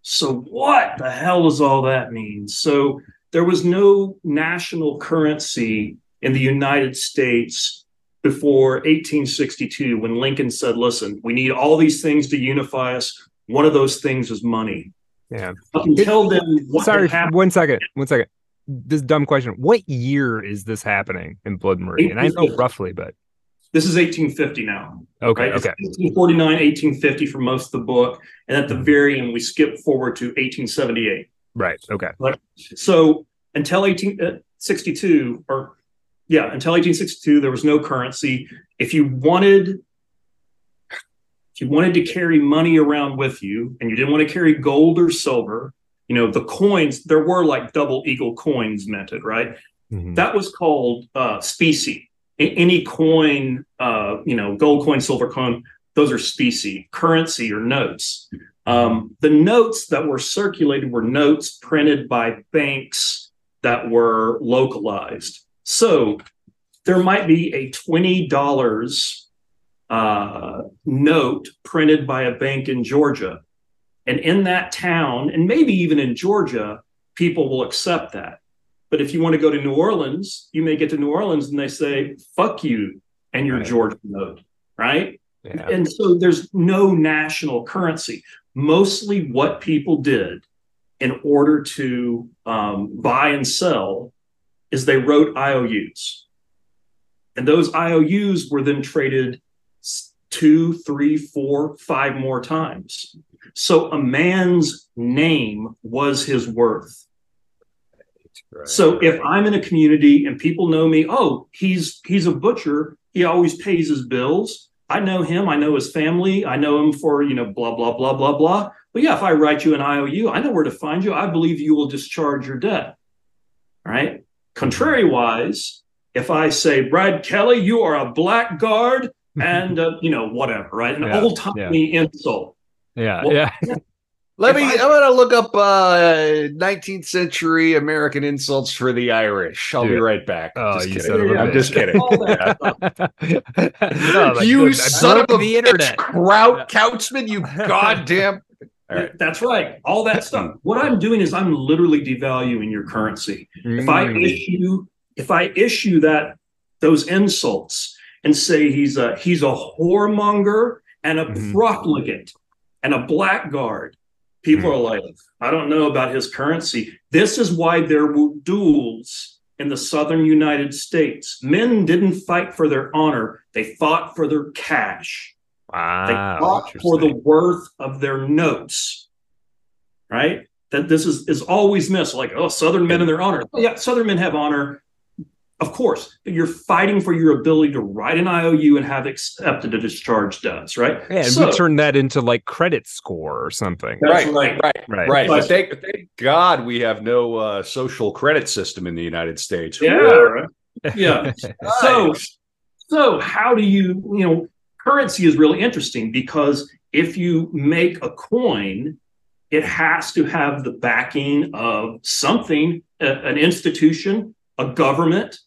So, what the hell does all that mean? So, there was no national currency in the United States before 1862 when Lincoln said, listen, we need all these things to unify us. One of those things is money. Yeah. Up until then, sorry, one second, one second. This dumb question. What year is this happening in Blood Meridian? I know roughly, but this is 1850 now. Okay. Right? Okay. 1849, 1850 for most of the book. And at the very end, we skip forward to 1878. Right. Okay. So until 1862, uh, or yeah, until 1862, there was no currency. If you wanted, if you wanted to carry money around with you and you didn't want to carry gold or silver, you know, the coins, there were like double eagle coins minted, right? Mm-hmm. That was called uh, specie any coin, uh, you know, gold coin, silver coin, those are specie, currency or notes. Um, the notes that were circulated were notes printed by banks that were localized. So there might be a $20 uh, note printed by a bank in Georgia. And in that town, and maybe even in Georgia, people will accept that. But if you want to go to New Orleans, you may get to New Orleans and they say, fuck you and your right. Georgia note, right? Yeah. And so there's no national currency. Mostly what people did in order to um, buy and sell is they wrote IOUs. And those IOUs were then traded two, three, four, five more times. So a man's name was his worth. Right. So if I'm in a community and people know me, oh, he's he's a butcher, he always pays his bills. I know him, I know his family, I know him for, you know, blah blah blah blah blah. But yeah, if I write you an IOU, I know where to find you. I believe you will discharge your debt. All right. Contrary wise, if I say, Brad Kelly, you are a blackguard and, uh, you know, whatever, right? An Yeah, old timey insult. Yeah, Well, yeah. Let If me. I- I, am gonna look up uh, 19th century American insults for the Irish. I'll be right back. Oh, Just you kidding. son of a I'm just kidding. All that stuff. No, like, you dude, I son of a the bitch, internet. Kraut Couchman. You goddamn. All right. That's right. All that stuff. What I'm doing is I'm literally devaluing your currency. If I Mm. issue, if I issue that those insults and say he's a he's a whoremonger and a Mhm. profligate and a blackguard, people Mhm. are like, I don't know about his currency. This is why there were duels in the southern United States. Men didn't fight for their honor; they fought for their cash. Wow, They fought for the worth of their notes, right? That this is is always missed. Like, oh, Southern men and their honor. Yeah, Southern men have honor, of course, but you're fighting for your ability to write an IOU and have accepted a discharge does, right? Yeah, and So- we turn that into like credit score or something. That's right, right. right, Right. right. But But- thank, thank God we have no uh, social credit system in the United States. Yeah, right. yeah. So, so how do you, you know, currency is really interesting because if you make a coin, it has to have the backing of something, a- an institution, a government,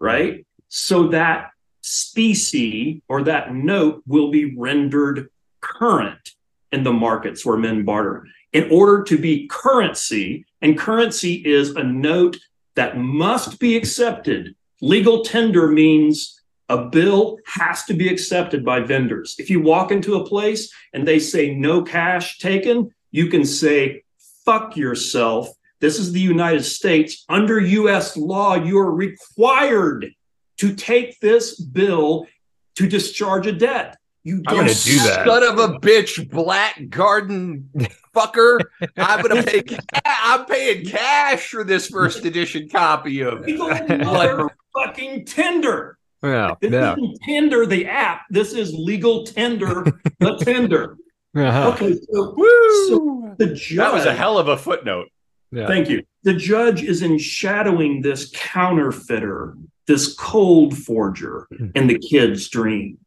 right? So that specie or that note will be rendered current in the markets where men barter. In order to be currency, and currency is a note that must be accepted. Legal tender means a bill has to be accepted by vendors. If you walk into a place and they say no cash taken, you can say, fuck yourself. This is the United States. Under US law, you are required to take this bill to discharge a debt. You I'm gonna do that. Son of a bitch, black garden fucker. I'm gonna pay. ca- I'm paying cash for this first edition copy of. It. Legal motherfucking tender. Yeah, This yeah. isn't Tinder, the app. This is legal tender, the tender. Uh-huh. Okay, so, Woo! so the judge. that was a hell of a footnote. Yeah. Thank you. The judge is enshadowing this counterfeiter, this cold forger in the kid's dream,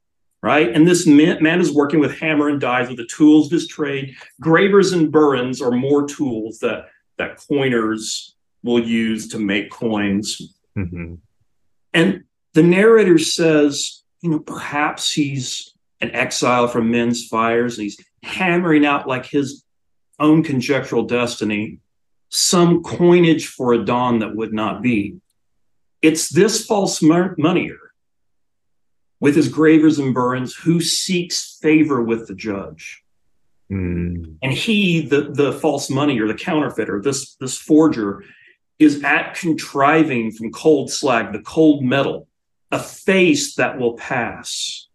right? And this man, man is working with hammer and dies with the tools of his trade. Gravers and burins are more tools that that coiners will use to make coins. Mhm. And the narrator says, you know, perhaps he's an exile from men's fires and he's hammering out like his own conjectural destiny some coinage for a dawn that would not be. It's this false mon- moneyer with his gravers and burins who seeks favor with the judge. Mm. And he, the, the false moneyer, the counterfeiter, this, this forger, is at contriving from cold slag, the cold metal, a face that will pass.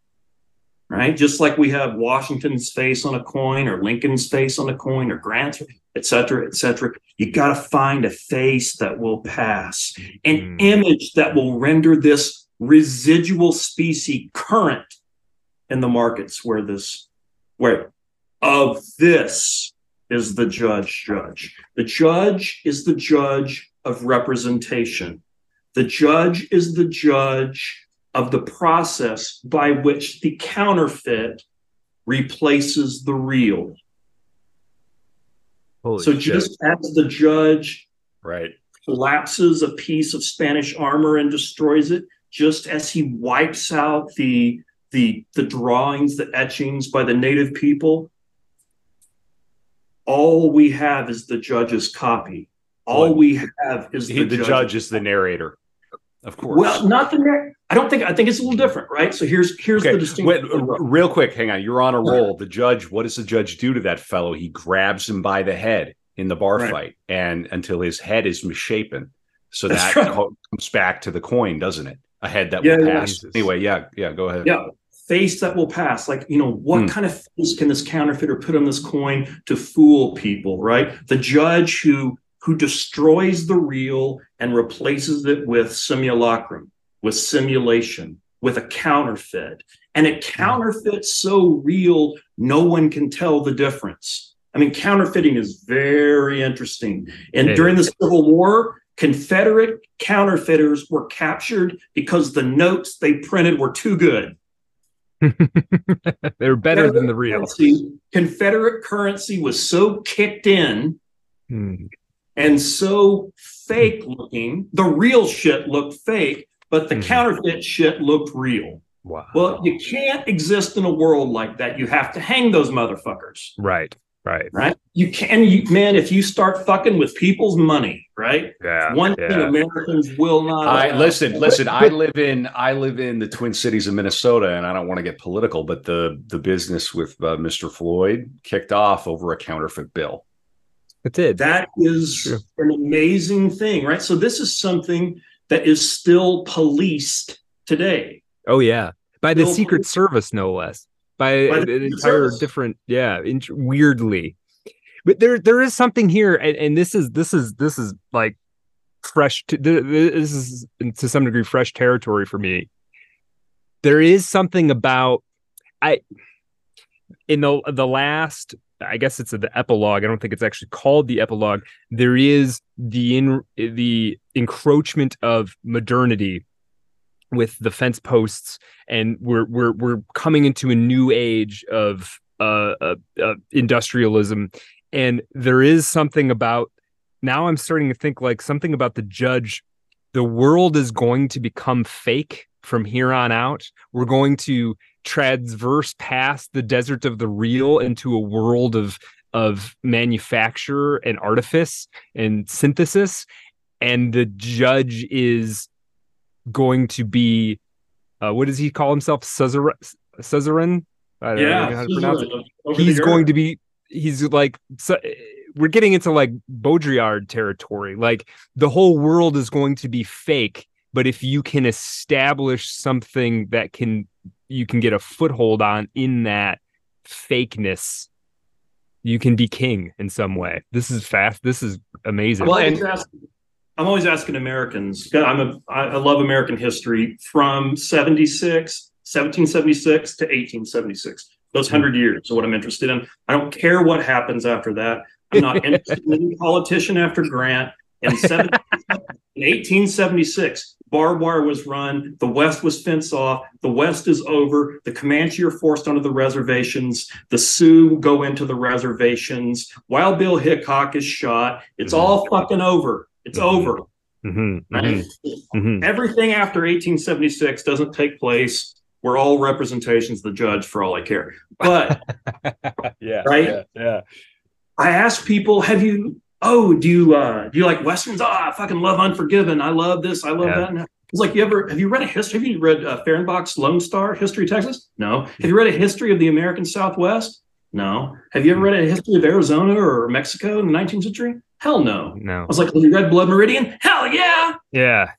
Right? Just like we have Washington's face on a coin or Lincoln's face on a coin or Grant's, et cetera, et cetera. You got to find a face that will pass, an Hmm. image that will render this residual species current in the markets where this, where of this is the judge judge the judge is the judge of representation the judge is the judge of the process by which the counterfeit replaces the real Holy so shit. just as the judge Right. collapses a piece of Spanish armor and destroys it, just as he wipes out the the the drawings, the etchings by the native people. All we have is the judge's copy. All Well, we have is He- the, the judge. is the narrator, of course. Well, not the I don't think I think it's a little different, right? So here's here's the distinction. wait, real quick, hang on. You're on a roll. The judge, what does the judge do to that fellow? He grabs him by the head in the bar Right. fight, and until his head is misshapen. So That's that right. comes back to the coin, doesn't it? A head that Yeah, will yeah. pass. Anyway, yeah, yeah. Go ahead. Yeah. face that will pass. Like, you know, what Hmm. kind of face can this counterfeiter put on this coin to fool people, right? The judge who who destroys the real and replaces it with simulacrum, with simulation, with a counterfeit. And it counterfeits so real, no one can tell the difference. I mean, counterfeiting is very interesting. And during the Civil War, Confederate counterfeiters were captured because the notes they printed were too good. They're better than the real. Currency- Confederate currency was so kicked in Hmm. and so fake looking. The real shit looked fake, but the Mhm. counterfeit shit looked real. Wow. Well, you can't exist in a world like that. You have to hang those motherfuckers, right. Right. right? You can, you man, if you start fucking with people's money, right? Yeah. One thing. Americans will not. I allow. listen, listen. I live in I live in the Twin Cities of Minnesota, and I don't want to get political, but the the business with uh, Mr. Floyd kicked off over a counterfeit bill. It did. That is True. an amazing thing, right? So this is something that is still policed today. Oh yeah, by the Bill Secret Clinton. Service, no less. By, By an entire Service. different, yeah, int- weirdly. But there, there is something here, and, and this is this is this is like fresh. To, th- th- this is to some degree fresh territory for me. There is something about I in the the last. I guess it's the epilogue. I don't think it's actually called the epilogue. There is the in the encroachment of modernity with the fence posts and we're we're we're coming into a new age of uh, uh, uh industrialism. And there is something about now i'm starting to think like something about the judge the world is going to become fake from here on out. We're going to transverse past the desert of the real into a world of of manufacture and artifice and synthesis and the judge is going to be uh, what does he call himself? Suzerain Suzerain I don't Yeah, know how to pronounce it. he's going to be he's like so, we're getting into like Baudrillard territory. Like the whole world is going to be fake but if you can establish something that can you can get a foothold on in that fakeness you can be king in some way. This is fast. This is amazing. Well, and- asking, I'm always asking Americans. I'm a I love American history from 76, 1776 to 1876. Those hundred years are what I'm interested in. I don't care what happens after that. I'm not interested in any politician after Grant. In, 17, in 1876, barbed wire was run. The West was fenced off. The West is over. The Comanche are forced onto the reservations. The Sioux go into the reservations. Wild Bill Hickok is shot. It's Mhm. all fucking over. It's Mhm. over. Mhm, Right? mhm, mhm. Everything after 1876 doesn't take place. We're all representations of the judge for all I care. But yeah Right? yeah, yeah. I ask people, have you, oh, do you uh do you like westerns? Oh, I fucking love Unforgiven. I love this. I love Yeah. that. And It's like you ever have you read a history? Have you read uh, Fehrenbach's Lone Star History of Texas? No. Have you read a history of the American Southwest? No. Have you ever read a history of Arizona or Mexico in the 19th century? Hell no. No. I was like, have you read Blood Meridian? Hell yeah. yeah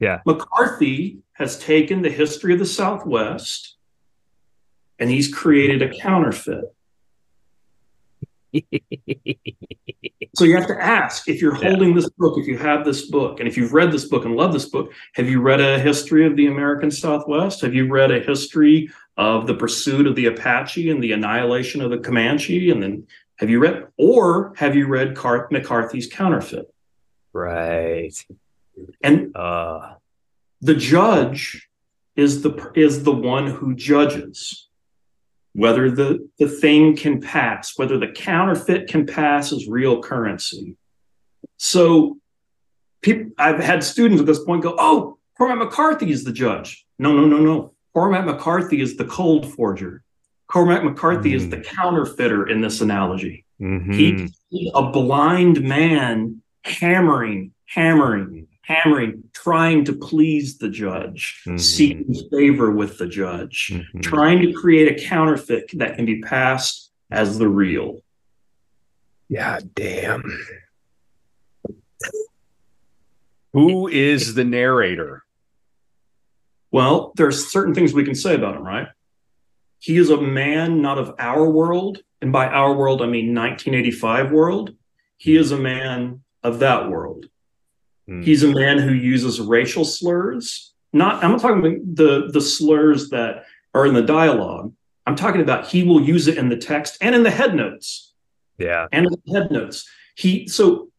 Yeah. McCarthy has taken the history of the Southwest and he's created a counterfeit. So you have to ask if you're Yeah. holding this book, if you have this book, and if you've read this book and love this book, have you read a history of the American Southwest? Have you read a history of the pursuit of the Apache and the annihilation of the Comanche? And then have you read, or have you read Car- McCarthy's counterfeit? right. And uh. the judge is the is the one who judges whether the the thing can pass whether the counterfeit can pass as real currency. So people i've had students at this point go oh cormac mccarthy is the judge. No no no no. Cormac mccarthy is the cold forger cormac mccarthy is the counterfeiter in this analogy mhm. he, he's a blind man hammering, hammering, hammering, trying to please the judge, Mhm. seeking favor with the judge, Mhm. trying to create a counterfeit that can be passed as the real. yeah damn Who is the narrator? Well, there's certain things we can say about him, right? He is a man not of our world, and by our world I mean 1985 world. He is a man of that world. Hmm. He's a man who uses racial slurs. Not I'm not talking about the the slurs that are in the dialogue. I'm talking about he will use it in the text and in the head notes Yeah. and in the head notes. He so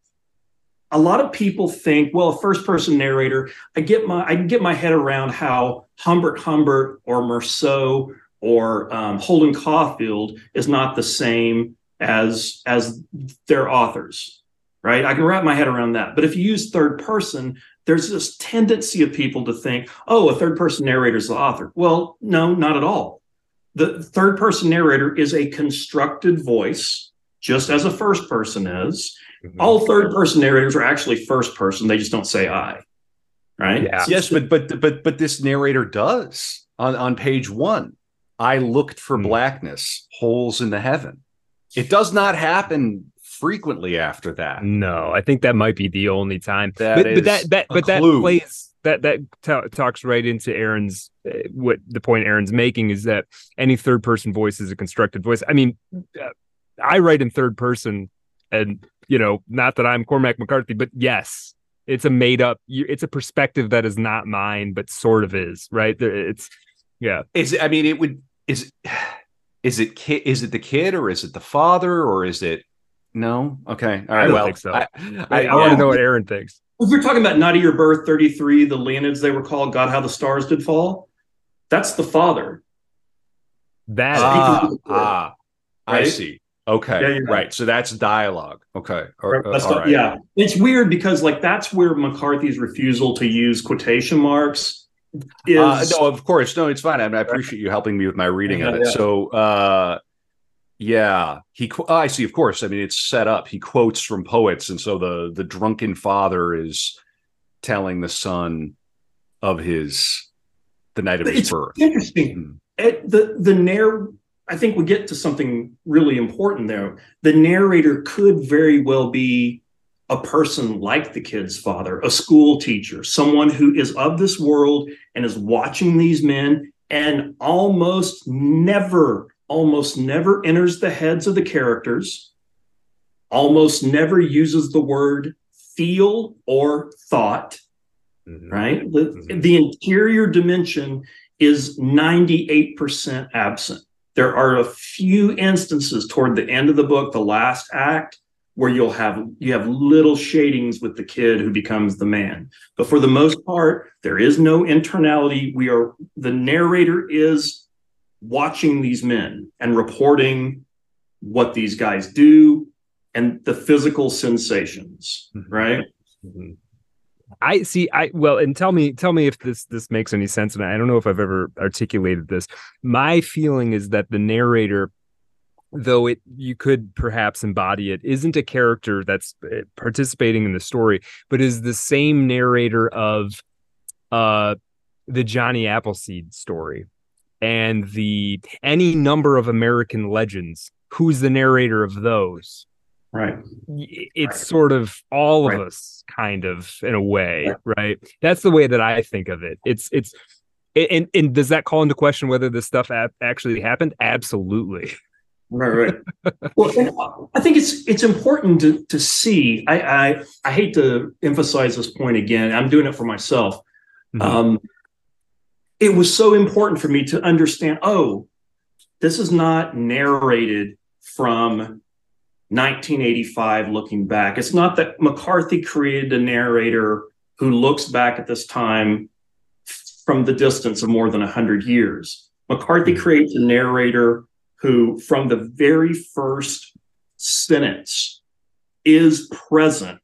a lot of people think, well, a first person narrator, I get my I can get my head around how Humbert Humbert or Meursault or um, Holden Caulfield is not the same as as their authors, right? I can wrap my head around that. But if you use third person, there's this tendency of people to think, oh, a third person narrator is the author. Well, no, not at all. The third person narrator is a constructed voice, just as a first person is. Mhm. All third person narrators are actually first person. They just don't say I. Right? Yeah. yes, but but but but this narrator does on on page one. I looked for Hmm. blackness, holes in the heaven. It does not happen frequently after that. No, I think that might be the only time. That but, but that that but that plays that that ta- talks right into Aaron's uh, what the point Aaron's making is that any third person voice is a constructed voice. I mean, uh, I write in third person, and you know, not that I'm Cormac McCarthy, but yes, it's a made up. It's a perspective that is not mine, but sort of is. Right? It's yeah. Is I mean, it would is is it kid? Is it the kid or is it the father or is it no? Okay, all right. don't well, think so. I, I, I, I want to know what Aaron thinks. If you're talking about Night of Your Birth 33, the Leonids they were called, God How the Stars Did Fall, that's the father. That ah, Speaking- ah, I see. Okay, Yeah, you're right. So that's dialogue. Okay, or, That's all the- right. Yeah, it's weird because like that's where McCarthy's refusal to use quotation marks is. Uh, no, of course, no, it's fine. I, I appreciate you helping me with my reading of it. yeah. So, uh, yeah, he. oh, I see. Of course, I mean it's set up. He quotes from poets, and so the the drunken father is telling the son of his the night of his It's birth. interesting. Hmm. It, the the narr. I think we get to something really important there. The narrator could very well be a person like the kid's father, a school teacher, someone who is of this world and is watching these men and almost never, almost never enters the heads of the characters, almost never uses the word feel or thought Mhm. right? The, Mhm. the interior dimension is 98% absent. There are a few instances toward the end of the book, the last act, where you'll have you have little shadings with the kid who becomes the man. But for the most part, there is no internality. We are the narrator is watching these men and reporting what these guys do and the physical sensations, Mhm. right? Mhm. I see. I well, and tell me, tell me if this this makes any sense. And I don't know if I've ever articulated this. My feeling is that the narrator, though it you could perhaps embody it, isn't a character that's uh, participating in the story, but is the same narrator of uh the Johnny Appleseed story and the any number of American legends. Who's the narrator of those? Right. it's Right. sort of all of us kind of in a way right that's the way that i think of it it's it's and, and does that call into question whether this stuff actually happened absolutely Right, right. well, I think it's it's important to to see. I, I I hate to emphasize this point again. I'm doing it for myself. Mhm. Um, it was so important for me to understand. Oh, this is not narrated from 1985 looking back. It's not that McCarthy created a narrator who looks back at this time from the distance of more than 100 years. McCarthy creates a narrator who, from the very first sentence, is present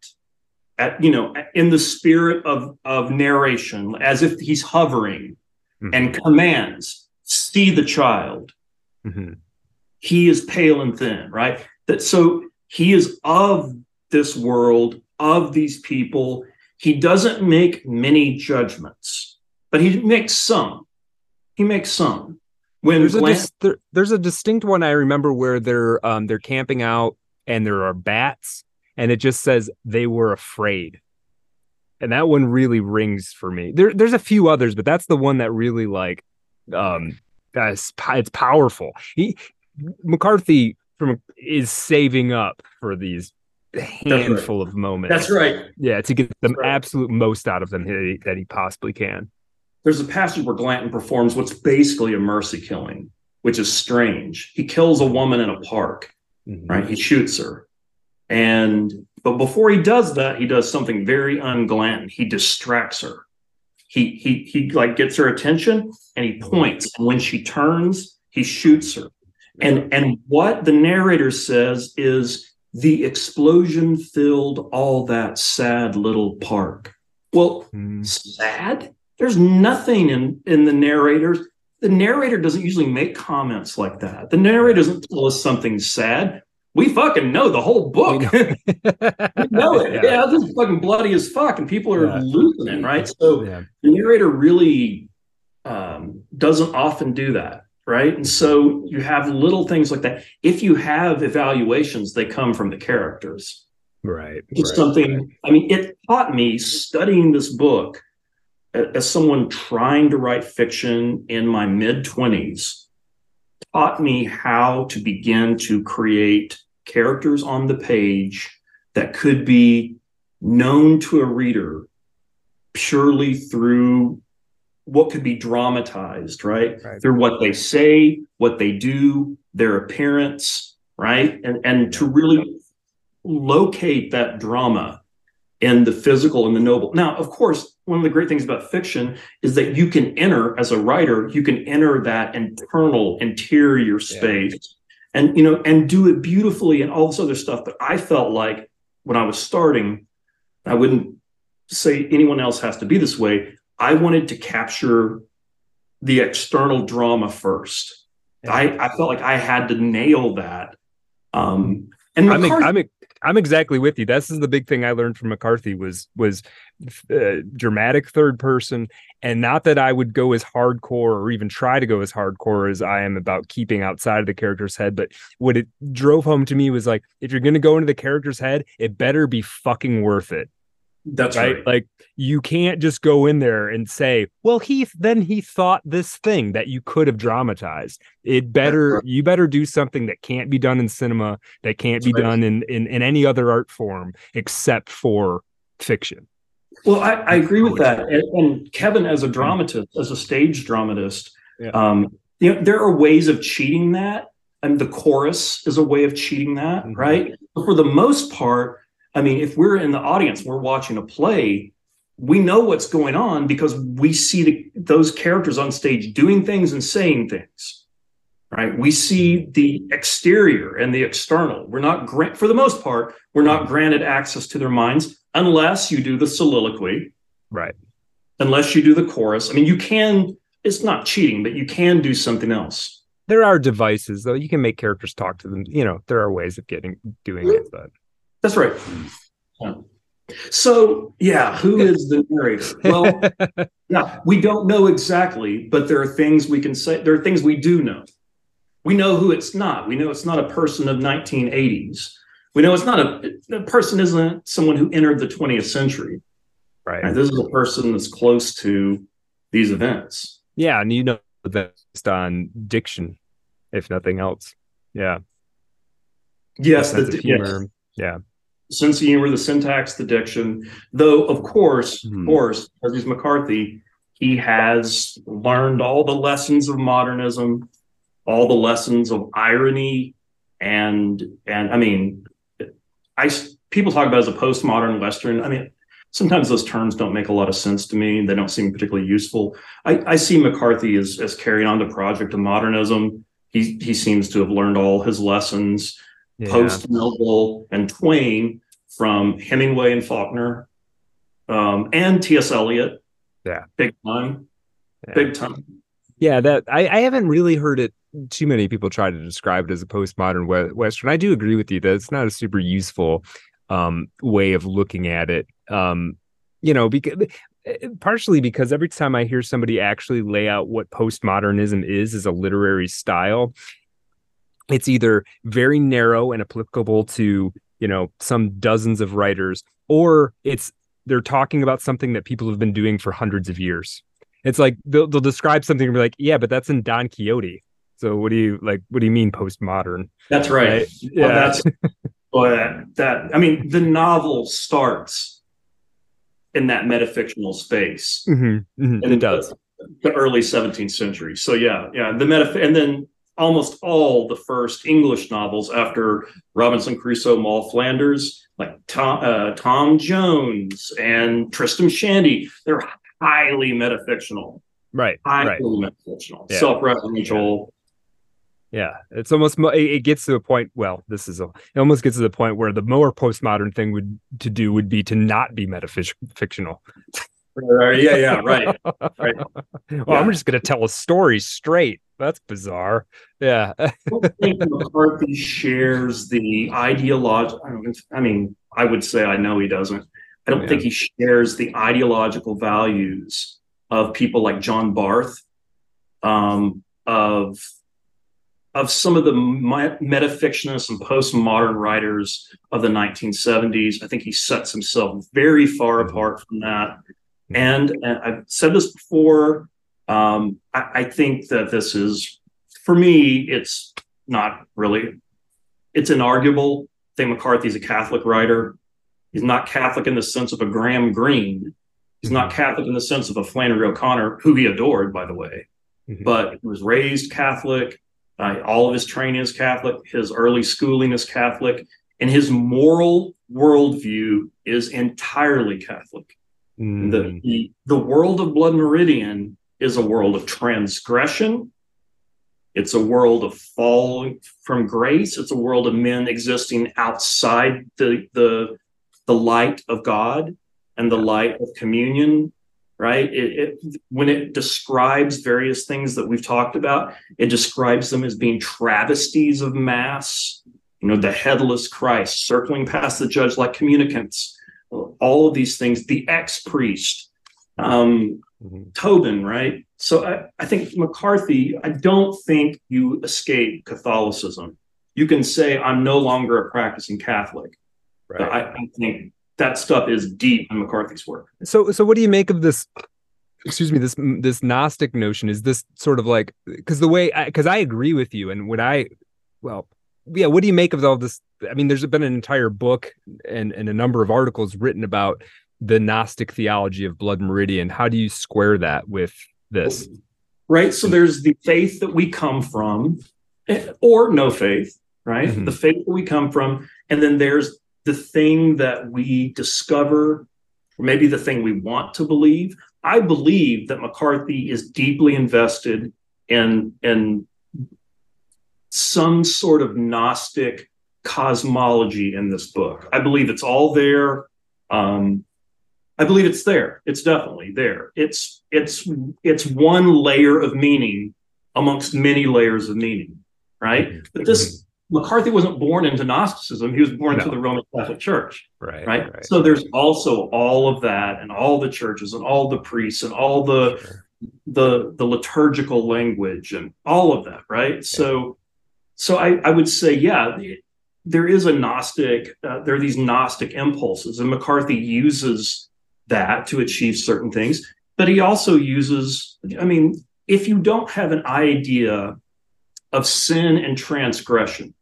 at you know in the spirit of of narration as if he's hovering and commands see the child. Mhm. he is pale and thin right? That so he is of this world of these people. He doesn't make many judgments but he makes some. He makes some when there's a Glenn- dis- there, there's a distinct one i remember where they're um they're camping out and there are bats and it just says they were afraid and that one really rings for me there there's a few others but that's the one that really like um That's it's powerful. He McCarthy from is saving up for these handful right. of moments. That's right. Yeah, to get the right. absolute most out of them that he possibly can. There's a passage where Glanton performs what's basically a mercy killing, which is strange. He kills a woman in a park, mm-hmm. right? He shoots her. And but before he does that, he does something very unglanton. He distracts her. He he he like gets her attention and he points. And when she turns, he shoots her. And and what the narrator says is the explosion filled all that sad little park. Well, mm. sad? There's nothing in in the narrators. The narrator doesn't usually make comments like that. The narrator doesn't tell us something sad. We fucking know the whole book. We know, we know it. Yeah. yeah, this is fucking bloody as fuck, and people are yeah. losing it, right? So yeah. the narrator really um, doesn't often do that right? And so you have little things like that. If you have evaluations, they come from the characters. Right. It's right, something, right. I mean, it taught me studying this book as someone trying to write fiction in my mid 20s, taught me how to begin to create characters on the page that could be known to a reader purely through what could be dramatized, right? right? Through what they say, what they do, their appearance, right? And and to really locate that drama in the physical and the noble. Now, of course, one of the great things about fiction is that you can enter as a writer, you can enter that internal interior space yeah. and you know and do it beautifully and all this other stuff. But I felt like when I was starting, I wouldn't say anyone else has to be this way. I wanted to capture the external drama first. Yeah. I, I felt like I had to nail that. Um, and McCarthy, I'm, I'm, I'm exactly with you. This is the big thing I learned from McCarthy was was uh, dramatic third person, and not that I would go as hardcore or even try to go as hardcore as I am about keeping outside of the character's head. But what it drove home to me was like, if you're going to go into the character's head, it better be fucking worth it. That's right? right. Like you can't just go in there and say, "Well, he then he thought this thing that you could have dramatized." It better you better do something that can't be done in cinema, that can't That's be right. done in, in in any other art form except for fiction. Well, I, I agree with that. And, and, Kevin, as a dramatist, as a stage dramatist, yeah. um, you know, there are ways of cheating that, and the chorus is a way of cheating that, mm-hmm. right? But for the most part I mean, if we're in the audience, we're watching a play, we know what's going on because we see the, those characters on stage doing things and saying things. Right? We see the exterior and the external. We're not grant for the most part, we're not granted access to their minds unless you do the soliloquy. Right. Unless you do the chorus. I mean, you can it's not cheating, but you can do something else. There are devices though. You can make characters talk to them. You know, there are ways of getting doing it, but that's right. Yeah. So, yeah, who is the narrator? Well, yeah, we don't know exactly, but there are things we can say. There are things we do know. We know who it's not. We know it's not a person of 1980s. We know it's not a, a person isn't someone who entered the 20th century. Right. right. This is a person that's close to these events. Yeah, and you know based on diction, if nothing else. Yeah. Yes, the. Yes. Yeah sense of humor, the syntax, the diction. Though, of course, mm-hmm. of course, as he's McCarthy, he has learned all the lessons of modernism, all the lessons of irony, and and I mean, I people talk about as a postmodern Western. I mean, sometimes those terms don't make a lot of sense to me. They don't seem particularly useful. I, I see McCarthy as as carrying on the project of modernism. He he seems to have learned all his lessons yeah. post Melville and Twain from Hemingway and Faulkner um, and T.S. Eliot. Yeah. Big time. Yeah. Big time. Yeah, that I, I haven't really heard it too many people try to describe it as a postmodern western. I do agree with you that it's not a super useful um, way of looking at it. Um, you know, because partially because every time I hear somebody actually lay out what postmodernism is as a literary style, it's either very narrow and applicable to you know some dozens of writers or it's they're talking about something that people have been doing for hundreds of years It's like they'll, they'll describe something and be like, yeah, but that's in Don Quixote. So what do you like? What do you mean postmodern? That's right. right? Yeah, well, that's but that. I mean, the novel starts in that metafictional space. Mm-hmm, mm-hmm, it does. The, the, early 17th century. So yeah, yeah. The meta, and then almost all the first English novels after Robinson Crusoe, Moll Flanders, like Tom, uh, Tom Jones and Tristram Shandy, they're highly metafictional. Right. Highly right. metafictional, yeah. self-referential. Yeah, it's almost it gets to a point. Well, this is a it almost gets to the point where the more postmodern thing would to do would be to not be metafictional. yeah, yeah, right, right. well, yeah. I'm just going to tell a story straight. That's bizarre. Yeah. I think McCarthy shares the ideological. I mean, I would say I know he doesn't. I don't yeah. think he shares the ideological values of people like John Barth, um, of of some of the metafictionists and postmodern writers of the 1970s. I think he sets himself very far mm-hmm. apart from that. And, and I've said this before. Um, I, I think that this is, for me, it's not really, it's inarguable. I think McCarthy's a Catholic writer. He's not Catholic in the sense of a Graham Greene. He's not mm-hmm. Catholic in the sense of a Flannery O'Connor, who he adored, by the way, mm-hmm. but he was raised Catholic. Uh, all of his training is Catholic. His early schooling is Catholic. And his moral worldview is entirely Catholic. Mm. The, the, the world of Blood Meridian is a world of transgression. It's a world of falling from grace. It's a world of men existing outside the, the, the light of God and the light of communion, right? It, it, when it describes various things that we've talked about, it describes them as being travesties of Mass, you know, the headless Christ circling past the judge like communicants, all of these things, the ex priest, um, mm-hmm. Tobin, right? So I, I think McCarthy, I don't think you escape Catholicism. You can say, I'm no longer a practicing Catholic. Right. I, I think that stuff is deep in McCarthy's work. So, so what do you make of this? Excuse me, this this Gnostic notion is this sort of like because the way because I, I, agree with you, and when I, well, yeah, what do you make of all this? I mean, there's been an entire book and and a number of articles written about the Gnostic theology of Blood Meridian. How do you square that with this? Right. So there's the faith that we come from, or no faith, right? Mm-hmm. The faith that we come from, and then there's the thing that we discover, or maybe the thing we want to believe. I believe that McCarthy is deeply invested in, in some sort of Gnostic cosmology in this book. I believe it's all there. Um, I believe it's there. It's definitely there. It's it's it's one layer of meaning amongst many layers of meaning, right? But this McCarthy wasn't born into Gnosticism. He was born no. into the Roman Catholic Church. Right, right. Right. So there's also all of that and all the churches and all the priests and all the sure. the the liturgical language and all of that. Right. Yeah. So so I, I would say, yeah, there is a Gnostic, uh, there are these Gnostic impulses, and McCarthy uses that to achieve certain things. But he also uses, I mean, if you don't have an idea of sin and transgression,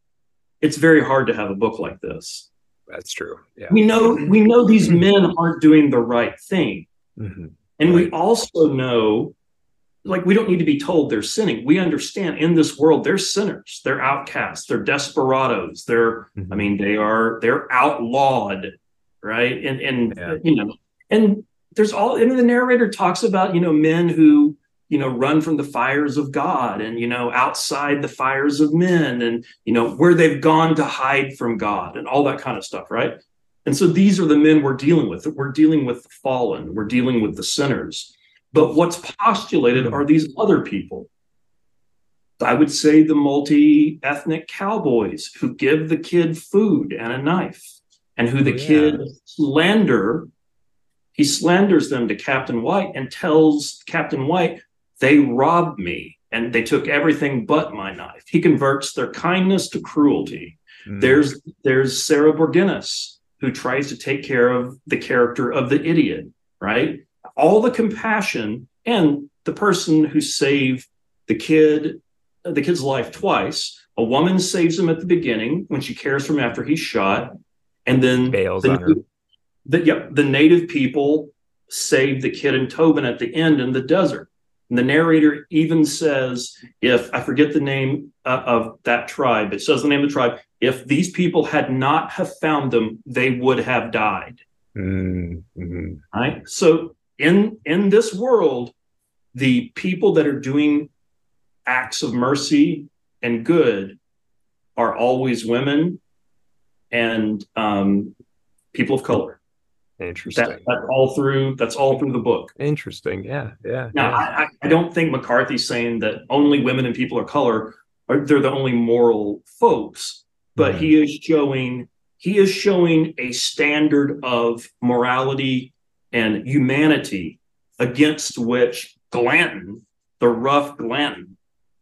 it's very hard to have a book like this. That's true. Yeah. We know we know these men aren't doing the right thing. Mm-hmm. And right. we also know like we don't need to be told they're sinning. We understand in this world they're sinners, they're outcasts, they're desperados, they're mm-hmm. I mean they are they're outlawed, right? And and yeah. you know, and there's all and the narrator talks about, you know, men who you know run from the fires of god and you know outside the fires of men and you know where they've gone to hide from god and all that kind of stuff right? And so these are the men we're dealing with. We're dealing with the fallen. We're dealing with the sinners. But what's postulated are these other people. I would say the multi-ethnic cowboys who give the kid food and a knife and who the oh, yeah. kid slander he slanders them to Captain White and tells Captain White, they robbed me and they took everything but my knife. He converts their kindness to cruelty. Mm. There's there's Sarah Borginnis who tries to take care of the character of the idiot, right? All the compassion and the person who saved the kid, the kid's life twice. A woman saves him at the beginning when she cares for him after he's shot, and then Bails the, on her. The yep, the native people save the kid and Tobin at the end in the desert. And the narrator even says, if I forget the name uh, of that tribe, it says the name of the tribe. If these people had not have found them, they would have died. Mm-hmm. Right. So in in this world, the people that are doing acts of mercy and good are always women and um, people of color. Interesting. That, that's all through. That's all through the book. Interesting. Yeah. Yeah. Now, yeah. I, I- don't think McCarthy's saying that only women and people of color are they're the only moral folks, but Mhm. he is showing he is showing a standard of morality and humanity against which Glanton, the rough Glanton,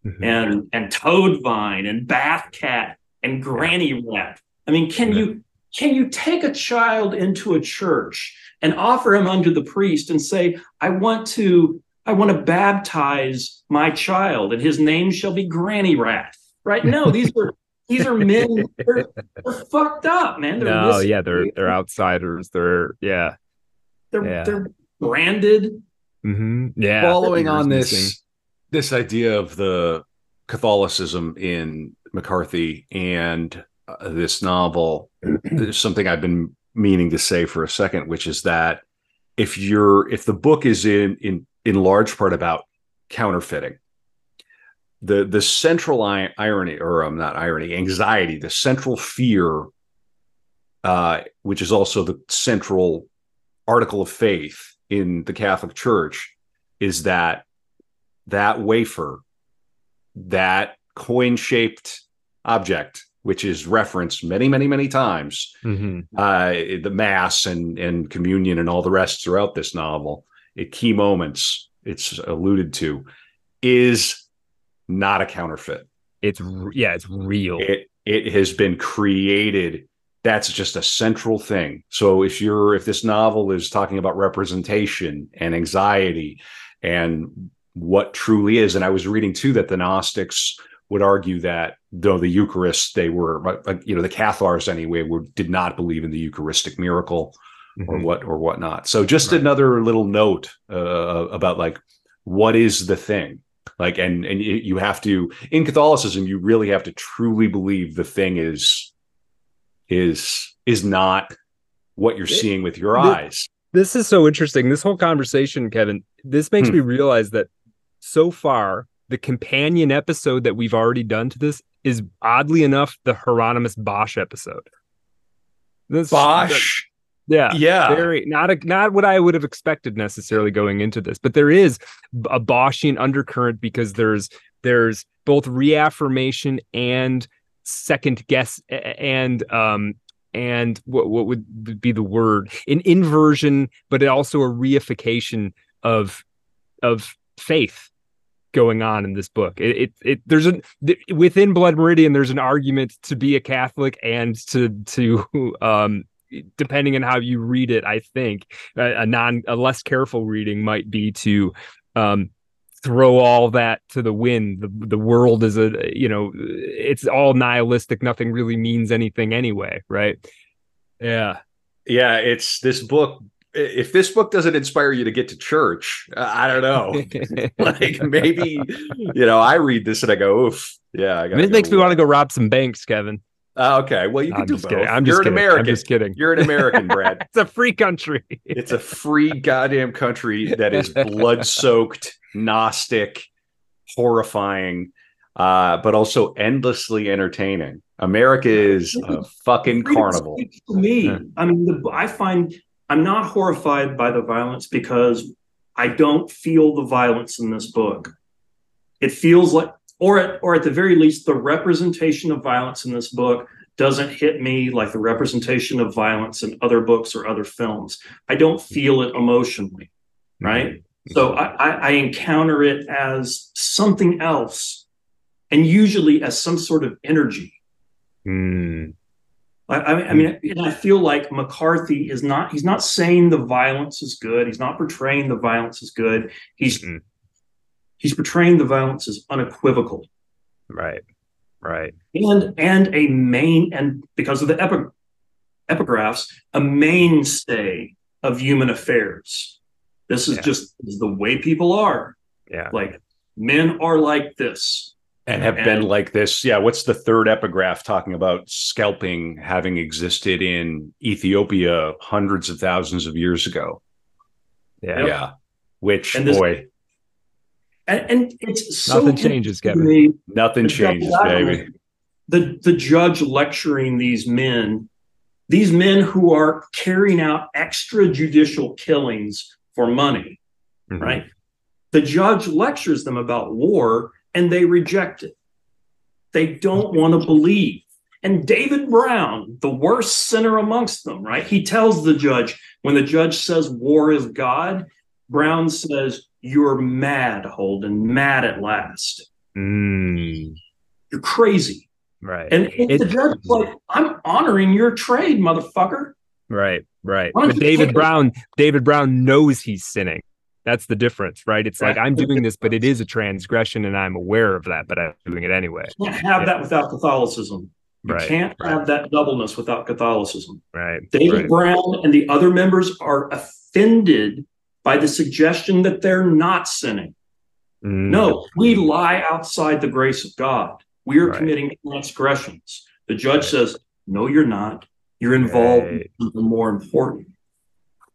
Mhm. and and Toadvine and Bathcat and Granny Rat. I mean, can Yeah. you can you take a child into a church and offer him unto the priest and say, I want to I want to baptize my child and his name shall be Granny Rat. Right? No, these are these are men they're, they're fucked up, man. They're no, yeah, they're they're outsiders. They're yeah. they're yeah. they're branded. hmm Yeah. following on this missing. this idea of the Catholicism in McCarthy and uh, this novel, there's something I've been meaning to say for a second, which is that if you're if the book is in in in large part about counterfeiting, the the central irony or I'm um, not irony, anxiety, the central fear, uh, which is also the central article of faith in the Catholic Church, is that that wafer, that coin shaped object, which is referenced many, many, many times, Mhm. uh, the Mass and, and communion and all the rest throughout this novel, at key moments it's alluded to, is not a counterfeit. It's yeah, it's real. It it has been created. That's just a central thing. So if you're if this novel is talking about representation and anxiety and what truly is, and I was reading too that the Gnostics would argue that though the Eucharist, they were you know the Cathars anyway, were did not believe in the Eucharistic miracle or Mhm. what or whatnot. So just Right. another little note uh, about like what is the thing like and and you have to in Catholicism you really have to truly believe the thing is is is not what you're It- seeing with your the- eyes. This is so interesting. This whole conversation, Kevin, this makes Hmm. me realize that so far, the companion episode that we've already done to this is oddly enough the Hieronymus Bosch episode. This, bosch yeah. yeah. Very not a, not what I would have expected necessarily going into this, but there is a Boschian undercurrent because there's there's both reaffirmation and second guess and um and what what would be the word an inversion, but also a reification of of faith going on in this book. It it, it there's a th- within Blood Meridian there's an argument to be a Catholic and to to um depending on how you read it, I think a, a non a less careful reading might be to um throw all that to the wind. The the world is a you know it's all nihilistic. Nothing really means anything anyway, right? Yeah. Yeah, it's this book if this book doesn't inspire you to get to church, uh, I don't know. like maybe you know, I read this and I go, oof, yeah, I got this makes me want to go rob some banks, Kevin. Uh, okay, well you can I'm do just both. kidding. I'm You're just an kidding. American. I'm just kidding. You're an American, Brad. it's a free country. It's a free goddamn country that is blood soaked, Gnostic, horrifying, uh, but also endlessly entertaining. America is a fucking carnival. To me, I mean, the, I find I'm not horrified by the violence because I don't feel the violence in this book. It feels like, or at, or at the very least, the representation of violence in this book doesn't hit me like the representation of violence in other books or other films. I don't feel it emotionally, right? So I, I, I encounter it as something else, and usually as some sort of energy. Mm. I, I mean, and I feel like McCarthy is not. He's not saying the violence is good. He's not portraying the violence is good. He's mm-hmm. he's portraying the violence as unequivocal. Right. Right. And and a main and because of the epi- epigraphs, a mainstay of human affairs. This is yeah. just this is the way people are. Yeah. Like men are like this and have and, been like this. Yeah. What's the third epigraph talking about scalping having existed in Ethiopia hundreds of thousands of years ago? Yeah. Yeah. Which and this, boy. And, and it's so nothing changes, Kevin. Nothing changes, baby. The the judge lecturing these men, these men who are carrying out extrajudicial killings for money, mm-hmm. right? The judge lectures them about war and they reject it. They don't want to believe. And David Brown, the worst sinner amongst them, right? He tells the judge, when the judge says war is God, Brown says, You're mad, Holden, mad at last. Mm. You're crazy. Right. And it, the judge like, I'm honoring your trade, motherfucker. Right, right. But David Brown, David Brown knows he's sinning. That's the difference, right? It's like I'm doing this, but it is a transgression, and I'm aware of that, but I'm doing it anyway. You can't have yeah. that without Catholicism. You right, can't right. have that doubleness without Catholicism. Right. David right. Brown and the other members are offended by the suggestion that they're not sinning. Mm. No, we lie outside the grace of God. We are committing transgressions. The judge says, No, you're not. You're involved in something more important.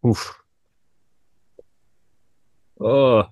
Oof. Oh,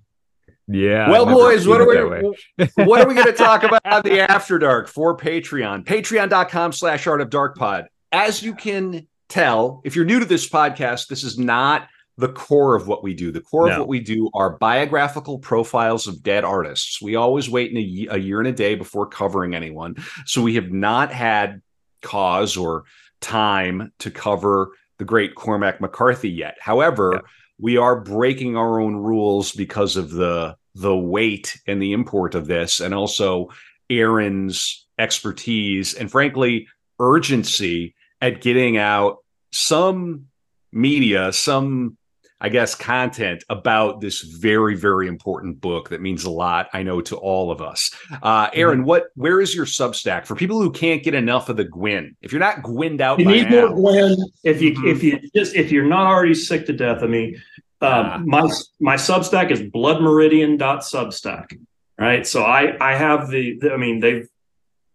yeah. Well, boys, what are we what are we going to talk about on the After Dark for Patreon? Patreon.com slash art of dark pod. As you can tell, if you're new to this podcast, this is not the core of what we do. The core no. of what we do are biographical profiles of dead artists. We always wait in a, a year and a day before covering anyone. So we have not had cause or time to cover the great Cormac McCarthy yet. However, yeah we are breaking our own rules because of the the weight and the import of this and also Aaron's expertise and frankly urgency at getting out some media some I guess, content about this very, very important book that means a lot, I know, to all of us. Uh, Aaron, mm-hmm. what, where is your Substack for people who can't get enough of the Gwyn? If you're not Gwynned out, you need now, more Gwyn. If you, mm-hmm. if you just, if you're not already sick to death of me, um, my my Substack is bloodmeridian.substack. Right, so I I have the, the I mean they've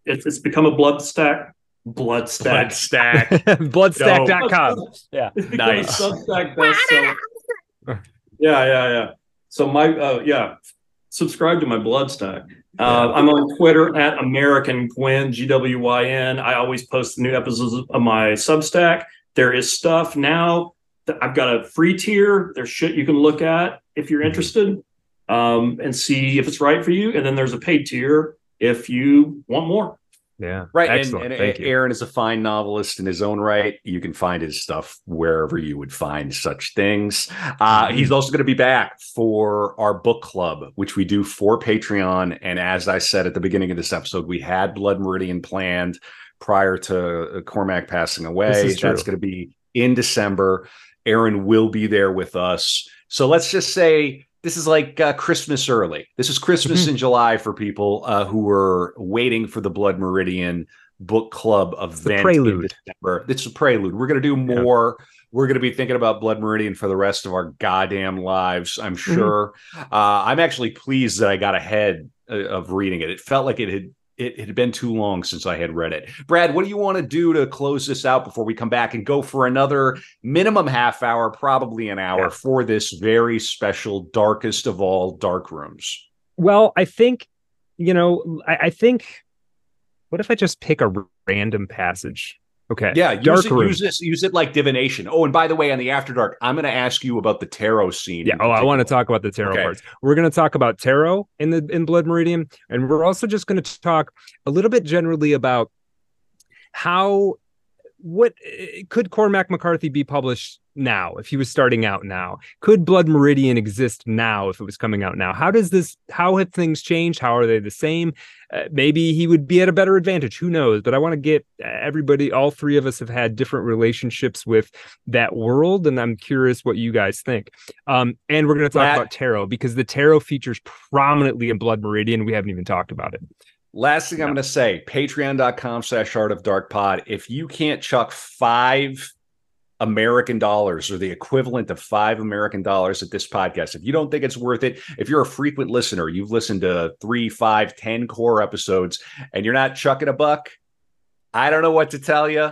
it's, it's become a blood stack blood stack stack bloodstack.com yeah nice substack bestseller yeah, yeah, yeah. So my uh, yeah, subscribe to my Bloodstack. Uh, I'm on Twitter at American Gwyn G W Y N. I always post new episodes of my Substack. There is stuff now. I've got a free tier. There's shit you can look at if you're interested, um, and see if it's right for you. And then there's a paid tier if you want more. Yeah. Right. Excellent. And, and Aaron is a fine novelist in his own right. You can find his stuff wherever you would find such things. Uh, mm-hmm. He's also going to be back for our book club, which we do for Patreon. And as I said at the beginning of this episode, we had Blood Meridian planned prior to uh, Cormac passing away. That's going to be in December. Aaron will be there with us. So let's just say this is like uh, Christmas early. This is Christmas mm-hmm. in July for people uh, who were waiting for the Blood Meridian book club event. prelude. December. It's a prelude. We're going to do more. Yeah. We're going to be thinking about Blood Meridian for the rest of our goddamn lives. I'm mm-hmm. sure. Mm-hmm. Uh, I'm actually pleased that I got ahead uh, of reading it. It felt like it had it, it, had been too long since I had read it. Brad, what do you want to do to close this out before we come back and go for another minimum half hour, probably an hour for this very special, darkest of all dark rooms? Well, I think, you know, I, I think, what if I just pick a random passage Okay. Yeah. Use, it, use this. Use it like divination. Oh, and by the way, on the After Dark, I'm going to ask you about the tarot scene. Yeah. Oh, I want to talk about the tarot okay. parts. We're going to talk about tarot in the in Blood Meridian, and we're also just going to talk a little bit generally about how what could Cormac McCarthy be published now if he was starting out now? Could Blood Meridian exist now if it was coming out now? How does this? How have things changed? How are they the same? Uh, maybe he would be at a better advantage. Who knows? But I want to get uh, everybody. All three of us have had different relationships with that world, and I'm curious what you guys think. Um, and we're going to talk that, about tarot because the tarot features prominently in Blood Meridian. We haven't even talked about it. Last thing I'm going to say patreon.com slash art of dark pod. If you can't chuck five American dollars or the equivalent of five American dollars at this podcast, if you don't think it's worth it, if you're a frequent listener, you've listened to three, five, ten core episodes, and you're not chucking a buck, I don't know what to tell you.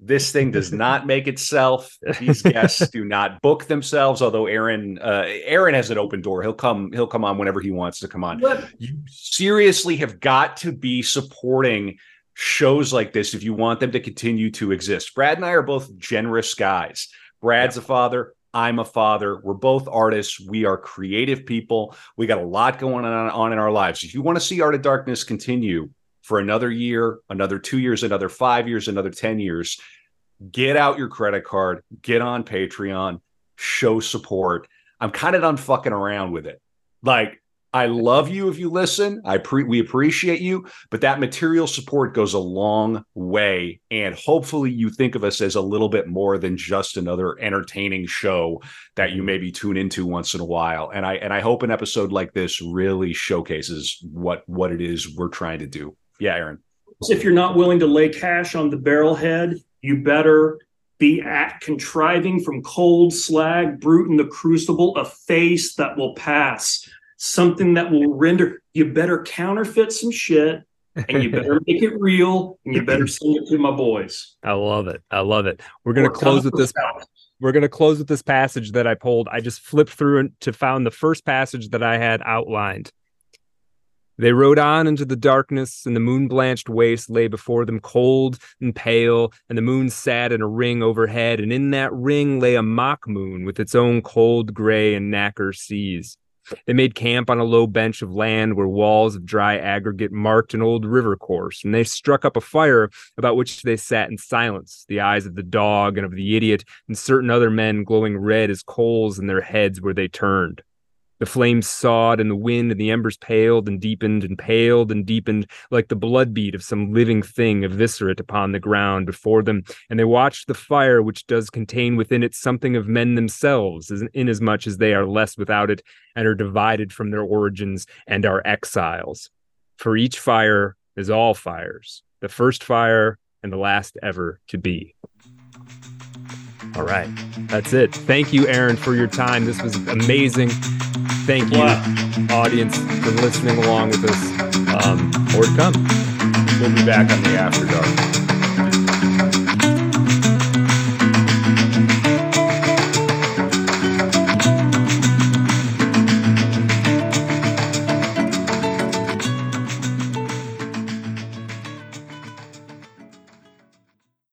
This thing does not make itself. These guests do not book themselves. Although Aaron, uh, Aaron has an open door. He'll come. He'll come on whenever he wants to come on. What? You seriously have got to be supporting shows like this if you want them to continue to exist. Brad and I are both generous guys. Brad's yeah. a father. I'm a father. We're both artists. We are creative people. We got a lot going on, on in our lives. If you want to see Art of Darkness continue, for another year, another two years, another five years, another 10 years. Get out your credit card, get on Patreon, show support. I'm kind of done fucking around with it. Like, I love you if you listen. I pre- we appreciate you, but that material support goes a long way. And hopefully, you think of us as a little bit more than just another entertaining show that you mm-hmm. maybe tune into once in a while. And I and I hope an episode like this really showcases what what it is we're trying to do. Yeah, Aaron. If you're not willing to lay cash on the barrelhead, you better be at contriving from cold slag, brute in the crucible, a face that will pass, something that will render. You better counterfeit some shit and you better make it real and you better send it to my boys. I love it. I love it. We're going to close with this. We're going to close with this passage that I pulled. I just flipped through and to found the first passage that I had outlined. They rode on into the darkness, and the moon blanched waste lay before them cold and pale, and the moon sat in a ring overhead, and in that ring lay a mock moon with its own cold gray and nacre seas. They made camp on a low bench of land where walls of dry aggregate marked an old river course, and they struck up a fire about which they sat in silence, the eyes of the dog and of the idiot and certain other men glowing red as coals in their heads where they turned. The flames sawed and the wind, and the embers paled and deepened and paled and deepened like the blood beat of some living thing eviscerate upon the ground before them. And they watched the fire, which does contain within it something of men themselves, inasmuch as they are less without it and are divided from their origins and are exiles. For each fire is all fires, the first fire and the last ever to be. All right. That's it. Thank you, Aaron, for your time. This was amazing. Thank you, audience, for listening along with us. Um, to come. We'll be back on the After Dark.